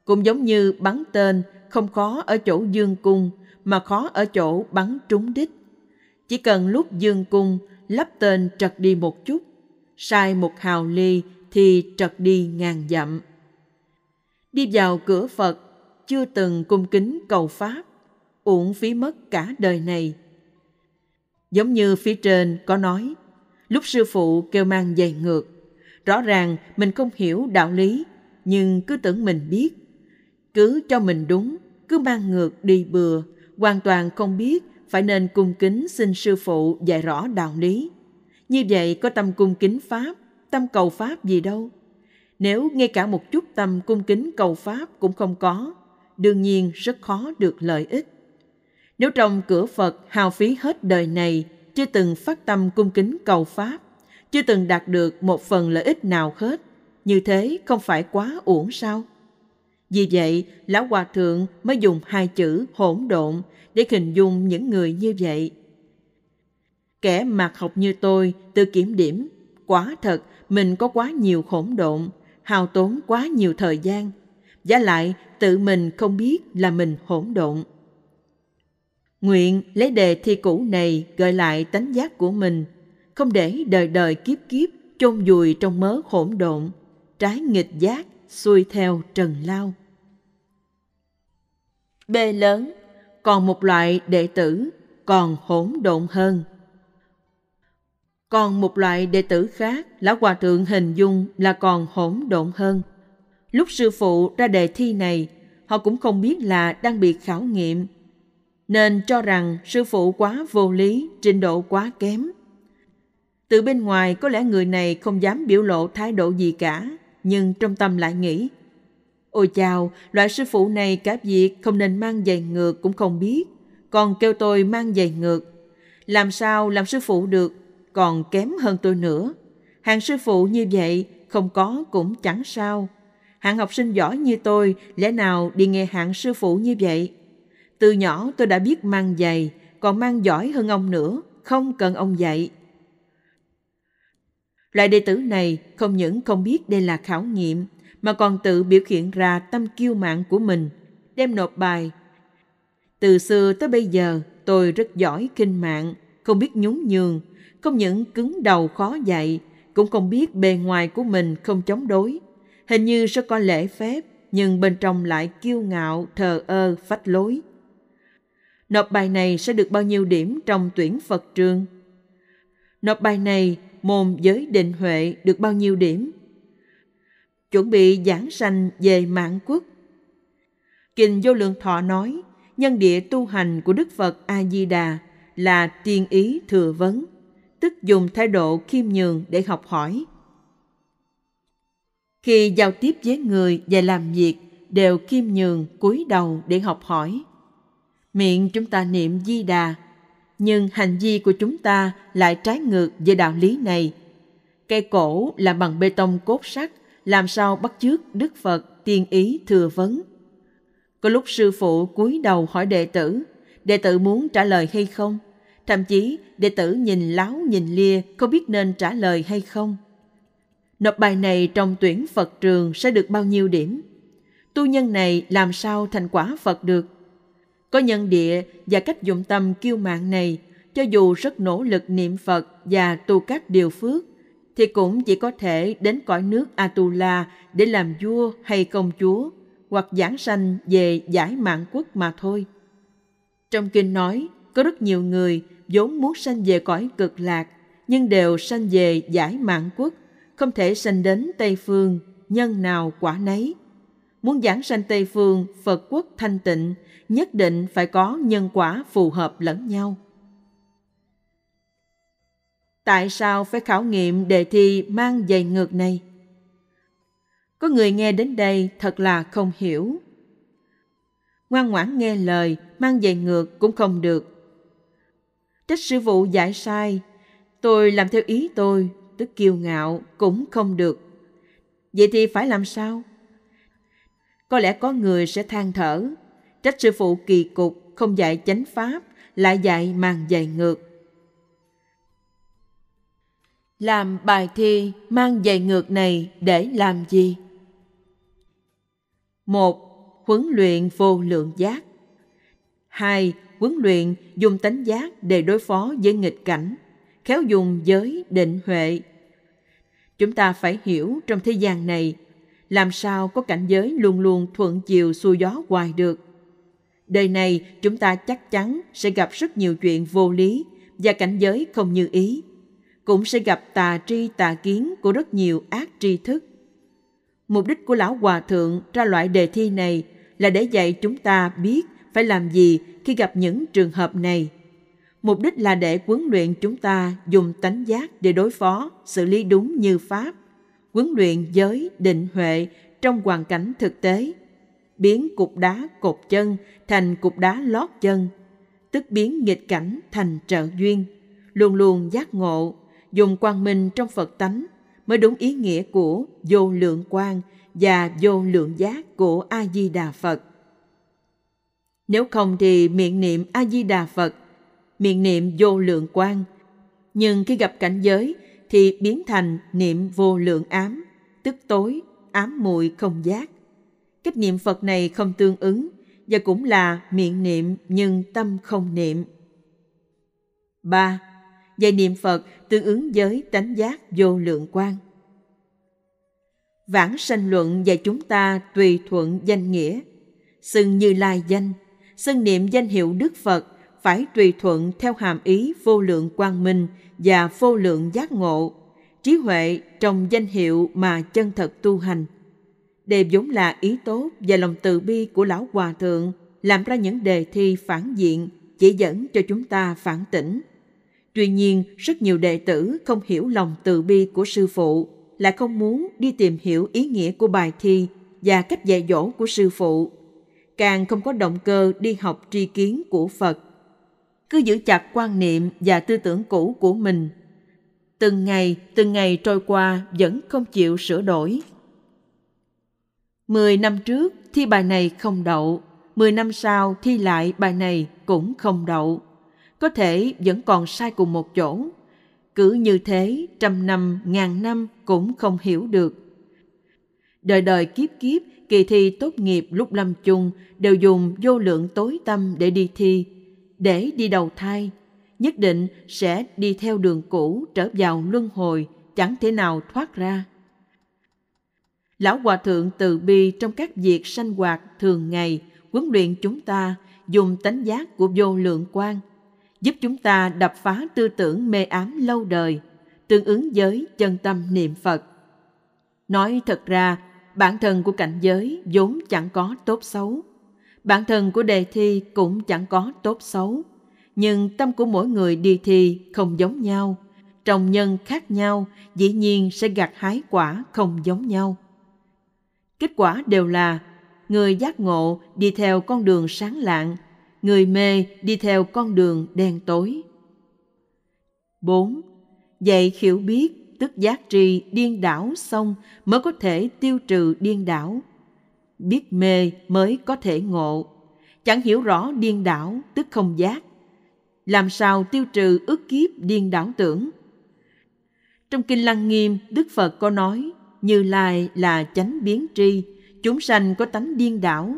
Cũng giống như bắn tên không khó ở chỗ dương cung mà khó ở chỗ bắn trúng đích. Chỉ cần lúc dương cung lắp tên trật đi một chút, sai một hào ly thì trật đi ngàn dặm. Đi vào cửa Phật, chưa từng cung kính cầu Pháp, uổng phí mất cả đời này. Giống như phía trên có nói, lúc sư phụ kêu mang giày ngược, rõ ràng mình không hiểu đạo lý, nhưng cứ tưởng mình biết. Cứ cho mình đúng, cứ mang ngược đi bừa, hoàn toàn không biết phải nên cung kính xin sư phụ dạy rõ đạo lý. Như vậy có tâm cung kính Pháp, tâm cầu Pháp gì đâu. Nếu ngay cả một chút tâm cung kính cầu Pháp cũng không có, đương nhiên rất khó được lợi ích. Nếu trong cửa Phật hào phí hết đời này, chưa từng phát tâm cung kính cầu Pháp, chưa từng đạt được một phần lợi ích nào hết, như thế không phải quá uổng sao? Vì vậy, Lão Hòa Thượng mới dùng hai chữ hỗn độn để hình dung những người như vậy. Kẻ mạc học như tôi tự kiểm điểm, quả thật mình có quá nhiều hỗn độn, hao tốn quá nhiều thời gian, giá lại tự mình không biết là mình hỗn độn. Nguyện lấy đề thi cũ này gợi lại tánh giác của mình, không để đời đời kiếp kiếp chôn vùi trong mớ hỗn độn, trái nghịch giác, xuôi theo trần lao. B lớn, còn một loại đệ tử còn hỗn độn hơn. Còn một loại đệ tử khác, Lão Hòa Thượng hình dung là còn hỗn độn hơn. Lúc sư phụ ra đề thi này, họ cũng không biết là đang bị khảo nghiệm, nên cho rằng sư phụ quá vô lý, trình độ quá kém. Từ bên ngoài có lẽ người này không dám biểu lộ thái độ gì cả, nhưng trong tâm lại nghĩ, Ôi chào, loại sư phụ này cả việc không nên mang giày ngược cũng không biết, còn kêu tôi mang giày ngược. Làm sao làm sư phụ được, còn kém hơn tôi nữa. Hàng sư phụ như vậy không có cũng chẳng sao. Hạng học sinh giỏi như tôi lẽ nào đi nghe hạng sư phụ như vậy? Từ nhỏ tôi đã biết mang giày, còn mang giỏi hơn ông nữa, không cần ông dạy. Loại đệ tử này không những không biết đây là khảo nghiệm, mà còn tự biểu hiện ra tâm kiêu mạn của mình, đem nộp bài. Từ xưa tới bây giờ, tôi rất giỏi kinh mạng, không biết nhún nhường, không những cứng đầu khó dạy, cũng không biết bề ngoài của mình không chống đối. Hình như sẽ có lễ phép, nhưng bên trong lại kiêu ngạo, thờ ơ, phách lối. Nộp bài này sẽ được bao nhiêu điểm trong tuyển Phật trường? Nộp bài này, môn giới định huệ được bao nhiêu điểm? Chuẩn bị giảng sanh về mạng quốc. Kinh Vô Lượng Thọ nói, nhân địa tu hành của Đức Phật A-di-đà là tiên ý thừa vấn tức dùng thái độ khiêm nhường để học hỏi. Khi giao tiếp với người và làm việc đều khiêm nhường cúi đầu để học hỏi. Miệng chúng ta niệm di đà, nhưng hành vi của chúng ta lại trái ngược với đạo lý này. Cây cổ là bằng bê tông cốt sắt, làm sao bắt chước Đức Phật tiên ý thừa vấn. Có lúc sư phụ cúi đầu hỏi đệ tử, đệ tử muốn trả lời hay không? Thậm chí đệ tử nhìn láo nhìn lia không biết nên trả lời hay không. Nộp bài này trong tuyển Phật trường sẽ được bao nhiêu điểm? Tu nhân này làm sao thành quả Phật được? Có nhân địa và cách dụng tâm kiêu mạng này, cho dù rất nỗ lực niệm Phật và tu các điều phước, thì cũng chỉ có thể đến cõi nước Atula để làm vua hay công chúa, hoặc giảng sanh về giải mạng quốc mà thôi. Trong kinh nói, có rất nhiều người vốn muốn sanh về cõi cực lạc, nhưng đều sanh về giải mạng quốc, không thể sanh đến Tây Phương, nhân nào quả nấy. Muốn giảng sanh Tây Phương, Phật quốc thanh tịnh, nhất định phải có nhân quả phù hợp lẫn nhau. Tại sao phải khảo nghiệm đề thi mang giày ngược này? Có người nghe đến đây thật là không hiểu. Ngoan ngoãn nghe lời, mang giày ngược cũng không được, trách sư phụ giải sai tôi làm theo ý tôi tức kiêu ngạo cũng không được vậy thì phải làm sao có lẽ có người sẽ than thở trách sư phụ kỳ cục không dạy chánh pháp lại dạy màn dạy ngược Làm bài thi mang dạy ngược này để làm gì? một Huấn luyện vô lượng giác hai Huấn luyện dùng tánh giác để đối phó với nghịch cảnh, khéo dùng giới định huệ. Chúng ta phải hiểu trong thế gian này, làm sao có cảnh giới luôn luôn thuận chiều xuôi gió hoài được. Đời này chúng ta chắc chắn sẽ gặp rất nhiều chuyện vô lý và cảnh giới không như ý cũng sẽ gặp tà tri tà kiến của rất nhiều ác tri thức. Mục đích của Lão Hòa Thượng ra loại đề thi này là để dạy chúng ta biết phải làm gì khi gặp những trường hợp này. Mục đích là để huấn luyện chúng ta dùng tánh giác để đối phó, xử lý đúng như Pháp, huấn luyện giới, định huệ trong hoàn cảnh thực tế, biến cục đá cột chân thành cục đá lót chân, tức biến nghịch cảnh thành trợ duyên, luôn luôn giác ngộ, dùng quang minh trong Phật tánh mới đúng ý nghĩa của vô lượng quang và vô lượng giác của A Di Đà Phật. Nếu không thì miệng niệm A Di Đà Phật, miệng niệm vô lượng quang, nhưng khi gặp cảnh giới thì biến thành niệm vô lượng ám, tức tối, ám muội không giác. Cách niệm Phật này không tương ứng và cũng là miệng niệm nhưng tâm không niệm. 3 dạy niệm Phật tương ứng với tánh giác vô lượng quan. Vãng sanh luận dạy chúng ta tùy thuận danh nghĩa, xưng như lai danh, xưng niệm danh hiệu Đức Phật phải tùy thuận theo hàm ý vô lượng quang minh và vô lượng giác ngộ, trí huệ trong danh hiệu mà chân thật tu hành. Đều vốn là ý tốt và lòng từ bi của Lão Hòa Thượng làm ra những đề thi phản diện chỉ dẫn cho chúng ta phản tỉnh Tuy nhiên, rất nhiều đệ tử không hiểu lòng từ bi của sư phụ, lại không muốn đi tìm hiểu ý nghĩa của bài thi và cách dạy dỗ của sư phụ, càng không có động cơ đi học tri kiến của Phật. Cứ giữ chặt quan niệm và tư tưởng cũ của mình. Từng ngày, từng ngày trôi qua vẫn không chịu sửa đổi. Mười năm trước thi bài này không đậu, mười năm sau thi lại bài này cũng không đậu có thể vẫn còn sai cùng một chỗ. Cứ như thế, trăm năm, ngàn năm cũng không hiểu được. Đời đời kiếp kiếp, kỳ thi tốt nghiệp lúc lâm chung đều dùng vô lượng tối tâm để đi thi, để đi đầu thai. Nhất định sẽ đi theo đường cũ trở vào luân hồi, chẳng thể nào thoát ra. Lão Hòa Thượng từ bi trong các việc sanh hoạt thường ngày, huấn luyện chúng ta dùng tánh giác của vô lượng quan giúp chúng ta đập phá tư tưởng mê ám lâu đời, tương ứng với chân tâm niệm Phật. Nói thật ra, bản thân của cảnh giới vốn chẳng có tốt xấu. Bản thân của đề thi cũng chẳng có tốt xấu. Nhưng tâm của mỗi người đi thi không giống nhau. Trồng nhân khác nhau, dĩ nhiên sẽ gặt hái quả không giống nhau. Kết quả đều là người giác ngộ đi theo con đường sáng lạng người mê đi theo con đường đen tối. 4. Dạy hiểu biết tức giác tri điên đảo xong mới có thể tiêu trừ điên đảo. Biết mê mới có thể ngộ. Chẳng hiểu rõ điên đảo tức không giác. Làm sao tiêu trừ ức kiếp điên đảo tưởng? Trong Kinh Lăng Nghiêm, Đức Phật có nói, như Lai là chánh biến tri, chúng sanh có tánh điên đảo.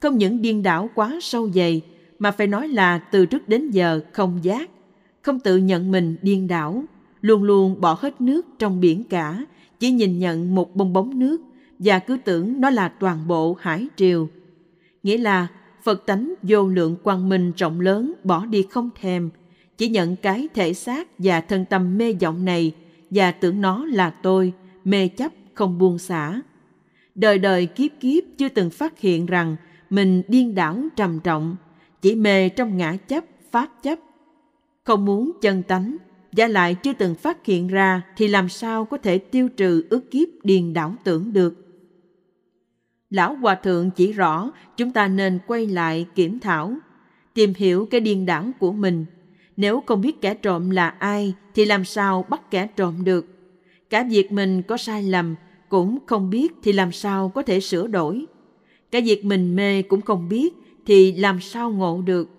Không những điên đảo quá sâu dày, mà phải nói là từ trước đến giờ không giác, không tự nhận mình điên đảo, luôn luôn bỏ hết nước trong biển cả, chỉ nhìn nhận một bong bóng nước và cứ tưởng nó là toàn bộ hải triều. Nghĩa là Phật tánh vô lượng quang minh rộng lớn bỏ đi không thèm, chỉ nhận cái thể xác và thân tâm mê vọng này và tưởng nó là tôi, mê chấp không buông xả. Đời đời kiếp kiếp chưa từng phát hiện rằng mình điên đảo trầm trọng, chỉ mê trong ngã chấp, pháp chấp. Không muốn chân tánh, và lại chưa từng phát hiện ra thì làm sao có thể tiêu trừ ước kiếp điền đảo tưởng được. Lão Hòa Thượng chỉ rõ chúng ta nên quay lại kiểm thảo, tìm hiểu cái điên đảo của mình. Nếu không biết kẻ trộm là ai thì làm sao bắt kẻ trộm được. Cả việc mình có sai lầm cũng không biết thì làm sao có thể sửa đổi. Cả việc mình mê cũng không biết thì làm sao ngộ được.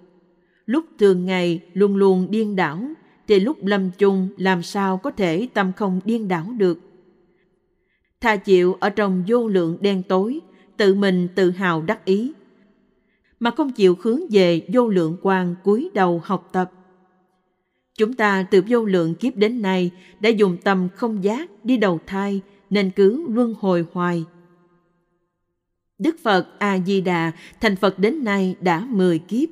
Lúc thường ngày luôn luôn điên đảo thì lúc lâm chung làm sao có thể tâm không điên đảo được. Tha chịu ở trong vô lượng đen tối, tự mình tự hào đắc ý, mà không chịu hướng về vô lượng quan cúi đầu học tập. Chúng ta từ vô lượng kiếp đến nay đã dùng tâm không giác đi đầu thai nên cứ luân hồi hoài. Đức Phật A-di-đà thành Phật đến nay đã 10 kiếp.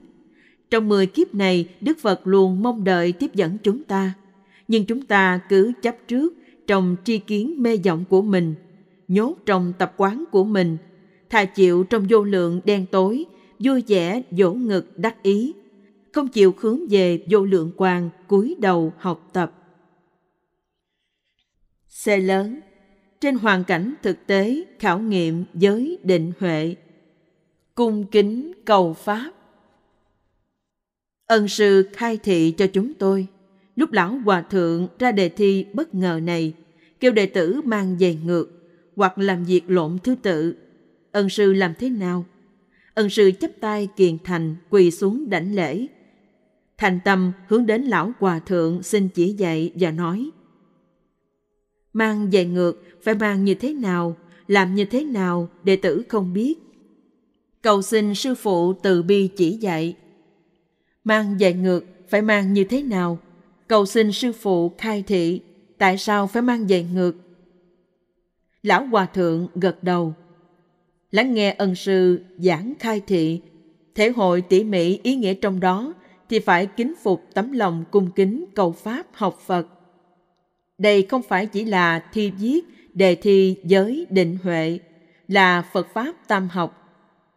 Trong 10 kiếp này, Đức Phật luôn mong đợi tiếp dẫn chúng ta. Nhưng chúng ta cứ chấp trước trong tri kiến mê vọng của mình, nhốt trong tập quán của mình, thà chịu trong vô lượng đen tối, vui vẻ dỗ ngực đắc ý, không chịu hướng về vô lượng quang cúi đầu học tập. C lớn trên hoàn cảnh thực tế, khảo nghiệm giới định huệ. Cung kính cầu pháp. Ân sư khai thị cho chúng tôi. Lúc lão hòa thượng ra đề thi bất ngờ này, kêu đệ tử mang giày ngược, hoặc làm việc lộn thứ tự. Ân sư làm thế nào? Ân sư chấp tay kiền thành, quỳ xuống đảnh lễ. Thành tâm hướng đến lão hòa thượng xin chỉ dạy và nói mang giày ngược phải mang như thế nào, làm như thế nào đệ tử không biết. Cầu xin sư phụ từ bi chỉ dạy. Mang giày ngược phải mang như thế nào? Cầu xin sư phụ khai thị tại sao phải mang giày ngược. Lão Hòa Thượng gật đầu. Lắng nghe ân sư giảng khai thị, thể hội tỉ mỉ ý nghĩa trong đó thì phải kính phục tấm lòng cung kính cầu Pháp học Phật. Đây không phải chỉ là thi viết đề thi giới định huệ là Phật Pháp tam học,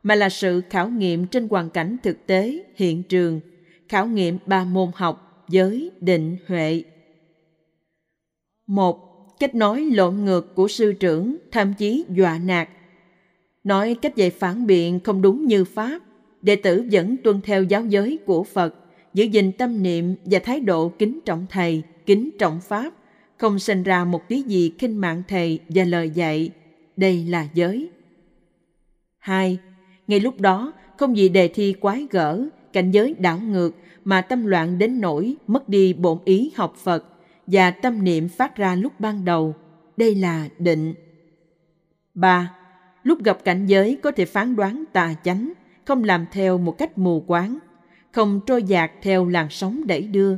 mà là sự khảo nghiệm trên hoàn cảnh thực tế, hiện trường, khảo nghiệm ba môn học, giới, định, huệ. Một, cách nói lộn ngược của sư trưởng, thậm chí dọa nạt. Nói cách dạy phản biện không đúng như Pháp, đệ tử vẫn tuân theo giáo giới của Phật, giữ gìn tâm niệm và thái độ kính trọng Thầy, kính trọng Pháp, không sinh ra một tí gì khinh mạng thầy và lời dạy. Đây là giới. Hai, ngay lúc đó không vì đề thi quái gở, cảnh giới đảo ngược mà tâm loạn đến nỗi mất đi bổn ý học Phật và tâm niệm phát ra lúc ban đầu. Đây là định. Ba, lúc gặp cảnh giới có thể phán đoán tà chánh, không làm theo một cách mù quáng, không trôi dạt theo làn sóng đẩy đưa,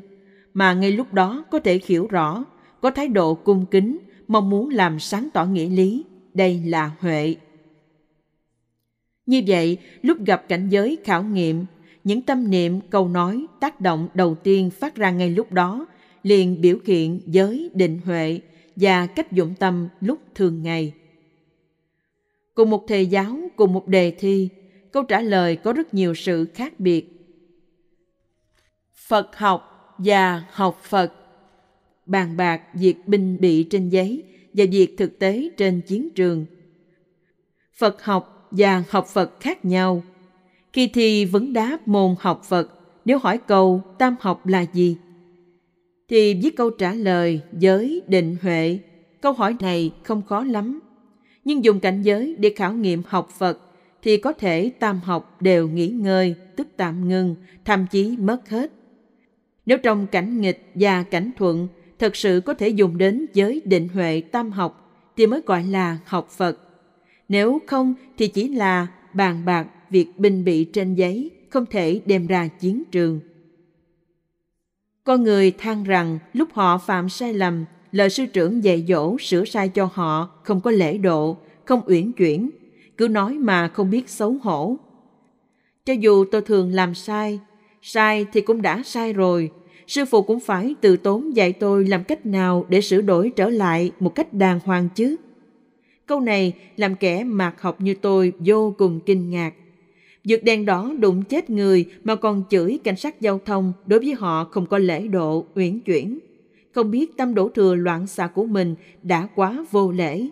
mà ngay lúc đó có thể hiểu rõ có thái độ cung kính, mong muốn làm sáng tỏ nghĩa lý. Đây là huệ. Như vậy, lúc gặp cảnh giới khảo nghiệm, những tâm niệm, câu nói, tác động đầu tiên phát ra ngay lúc đó liền biểu hiện giới định huệ và cách dụng tâm lúc thường ngày. Cùng một thầy giáo, cùng một đề thi, câu trả lời có rất nhiều sự khác biệt. Phật học và học Phật bàn bạc việc binh bị trên giấy và việc thực tế trên chiến trường. Phật học và học Phật khác nhau. Khi thi vấn đáp môn học Phật, nếu hỏi câu tam học là gì? Thì viết câu trả lời giới định huệ. Câu hỏi này không khó lắm. Nhưng dùng cảnh giới để khảo nghiệm học Phật thì có thể tam học đều nghỉ ngơi, tức tạm ngưng thậm chí mất hết. Nếu trong cảnh nghịch và cảnh thuận thật sự có thể dùng đến giới định huệ tam học thì mới gọi là học Phật. Nếu không thì chỉ là bàn bạc việc binh bị trên giấy, không thể đem ra chiến trường. Con người than rằng lúc họ phạm sai lầm, lời sư trưởng dạy dỗ sửa sai cho họ không có lễ độ, không uyển chuyển, cứ nói mà không biết xấu hổ. Cho dù tôi thường làm sai, sai thì cũng đã sai rồi, sư phụ cũng phải từ tốn dạy tôi làm cách nào để sửa đổi trở lại một cách đàng hoàng chứ. Câu này làm kẻ mạc học như tôi vô cùng kinh ngạc. dược đèn đỏ đụng chết người mà còn chửi cảnh sát giao thông đối với họ không có lễ độ, uyển chuyển. Không biết tâm đổ thừa loạn xạ của mình đã quá vô lễ.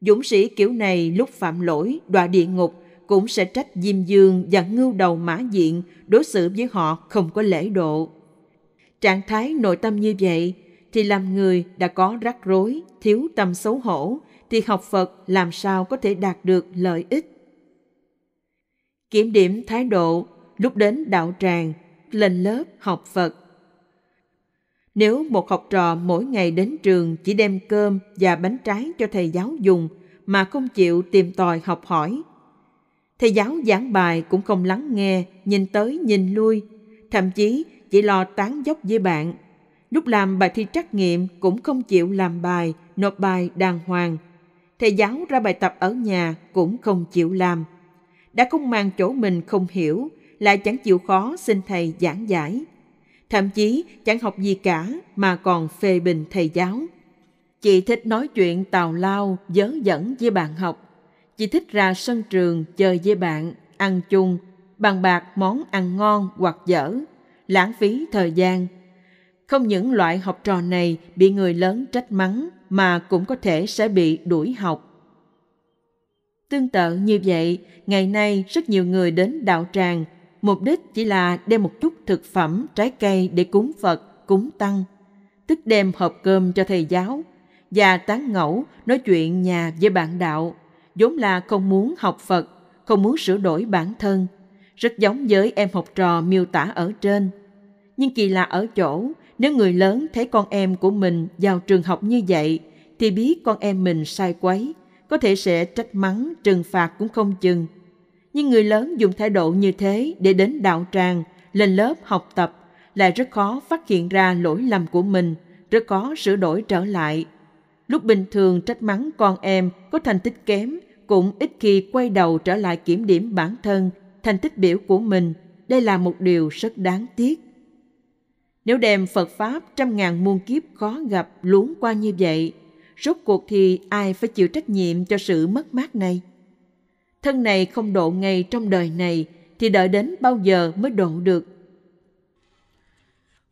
Dũng sĩ kiểu này lúc phạm lỗi, đọa địa ngục cũng sẽ trách Diêm Dương và ngưu đầu mã diện đối xử với họ không có lễ độ. Trạng thái nội tâm như vậy thì làm người đã có rắc rối, thiếu tâm xấu hổ thì học Phật làm sao có thể đạt được lợi ích. Kiểm điểm thái độ lúc đến đạo tràng, lên lớp học Phật. Nếu một học trò mỗi ngày đến trường chỉ đem cơm và bánh trái cho thầy giáo dùng mà không chịu tìm tòi học hỏi, thầy giáo giảng bài cũng không lắng nghe, nhìn tới nhìn lui, thậm chí chỉ lo tán dốc với bạn. Lúc làm bài thi trắc nghiệm cũng không chịu làm bài, nộp bài đàng hoàng. Thầy giáo ra bài tập ở nhà cũng không chịu làm. Đã không mang chỗ mình không hiểu, lại chẳng chịu khó xin thầy giảng giải thậm chí chẳng học gì cả mà còn phê bình thầy giáo. Chị thích nói chuyện tào lao, dớ dẫn với bạn học. Chị thích ra sân trường chơi với bạn, ăn chung, bàn bạc món ăn ngon hoặc dở, lãng phí thời gian. Không những loại học trò này bị người lớn trách mắng mà cũng có thể sẽ bị đuổi học. Tương tự như vậy, ngày nay rất nhiều người đến đạo tràng mục đích chỉ là đem một chút thực phẩm, trái cây để cúng Phật, cúng Tăng, tức đem hộp cơm cho thầy giáo và tán ngẫu nói chuyện nhà với bạn đạo, vốn là không muốn học Phật, không muốn sửa đổi bản thân, rất giống với em học trò miêu tả ở trên. Nhưng kỳ lạ ở chỗ, nếu người lớn thấy con em của mình vào trường học như vậy, thì biết con em mình sai quấy, có thể sẽ trách mắng, trừng phạt cũng không chừng nhưng người lớn dùng thái độ như thế để đến đạo tràng, lên lớp học tập lại rất khó phát hiện ra lỗi lầm của mình, rất khó sửa đổi trở lại. Lúc bình thường trách mắng con em có thành tích kém, cũng ít khi quay đầu trở lại kiểm điểm bản thân, thành tích biểu của mình. Đây là một điều rất đáng tiếc. Nếu đem Phật Pháp trăm ngàn muôn kiếp khó gặp luống qua như vậy, rốt cuộc thì ai phải chịu trách nhiệm cho sự mất mát này? thân này không độ ngay trong đời này thì đợi đến bao giờ mới độ được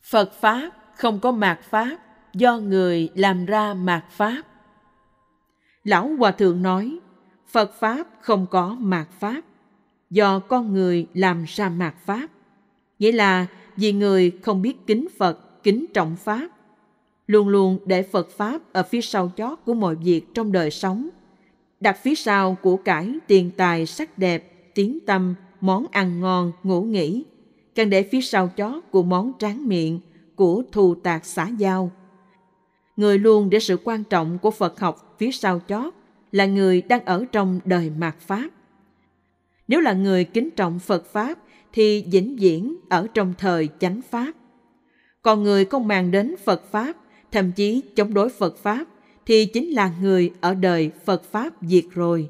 phật pháp không có mạt pháp do người làm ra mạt pháp lão hòa thượng nói phật pháp không có mạt pháp do con người làm ra mạt pháp. Nghĩa là vì người không biết kính phật, kính trọng pháp, luôn luôn để phật pháp ở phía sau chót của mọi việc trong đời sống, đặt phía sau của cải tiền tài sắc đẹp, tiếng tâm, món ăn ngon, ngủ nghỉ, càng để phía sau chó của món tráng miệng, của thù tạc xã giao. Người luôn để sự quan trọng của phật học phía sau chót là người đang ở trong đời mạt pháp nếu là người kính trọng phật pháp thì vĩnh viễn ở trong thời chánh pháp còn người không mang đến phật pháp thậm chí chống đối phật pháp thì chính là người ở đời Phật Pháp diệt rồi.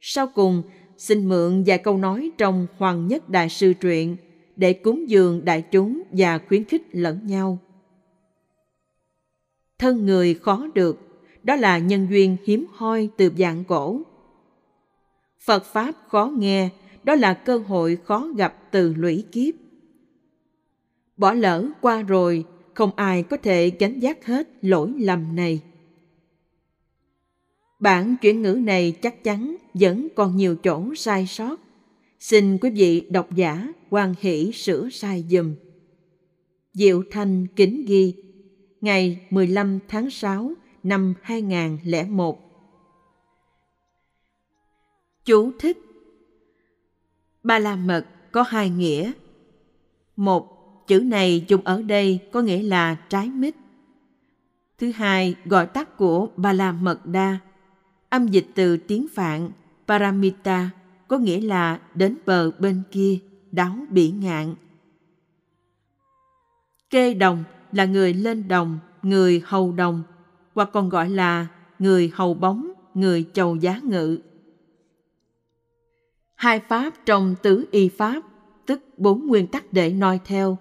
Sau cùng, xin mượn vài câu nói trong Hoàng Nhất Đại Sư Truyện để cúng dường đại chúng và khuyến khích lẫn nhau. Thân người khó được, đó là nhân duyên hiếm hoi từ dạng cổ. Phật Pháp khó nghe, đó là cơ hội khó gặp từ lũy kiếp. Bỏ lỡ qua rồi không ai có thể gánh giác hết lỗi lầm này. Bản chuyển ngữ này chắc chắn vẫn còn nhiều chỗ sai sót. Xin quý vị độc giả quan hỷ sửa sai dùm. Diệu Thanh kính ghi ngày 15 tháng 6 năm 2001. Chú thích Ba la mật có hai nghĩa. Một chữ này dùng ở đây có nghĩa là trái mít. Thứ hai, gọi tắt của Ba La Mật Đa, âm dịch từ tiếng Phạn Paramita có nghĩa là đến bờ bên kia, đáo bỉ ngạn. Kê đồng là người lên đồng, người hầu đồng, hoặc còn gọi là người hầu bóng, người chầu giá ngự. Hai pháp trong tứ y pháp, tức bốn nguyên tắc để noi theo,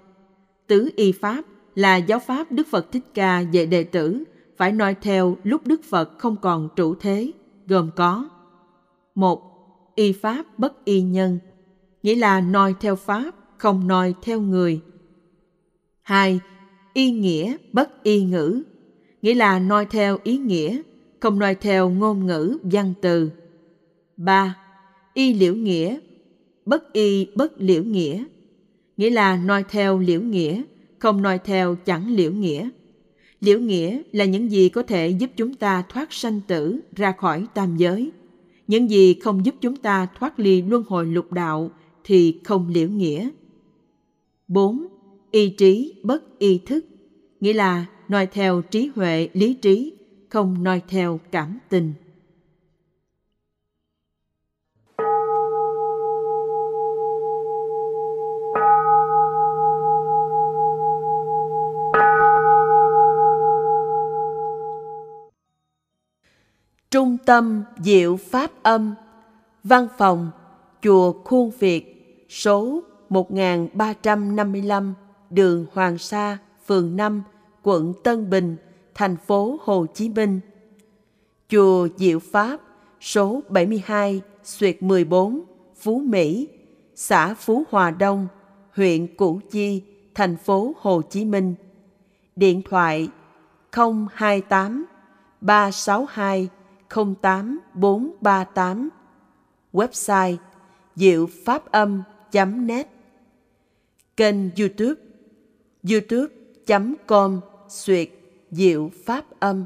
Tứ y pháp là giáo pháp Đức Phật Thích Ca dạy đệ tử phải noi theo lúc Đức Phật không còn trụ thế, gồm có một Y pháp bất y nhân, nghĩa là noi theo pháp, không noi theo người. hai Y nghĩa bất y ngữ, nghĩa là noi theo ý nghĩa, không noi theo ngôn ngữ văn từ. ba Y liễu nghĩa, bất y bất liễu nghĩa, nghĩa là noi theo liễu nghĩa, không noi theo chẳng liễu nghĩa. Liễu nghĩa là những gì có thể giúp chúng ta thoát sanh tử ra khỏi tam giới. Những gì không giúp chúng ta thoát ly luân hồi lục đạo thì không liễu nghĩa. 4. y trí bất y thức, nghĩa là noi theo trí huệ lý trí, không noi theo cảm tình. Trung tâm Diệu Pháp Âm Văn phòng Chùa Khuôn Việt Số 1355 Đường Hoàng Sa, phường 5, quận Tân Bình, thành phố Hồ Chí Minh. Chùa Diệu Pháp Số 72 Xuyệt 14 Phú Mỹ xã Phú Hòa Đông, huyện Củ Chi, thành phố Hồ Chí Minh. Điện thoại 028 362 08438 Website diệu pháp âm.net Kênh youtube youtube.com suyệt Diệu Pháp Âm.